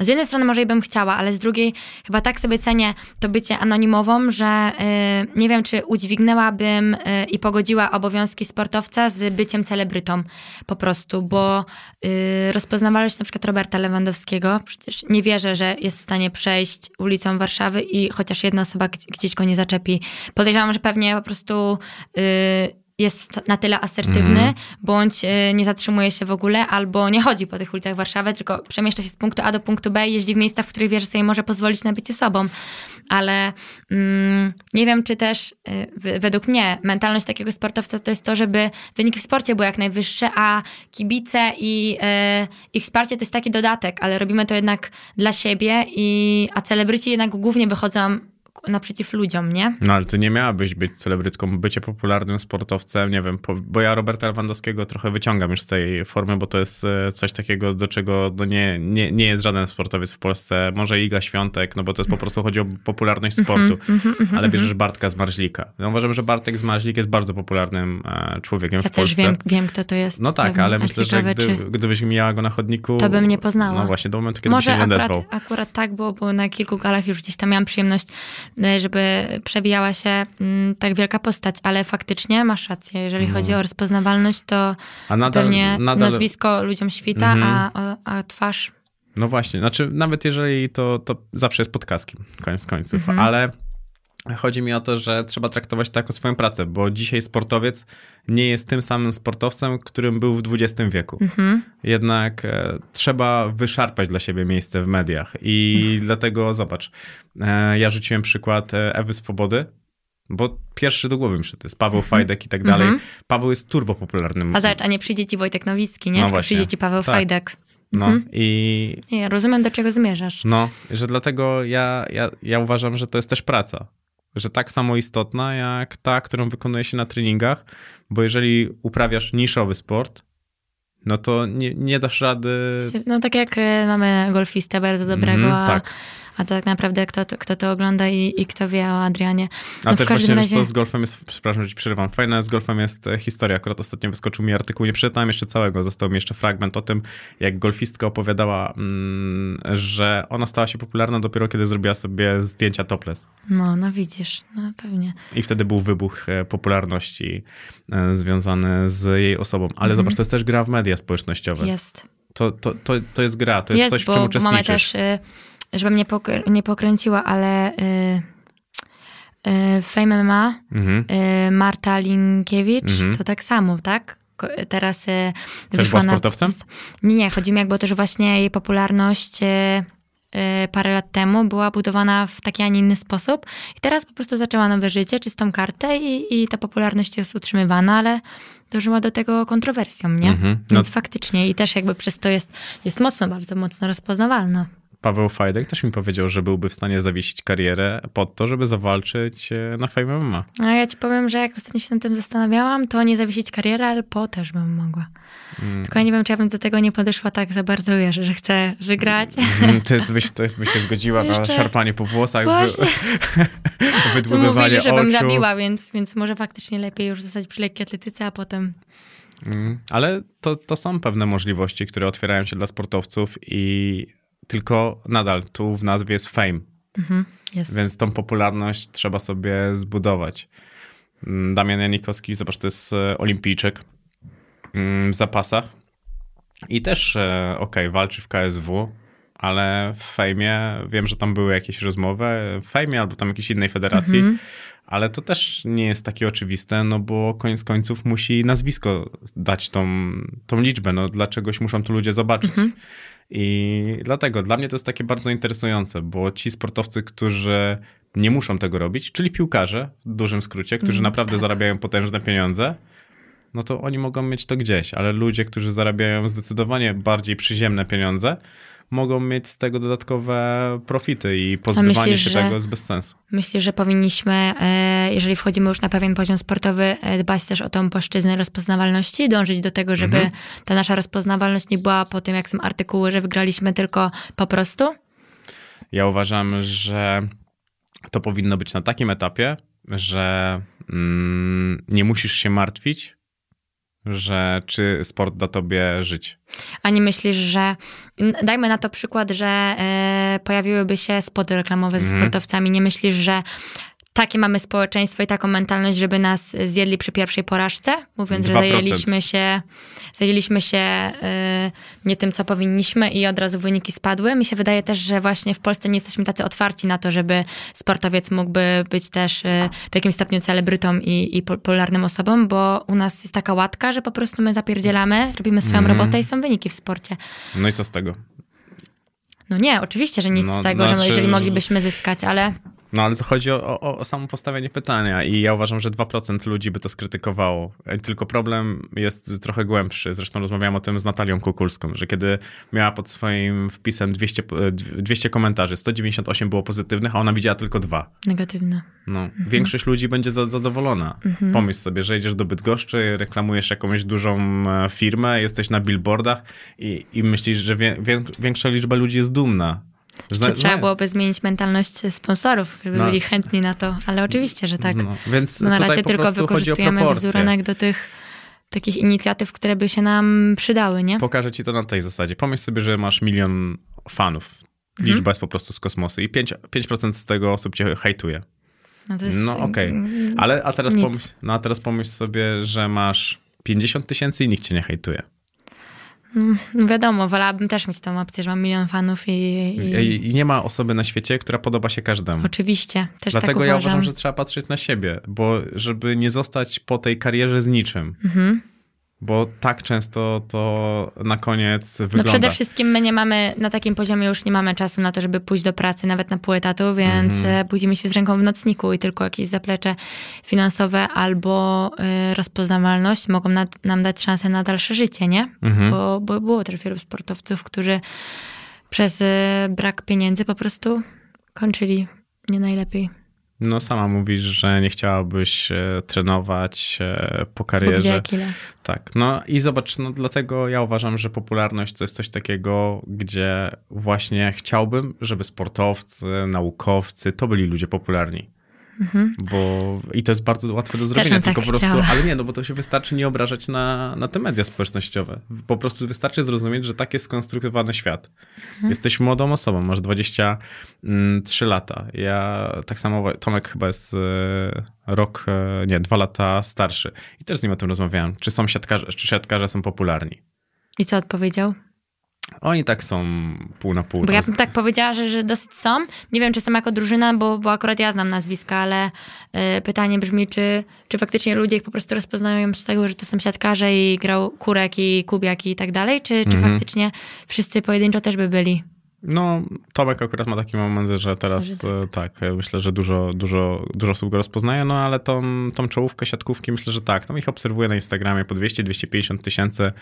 z jednej strony może i bym chciała, ale z drugiej chyba tak sobie cenię to bycie anonimową, że yy, nie wiem, czy udźwignęłabym yy, i pogodziła obowiązki sportowca z byciem celebrytą po prostu, bo yy, rozpoznawalność na przykład Roberta Lewandowskiego, przecież nie wierzę, że jest w stanie przejść ulicą Warszawy i chociaż jedna osoba gdzieś go nie zaczepi. Podejrzewam, że pewnie po prostu yy, jest na tyle asertywny, Mhm. bądź y, nie zatrzymuje się w ogóle, albo nie chodzi po tych ulicach Warszawy, tylko przemieszcza się z punktu A do punktu B i jeździ w miejsca, w których wie, że sobie może pozwolić na bycie sobą. Ale mm, nie wiem, czy też y, według mnie mentalność takiego sportowca to jest to, żeby wyniki w sporcie były jak najwyższe, a kibice i y, ich wsparcie to jest taki dodatek, ale robimy to jednak dla siebie, i, a celebryci jednak głównie wychodzą naprzeciw ludziom, nie? No ale ty nie miałabyś być celebrytką, bycie popularnym sportowcem, nie wiem, bo ja Roberta Lewandowskiego trochę wyciągam już z tej formy, bo to jest e, coś takiego, do czego no nie, nie, nie jest żaden sportowiec w Polsce, może Iga Świątek, no bo to jest po prostu chodzi o popularność sportu, ale bierzesz Bartka z Marzlika. Ja uważam, że Bartek z Marzlik jest bardzo popularnym e, człowiekiem Ja w też Polsce. wiem, wiem, kto to jest. No tak, pewnie, ale myślę, że gdy, czy... gdybyś miała go na chodniku... To bym nie poznała. No właśnie, do momentu, kiedy Może się nie akurat, odezwał. akurat tak było, bo na kilku galach już gdzieś tam miałam przyjemność, żeby przewijała się mm, tak wielka postać, ale faktycznie masz rację. Jeżeli chodzi o rozpoznawalność, to. A nadal, pewnie nadal nazwisko ludziom świta, Mhm. a, a, twarz... No właśnie, znaczy nawet jeżeli to, to zawsze jest podcastem, koniec końców, Mhm. ale chodzi mi o to, że trzeba traktować to jako swoją pracę, bo dzisiaj sportowiec nie jest tym samym sportowcem, którym był w XX wieku. Mhm. Jednak e, trzeba wyszarpać dla siebie miejsce w mediach i Mhm. dlatego zobacz, e, ja rzuciłem przykład e, Ewy Swobody, bo pierwszy do głowy mi przyszedł, to jest Paweł Fajdek i tak dalej. Mhm. Paweł jest turbo popularnym. A zobacz, a nie przyjdzie ci Wojtek Nowicki, nie? No Tylko przyjdzie ci Paweł Tak. Fajdek. No Mhm. i Nie, ja rozumiem, do czego zmierzasz. No, że dlatego ja, ja, ja uważam, że to jest też praca. Że tak samo istotna jak ta, którą wykonuje się na treningach, bo jeżeli uprawiasz niszowy sport, no to nie, nie dasz rady. No tak jak e, mamy golfistę bardzo dobrego, a, tak. a tak naprawdę kto, to- kto to ogląda i, i kto wie o Adrianie. A No też w każdym właśnie, razie... co z golfem jest, przepraszam, że ci przerywam, fajna z golfem jest e, historia. Akurat ostatnio wyskoczył mi artykuł, nie przeczytałem jeszcze całego, został mi jeszcze fragment o tym, jak golfistka opowiadała, mm, że ona stała się popularna dopiero kiedy zrobiła sobie zdjęcia topless. No, no widzisz, no pewnie. I wtedy był wybuch e, popularności e, związany z jej osobą. Ale zobacz, to jest też gra w media społecznościowe. Mhm. Jest. To, to, to, to jest gra, to jest, jest, coś, w czym bo mamy uczestniczysz. też, y, żebym nie, pokr- nie pokręciła, ale y, y, Fame MMA, Mhm. y, Marta Linkiewicz, Mhm. to tak samo, tak? Ko- Teraz y, Też była na- sportowcem? Nie, nie, chodzi mi jakby o to, że właśnie jej popularność y, y, parę lat temu była budowana w taki, a nie inny sposób i teraz po prostu zaczęła nowe życie, czystą kartę i, i ta popularność jest utrzymywana, ale dożyła do tego kontrowersją, nie? Mhm. No- Więc faktycznie i też jakby przez to jest, jest mocno, bardzo mocno rozpoznawalna. Paweł Fajdek też mi powiedział, że byłby w stanie zawiesić karierę pod to, żeby zawalczyć e, na Fame MMA. A ja ci powiem, że jak ostatnio się nad tym zastanawiałam, to nie zawiesić kariery, ale po też bym mogła. Mm. Tylko ja nie wiem, czy ja bym do tego nie podeszła tak za bardzo, wiesz, że chcę wygrać. Mhm, Ty, ty, byś, ty byś się zgodziła na Jeszcze- szarpanie po włosach, wy, Właśnie. wydłubywanie Mówili, żebym oczu. zabiła, więc, więc może faktycznie lepiej już zostać przy lekkiej atletyce, a potem... Mm, Ale to, to są pewne możliwości, które otwierają się dla sportowców i tylko nadal tu w nazwie jest fame, Mhm, jest. więc tą popularność trzeba sobie zbudować. Mm, Damian Janikowski, zobacz, to jest e, olimpijczyk mm, w zapasach i też, e, okej, walczy w KSW, ale w fejmie, wiem, że tam były jakieś rozmowy, w fejmie albo tam jakiejś innej federacji, Mhm. ale to też nie jest takie oczywiste, no bo koniec końców musi nazwisko dać tą, tą liczbę, no dlaczegoś muszą tu ludzie zobaczyć. I dlatego dla mnie to jest takie bardzo interesujące, bo ci sportowcy, którzy nie muszą tego robić, czyli piłkarze w dużym skrócie, którzy naprawdę zarabiają potężne pieniądze, no to oni mogą mieć to gdzieś, ale ludzie, którzy zarabiają zdecydowanie bardziej przyziemne pieniądze, mogą mieć z tego dodatkowe profity i pozbywanie myślisz, się że- tego jest bez sensu. Myślę, że powinniśmy, e, jeżeli wchodzimy już na pewien poziom sportowy, e, dbać też o tą płaszczyznę rozpoznawalności, dążyć do tego, żeby Mhm. ta nasza rozpoznawalność nie była po tym, jak są artykuły, że wygraliśmy tylko po prostu. Ja uważam, że to powinno być na takim etapie, że mm, nie musisz się martwić, że czy sport da tobie żyć. A nie myślisz, że. Dajmy na to przykład, że e, pojawiłyby się spoty reklamowe ze Mhm. sportowcami. Nie myślisz, że takie mamy społeczeństwo i taką mentalność, żeby nas zjedli przy pierwszej porażce, mówiąc, że 2%. zajęliśmy się, zajęliśmy się y, nie tym, co powinniśmy i od razu wyniki spadły. Mi się wydaje też, że właśnie w Polsce nie jesteśmy tacy otwarci na to, żeby sportowiec mógłby być też y, w jakimś stopniu celebrytą i, i po- popularnym osobą, bo u nas jest taka łatka, że po prostu my zapierdzielamy, robimy swoją Mhm. robotę i są wyniki w sporcie. No i co z tego? No nie, oczywiście, że nic No, z tego, że znaczy- jeżeli moglibyśmy zyskać, ale No ale to chodzi o, o, o samo postawienie pytania i ja uważam, że 2% ludzi by to skrytykowało. E, Tylko problem jest trochę głębszy. Zresztą rozmawiałem o tym z Natalią Kukulską, że kiedy miała pod swoim wpisem 200, e, 200 komentarzy, 198 było pozytywnych, a ona widziała tylko dwa. negatywne. No, Mhm. Większość ludzi będzie za, zadowolona. Pomyśl sobie, że idziesz do Bydgoszczy, reklamujesz jakąś dużą e, firmę, jesteś na billboardach i, i myślisz, że wie, większa liczba ludzi jest dumna. Zna- To trzeba zna- byłoby zmienić mentalność sponsorów, żeby No. byli chętni na to, ale oczywiście, że tak. No, więc Bo na razie tylko wykorzystujemy wizerunek do tych takich inicjatyw, które by się nam przydały, nie? Pokażę ci to na tej zasadzie. Pomyśl sobie, że masz milion fanów. Mhm. Liczba jest po prostu z kosmosu i 5%, 5% z tego osób cię hejtuje. No, No okej. mm, Ale a teraz, pomyśl, no, a teraz pomyśl sobie, że masz 50 tysięcy i nikt cię nie hejtuje. Mm, Wiadomo, wolałabym też mieć tą opcję, że mam milion fanów i... i... I, nie ma osoby na świecie, która podoba się każdemu. Oczywiście, też Dlatego tak ja uważam. uważam, że trzeba patrzeć na siebie, bo żeby nie zostać po tej karierze z niczym. Mhm. Bo tak często to na koniec No wygląda. przede wszystkim my nie mamy, na takim poziomie już nie mamy czasu na to, żeby pójść do pracy nawet na pół etatu, więc e, budzimy się z ręką w nocniku i tylko jakieś zaplecze finansowe albo y, rozpoznawalność mogą nad, nam dać szansę na dalsze życie, nie? Mhm. Bo, bo było też wielu sportowców, którzy przez y, brak pieniędzy po prostu kończyli nie najlepiej. No sama mówisz, że nie chciałabyś e, trenować e, po karierze. ile. Tak, no i zobacz, no dlatego ja uważam, że popularność to jest coś takiego, gdzie właśnie chciałbym, żeby sportowcy, naukowcy to byli ludzie popularni. Bo i to jest bardzo łatwe do zrobienia, tylko tak po prostu, chciała. ale nie, no bo to się wystarczy nie obrażać na, na te media społecznościowe. Po prostu wystarczy zrozumieć, że tak jest skonstruowany świat. Jesteś młodą osobą, masz 23 lata. Ja tak samo, Tomek chyba jest e, rok, e, nie, dwa lata starszy. I też z nim o tym rozmawiałem. Czy są siatkarze, czy siatkarze są popularni? I co odpowiedział? Oni tak są pół na pół. Bo ja bym tak powiedziała, że, że dosyć są. Nie wiem, czy są jako drużyna, bo, bo akurat ja znam nazwiska, ale y, pytanie brzmi, czy, czy faktycznie ludzie ich po prostu rozpoznają z tego, że to są siatkarze i grał Kurek i Kubiak i tak dalej, czy, czy Mhm. faktycznie wszyscy pojedynczo też by byli? No, Tomek akurat ma taki moment, że teraz Że tak. tak, ja myślę, że dużo, dużo, dużo osób go rozpoznaje, no ale tą, tą czołówkę siatkówki myślę, że tak. Tam ich obserwuję na Instagramie po 200-250 tysięcy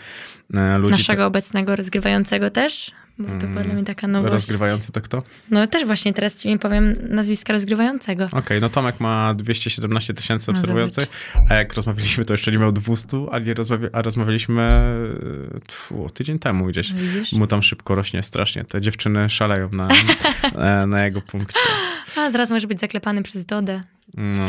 e, ludzi. Naszego obecnego rozgrywającego też? Bo to była dla mnie taka nowość. Rozgrywający to kto? No też właśnie teraz ci mi powiem nazwiska rozgrywającego. Okej, no Tomek ma 217 tysięcy No obserwujących, a jak rozmawialiśmy, to jeszcze nie miał 200, a, nie rozmawia, a rozmawialiśmy e, tfu, tydzień temu gdzieś. Widzisz? Mu tam szybko rośnie strasznie. Te dziewczyny szaleją na, e, na jego punkcie. A zaraz może być zaklepany przez Dodę. No,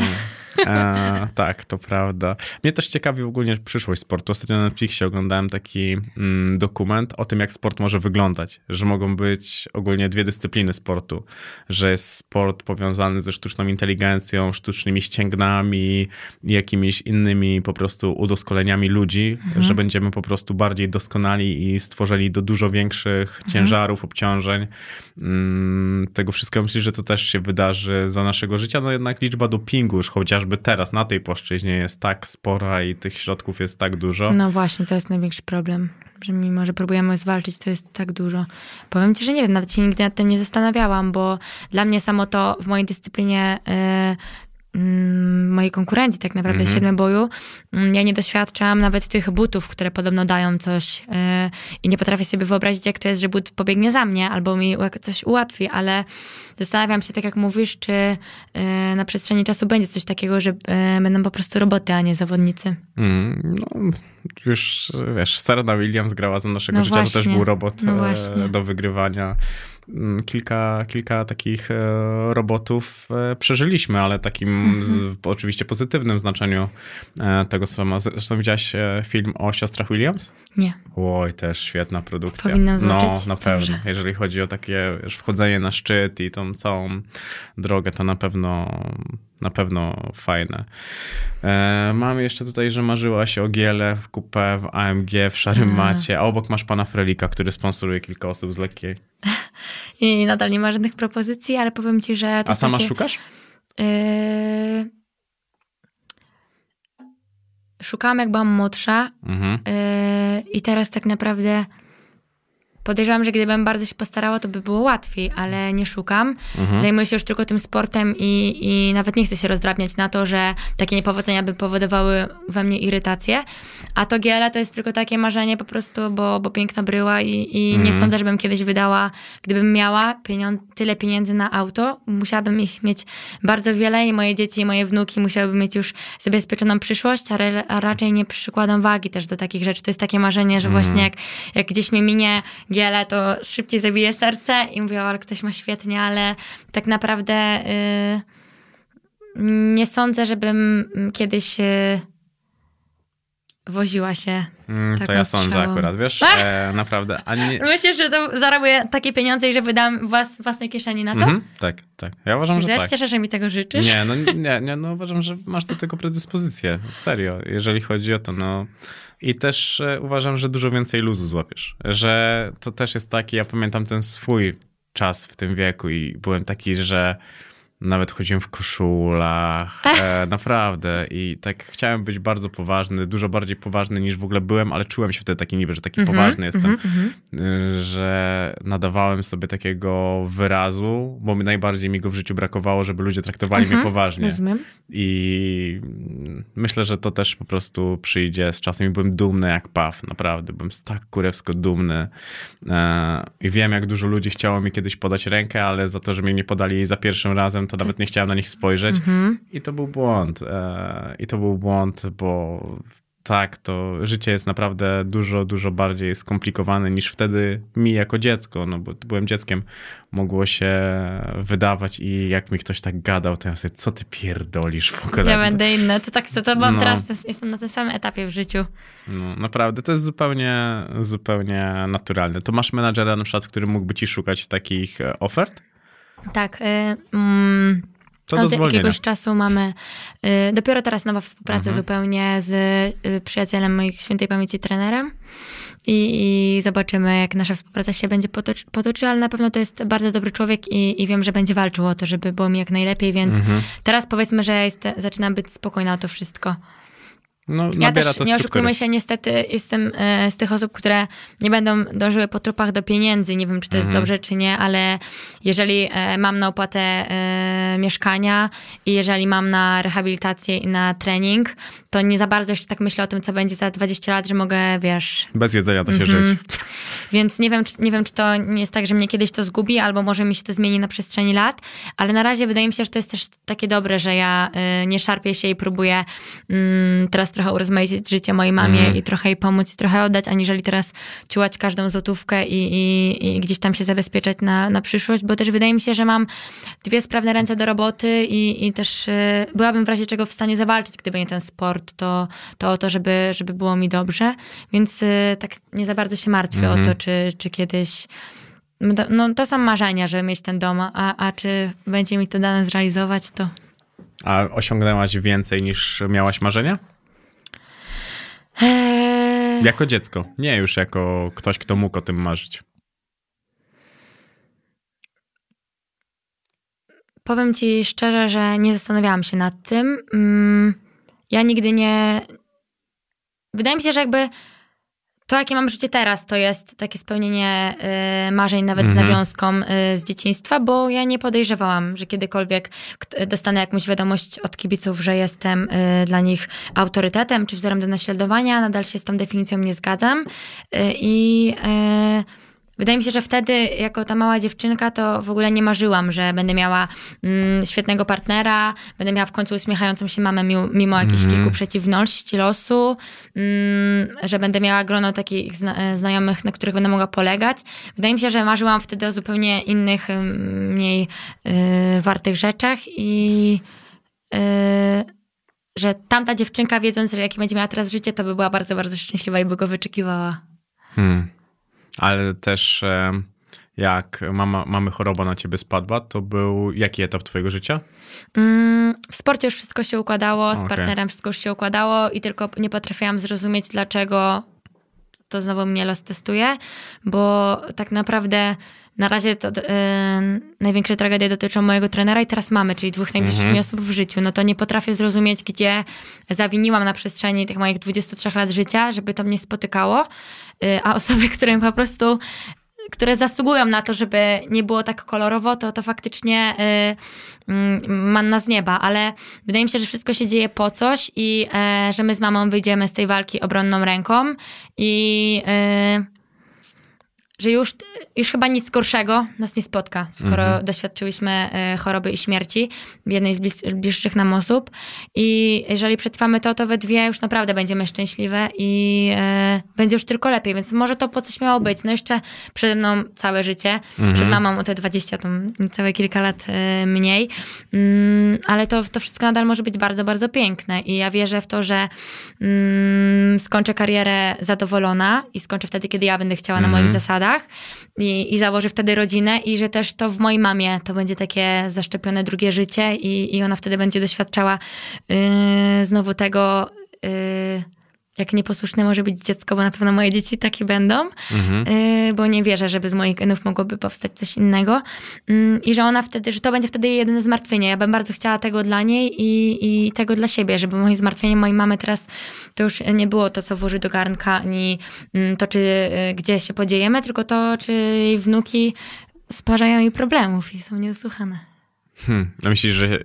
e, tak, to prawda. Mnie też ciekawi ogólnie przyszłość sportu. Ostatnio na Netflixie oglądałem taki mm, dokument o tym, jak sport może wyglądać. Że mogą być ogólnie dwie dyscypliny sportu. Że jest sport powiązany ze sztuczną inteligencją, sztucznymi ścięgnami i jakimiś innymi po prostu udoskonaleniami ludzi, że będziemy po prostu bardziej doskonali i stworzeni do dużo większych ciężarów, obciążeń. Mm, tego wszystkiego myślę, że to też się wydarzy za naszego życia. No jednak liczba dopingu już chociażby teraz na tej płaszczyźnie jest tak spora i tych środków jest tak dużo. No właśnie, to jest największy problem. Że mimo, że próbujemy zwalczyć, to jest tak dużo. Powiem ci, że nie wiem, nawet się nigdy nad tym nie zastanawiałam, bo dla mnie samo to w mojej dyscyplinie y, mm, mojej konkurencji, tak naprawdę Mhm. siedmioboju, mm, ja nie doświadczam nawet tych butów, które podobno dają coś y, i nie potrafię sobie wyobrazić, jak to jest, że but pobiegnie za mnie albo mi coś ułatwi, ale zastanawiam się, tak jak mówisz, czy y, na przestrzeni czasu będzie coś takiego, że y, będą po prostu roboty, a nie zawodnicy. Mm, no, już wiesz, Serena Williams grała za naszego No życia, to też właśnie. był robot No e, właśnie. do wygrywania. Mm, kilka, kilka takich e, robotów e, przeżyliśmy, ale takim z, Mhm. oczywiście pozytywnym znaczeniu e, tego słowa. Zresztą widziałaś film o siostrach Williams? Nie. Oj, też świetna produkcja. Powinnam No, zobaczyć. na pewno. Dobrze. Jeżeli chodzi o takie wiesz, wchodzenie na szczyt i tą całą drogę, to na pewno na pewno fajne. E, mam jeszcze tutaj, że marzyłaś o Giele w kupę, w AMG, w szarym Tak. macie, a obok masz pana Frelika, który sponsoruje kilka osób z lekkiej. I nadal nie ma żadnych propozycji, ale powiem ci, że A sama takie, szukasz? Yy... Szukałam jak byłam młodsza Mhm. yy, i teraz tak naprawdę podejrzewam, że gdybym bardzo się postarała, to by było łatwiej, ale nie szukam. Mhm. Zajmuję się już tylko tym sportem i, i nawet nie chcę się rozdrabniać na to, że takie niepowodzenia by powodowały we mnie irytację. A to GL to jest tylko takie marzenie po prostu, bo, bo piękna bryła i, i nie Mhm. sądzę, żebym kiedyś wydała, gdybym miała pieniądz, tyle pieniędzy na auto, musiałabym ich mieć bardzo wiele i moje dzieci i moje wnuki musiałyby mieć już zabezpieczoną przyszłość, a, re, a raczej nie przykładam wagi też do takich rzeczy. To jest takie marzenie, że właśnie jak, jak gdzieś mi minie giele, to szybciej zabije serce i mówię, o, ale ktoś ma świetnie, ale tak naprawdę y, nie sądzę, żebym kiedyś y, woziła się. Mm, to ja sądzę strzałą. akurat, wiesz? E, naprawdę. A nie... Myślę, że to zarobię takie pieniądze i że wydam włas, własnej kieszeni na to. Mhm, tak, tak. Ja uważam, że tak. się cieszę, że mi tego życzysz. Nie, no nie, nie, no uważam, że masz do tego predyspozycję. Serio, jeżeli chodzi o to, no. I też e, uważam, że dużo więcej luzu złapiesz. Że to też jest taki, ja pamiętam ten swój czas w tym wieku i byłem taki, że nawet chodziłem w koszulach, e, naprawdę. I tak chciałem być bardzo poważny, dużo bardziej poważny niż w ogóle byłem, ale czułem się wtedy taki niby, że taki Mhm, poważny jestem mhm, mhm. y, że nadawałem sobie takiego wyrazu, bo mi najbardziej mi go w życiu brakowało, żeby ludzie traktowali mnie Mhm, poważnie. Rozumiem. I myślę, że to też po prostu przyjdzie z czasem. I byłem dumny jak paw, naprawdę. Byłem tak kurewsko dumny. E, I wiem, jak dużo ludzi chciało mi kiedyś podać rękę, ale za to, że mi nie podali jej za pierwszym razem, to nawet nie chciałem na nich spojrzeć. Mhm. I to był błąd. E, I to był błąd, bo tak, to życie jest naprawdę dużo, dużo bardziej skomplikowane niż wtedy mi jako dziecko, no bo byłem dzieckiem, mogło się wydawać i jak mi ktoś tak gadał, to ja sobie, co ty pierdolisz w ogóle? Ja będę inna. To tak, to mam No. teraz, to jestem na tym samym etapie w życiu. No, naprawdę, to jest zupełnie, zupełnie naturalne. To masz menadżera na przykład, który mógłby ci szukać takich e, ofert? Tak. Y, mm, To Od jakiegoś czasu mamy y, dopiero teraz nowa współpraca Mhm. zupełnie z y, przyjacielem moich świętej pamięci trenerem i, i zobaczymy, jak nasza współpraca się będzie potoczy, potoczy, ale na pewno to jest bardzo dobry człowiek i, i wiem, że będzie walczył o to, żeby było mi jak najlepiej, więc Mhm. teraz powiedzmy, że ja jest, zaczynam być spokojna o to wszystko. No, Ja też, nie struktury. oszukujmy się, niestety jestem e, z tych osób, które nie będą dążyły po trupach do pieniędzy. Nie wiem, czy to jest Mhm. dobrze, czy nie, ale jeżeli e, mam na opłatę e, mieszkania i jeżeli mam na rehabilitację i na trening, to nie za bardzo jeszcze tak myślę o tym, co będzie za 20 lat, że mogę, wiesz... Bez jedzenia da się Mhm. żyć. Więc nie wiem, czy, nie wiem, czy to nie jest tak, że mnie kiedyś to zgubi, albo może mi się to zmieni na przestrzeni lat, ale na razie wydaje mi się, że to jest też takie dobre, że ja nie szarpię się i próbuję mm, teraz trochę urozmaicić życie mojej mamie Mhm. i trochę jej pomóc i trochę oddać, aniżeli teraz ciułać każdą złotówkę i, i, i gdzieś tam się zabezpieczać na, na przyszłość, bo też wydaje mi się, że mam dwie sprawne ręce do roboty i, i też y, byłabym w razie czego w stanie zawalczyć, gdyby nie ten sport, to, to o to, żeby, żeby było mi dobrze, więc y, tak nie za bardzo się martwię Mhm. o to, czy, czy kiedyś... No to są marzenia, żeby mieć ten dom, a, a czy będzie mi to dane zrealizować, to... A osiągnęłaś więcej niż miałaś marzenia? Eee, Jako dziecko, nie już jako ktoś, kto mógł o tym marzyć. Powiem ci szczerze, że nie zastanawiałam się nad tym. Mm, Ja nigdy nie. Wydaje mi się, że jakby to, jakie mam życie teraz, to jest takie spełnienie y, marzeń, nawet z Mhm. nawiązką y, z dzieciństwa, bo ja nie podejrzewałam, że kiedykolwiek dostanę jakąś wiadomość od kibiców, że jestem y, dla nich autorytetem czy wzorem do naśladowania. Nadal się z tą definicją nie zgadzam. Y, I. y, Wydaje mi się, że wtedy, jako ta mała dziewczynka, to w ogóle nie marzyłam, że będę miała mm, świetnego partnera, będę miała w końcu uśmiechającą się mamę mimo, mimo jakichś Mhm. kilku przeciwności losu, mm, że będę miała grono takich zna, znajomych, na których będę mogła polegać. Wydaje mi się, że marzyłam wtedy o zupełnie innych, ym, mniej y, wartych rzeczach i y, że tamta dziewczynka, wiedząc, że jakie będzie miała teraz życie, to by była bardzo, bardzo szczęśliwa i by go wyczekiwała. Hmm. Ale też e, jak mama, mamy choroba na ciebie spadła, to był jaki etap twojego życia? Mm, w sporcie już wszystko się układało, z partnerem wszystko już się układało i tylko nie potrafiłam zrozumieć, dlaczego to znowu mnie los testuje, bo tak naprawdę na razie to e, największe tragedie dotyczą mojego trenera i teraz mamy, czyli dwóch najbliższych mi osób w życiu. No to nie potrafię zrozumieć, gdzie zawiniłam na przestrzeni tych moich 23 lat życia, żeby to mnie spotykało, a osoby, które po prostu które zasługują na to, żeby nie było tak kolorowo, to, to faktycznie y, y, manna z nieba, ale wydaje mi się, że wszystko się dzieje po coś i e, że my z mamą wyjdziemy z tej walki obronną ręką i y, że już, już chyba nic gorszego nas nie spotka, skoro doświadczyłyśmy e, choroby i śmierci w jednej z blis- bliższych nam osób. I jeżeli przetrwamy to, to we dwie już naprawdę będziemy szczęśliwe i e, będzie już tylko lepiej, więc może to po coś miało być. No jeszcze przede mną całe życie, przed mamą o te 20, to całe kilka lat e, mniej, mm, ale to, to wszystko nadal może być bardzo, bardzo piękne i ja wierzę w to, że mm, skończę karierę zadowolona i skończę wtedy, kiedy ja będę chciała na moich zasadach i, i założę wtedy rodzinę i że też to w mojej mamie to będzie takie zaszczepione drugie życie i, i ona wtedy będzie doświadczała yy, znowu tego, yy, jak nieposłuszne może być dziecko, bo na pewno moje dzieci takie będą, yy, bo nie wierzę, żeby z moich genów mogłoby powstać coś innego Yy, i że ona wtedy, że to będzie wtedy jej jedyne zmartwienie. Ja bym bardzo chciała tego dla niej i, i tego dla siebie, żeby moje zmartwienie mojej mamy teraz to już nie było to, co włoży do garnka, ani mm, to, czy y, gdzie się podziejemy, tylko to, czy jej wnuki stwarzają jej problemów i są nieusłuchane. Hmm. A myślisz, że.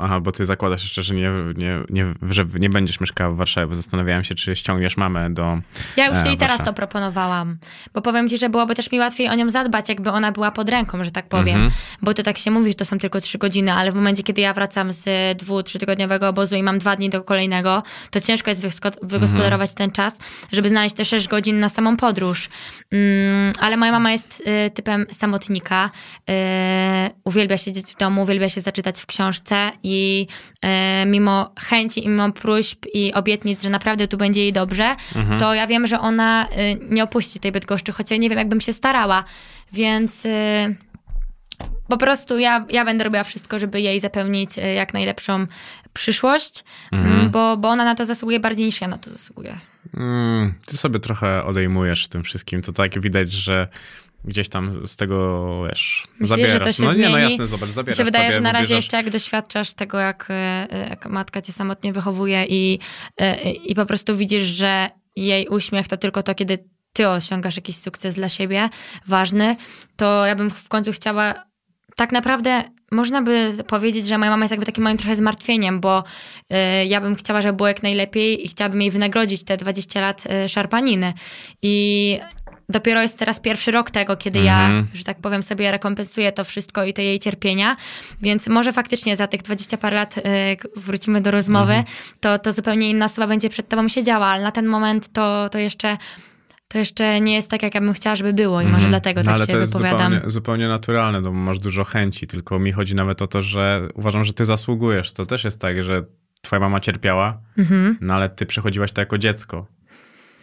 Aha, bo ty zakładasz jeszcze, że nie, nie, nie, że nie będziesz mieszkała w Warszawie, bo zastanawiałem się, czy ściągniesz mamę do. Ja już e, jej teraz to proponowałam, bo powiem ci, że byłoby też mi łatwiej o nią zadbać, jakby ona była pod ręką, że tak powiem. Mhm. Bo to tak się mówi, że to są tylko trzy godziny, ale w momencie, kiedy ja wracam z dwu, trzytygodniowego obozu i mam dwa dni do kolejnego, to ciężko jest wygospodarować Mhm. ten czas, żeby znaleźć te sześć godzin na samą podróż. Mm, ale moja mama jest y, typem samotnika. Y, uwielbia siedzieć w domu, uwielbia się zaczytać w książce i y, mimo chęci i mimo próśb i obietnic, że naprawdę tu będzie jej dobrze, Mhm. to ja wiem, że ona nie opuści tej Bydgoszczy, choć ja nie wiem, jakbym się starała. Więc po prostu ja, ja będę robiła wszystko, żeby jej zapewnić y, jak najlepszą przyszłość, mm, bo, bo ona na to zasługuje bardziej niż ja na to zasługuję. Mm, ty sobie trochę odejmujesz tym wszystkim. To tak widać, że gdzieś tam z tego, wiesz, Myślisz, zabierasz. że to się no nie, no zmieni? jasne, zobacz, Mi zabierasz się wydaje, sobie, że na razie jeszcze jak doświadczasz tego, jak, y, jak matka cię samotnie wychowuje i, y, i po prostu widzisz, że jej uśmiech to tylko to, kiedy ty osiągasz jakiś sukces dla siebie, ważny, to ja bym w końcu chciała tak naprawdę można by powiedzieć, że moja mama jest jakby takim moim trochę zmartwieniem, bo y, ja bym chciała, żeby było jak najlepiej i chciałabym jej wynagrodzić te 20 lat y, szarpaniny. I dopiero jest teraz pierwszy rok tego, kiedy ja, że tak powiem, sobie rekompensuję to wszystko i te jej cierpienia, więc może faktycznie za tych 20 parę lat, y, jak wrócimy do rozmowy, to, to zupełnie inna osoba będzie przed tobą siedziała, ale na ten moment to, to jeszcze to jeszcze nie jest tak, jak ja bym chciała, żeby było i może dlatego no, tak ale się to jest wypowiadam. zupełnie, zupełnie naturalne, bo masz dużo chęci, tylko mi chodzi nawet o to, że uważam, że ty zasługujesz. To też jest tak, że twoja mama cierpiała, Mhm. no ale ty przechodziłaś to jako dziecko,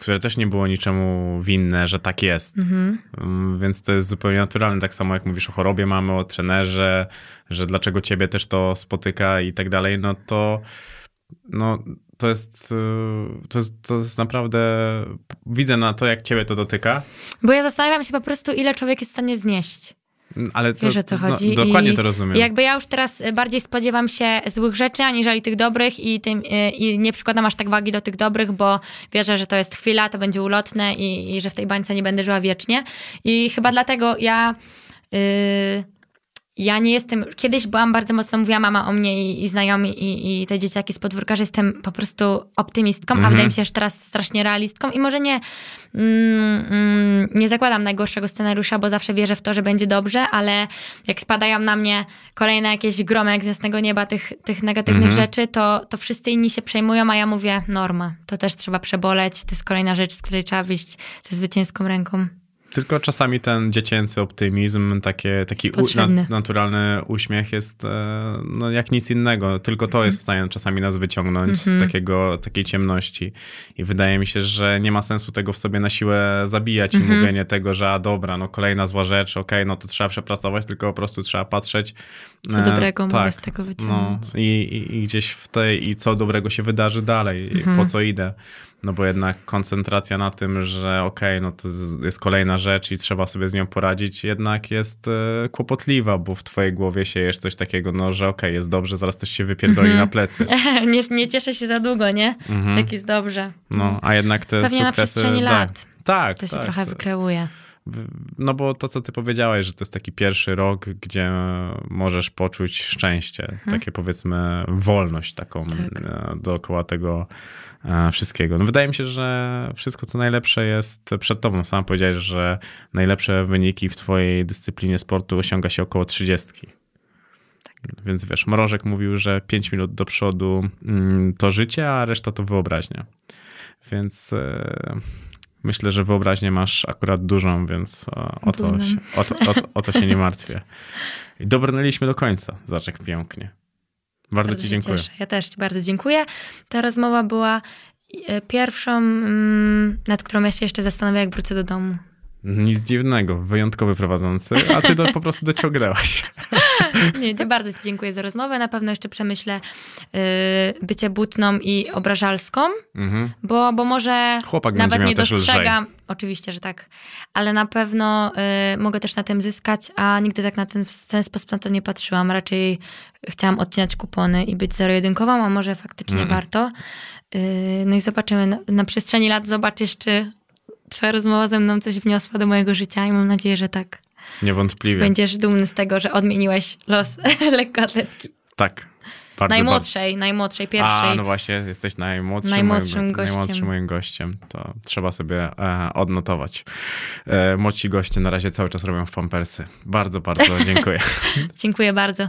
które też nie było niczemu winne, że tak jest. Mhm. Mm, Więc to jest zupełnie naturalne. Tak samo jak mówisz o chorobie mamy, o trenerze, że dlaczego ciebie też to spotyka i tak dalej, no to no, to jest, y, to jest, to jest naprawdę, widzę na to, jak ciebie to dotyka, Bo ja zastanawiam się po prostu, ile człowiek jest w stanie znieść. ale to, Wiesz o co no, chodzi? dokładnie I to rozumiem. Jakby ja już teraz y, bardziej spodziewam się złych rzeczy, aniżeli tych dobrych i, tym, y, i nie przykładam aż tak wagi do tych dobrych, bo wierzę, że to jest chwila, to będzie ulotne i, i że w tej bańce nie będę żyła wiecznie. I chyba dlatego ja... y, ja nie jestem. Kiedyś byłam bardzo mocno, mówiła mama o mnie i, i znajomi i, i te dzieciaki z podwórka, że jestem po prostu optymistką, Mhm. a wydaje mi się, że teraz strasznie realistką i może nie, mm, mm, nie zakładam najgorszego scenariusza, bo zawsze wierzę w to, że będzie dobrze, ale jak spadają na mnie kolejne jakieś gromy jak z jasnego nieba tych, tych negatywnych Mhm. rzeczy, to, to wszyscy inni się przejmują, a ja mówię, norma, to też trzeba przeboleć, to jest kolejna rzecz, z której trzeba wyjść ze zwycięską ręką. Tylko czasami ten dziecięcy optymizm, takie, taki u, nat, naturalny uśmiech jest e, no, jak nic innego. Tylko to jest w stanie czasami nas wyciągnąć z Mhm. takiego, takiej ciemności. I wydaje mi się, że nie ma sensu tego w sobie na siłę zabijać Mhm. i mówienie tego, że a dobra, no kolejna zła rzecz, okej, no to trzeba przepracować, tylko po prostu trzeba patrzeć. Co e, dobrego mogę tak, z tego No, wyciągnąć. i, i, I gdzieś w tej, i co dobrego się wydarzy dalej, Mhm. po co idę. No bo jednak koncentracja na tym, że okej, no to jest kolejna rzecz i trzeba sobie z nią poradzić, jednak jest e, kłopotliwa, bo w twojej głowie siejesz coś takiego, no że okej, jest dobrze, zaraz coś się wypierdoli Mhm. na plecy. nie, nie cieszę się za długo, nie? Mhm. Tak jest dobrze. No, a jednak te Pewnie na sukcesy... przestrzeni tak. lat Tak, to się tak, trochę to- wykreuje. No bo to, co ty powiedziałeś, że to jest taki pierwszy rok, gdzie możesz poczuć szczęście, takie powiedzmy wolność taką Tak. e, dookoła tego wszystkiego. No wydaje mi się, że wszystko, co najlepsze jest przed tobą. Sam powiedziałeś, że najlepsze wyniki w twojej dyscyplinie sportu osiąga się około 30. Więc wiesz, Mrożek mówił, że 5 minut do przodu mm, to życie, a reszta to wyobraźnia. Więc e, myślę, że wyobraźnię masz akurat dużą, więc e, o to, się, o, to, o, to, o to się nie martwię. I dobrnęliśmy do końca. Zaczek pięknie. Bardzo, ci się dziękuję. Cieszę. Ja też ci bardzo dziękuję. Ta rozmowa była e, pierwszą, mm, nad którą ja się jeszcze zastanawiam, jak wrócę do domu. Nic dziwnego, wyjątkowy prowadzący, a ty to po prostu dociągnęłaś. Nie, bardzo ci dziękuję za rozmowę. Na pewno jeszcze przemyślę y, bycie butną i obrażalską, Mhm. bo, bo może Chłopak nawet nie dostrzegam. Oczywiście, że tak. Ale na pewno y, mogę też na tym zyskać, a nigdy tak na ten, w ten sposób na to nie patrzyłam. Raczej chciałam odcinać kupony i być zero-jedynkową, a może faktycznie warto. Y, no i zobaczymy. Na, na przestrzeni lat zobaczysz, czy twoja rozmowa ze mną coś wniosła do mojego życia i mam nadzieję, że tak. Niewątpliwie. Będziesz dumny z tego, że odmieniłeś los lekkoatletki. Tak. Bardzo, najmłodszej, najmłodszej, bardzo. pierwszej. A, no właśnie, jesteś najmłodszym, Najmłodszym moim, gościem. najmłodszym moim gościem. To trzeba sobie e, odnotować. E, młodsi goście na razie cały czas robią w pampersy. Bardzo, bardzo dziękuję. Dziękuję bardzo.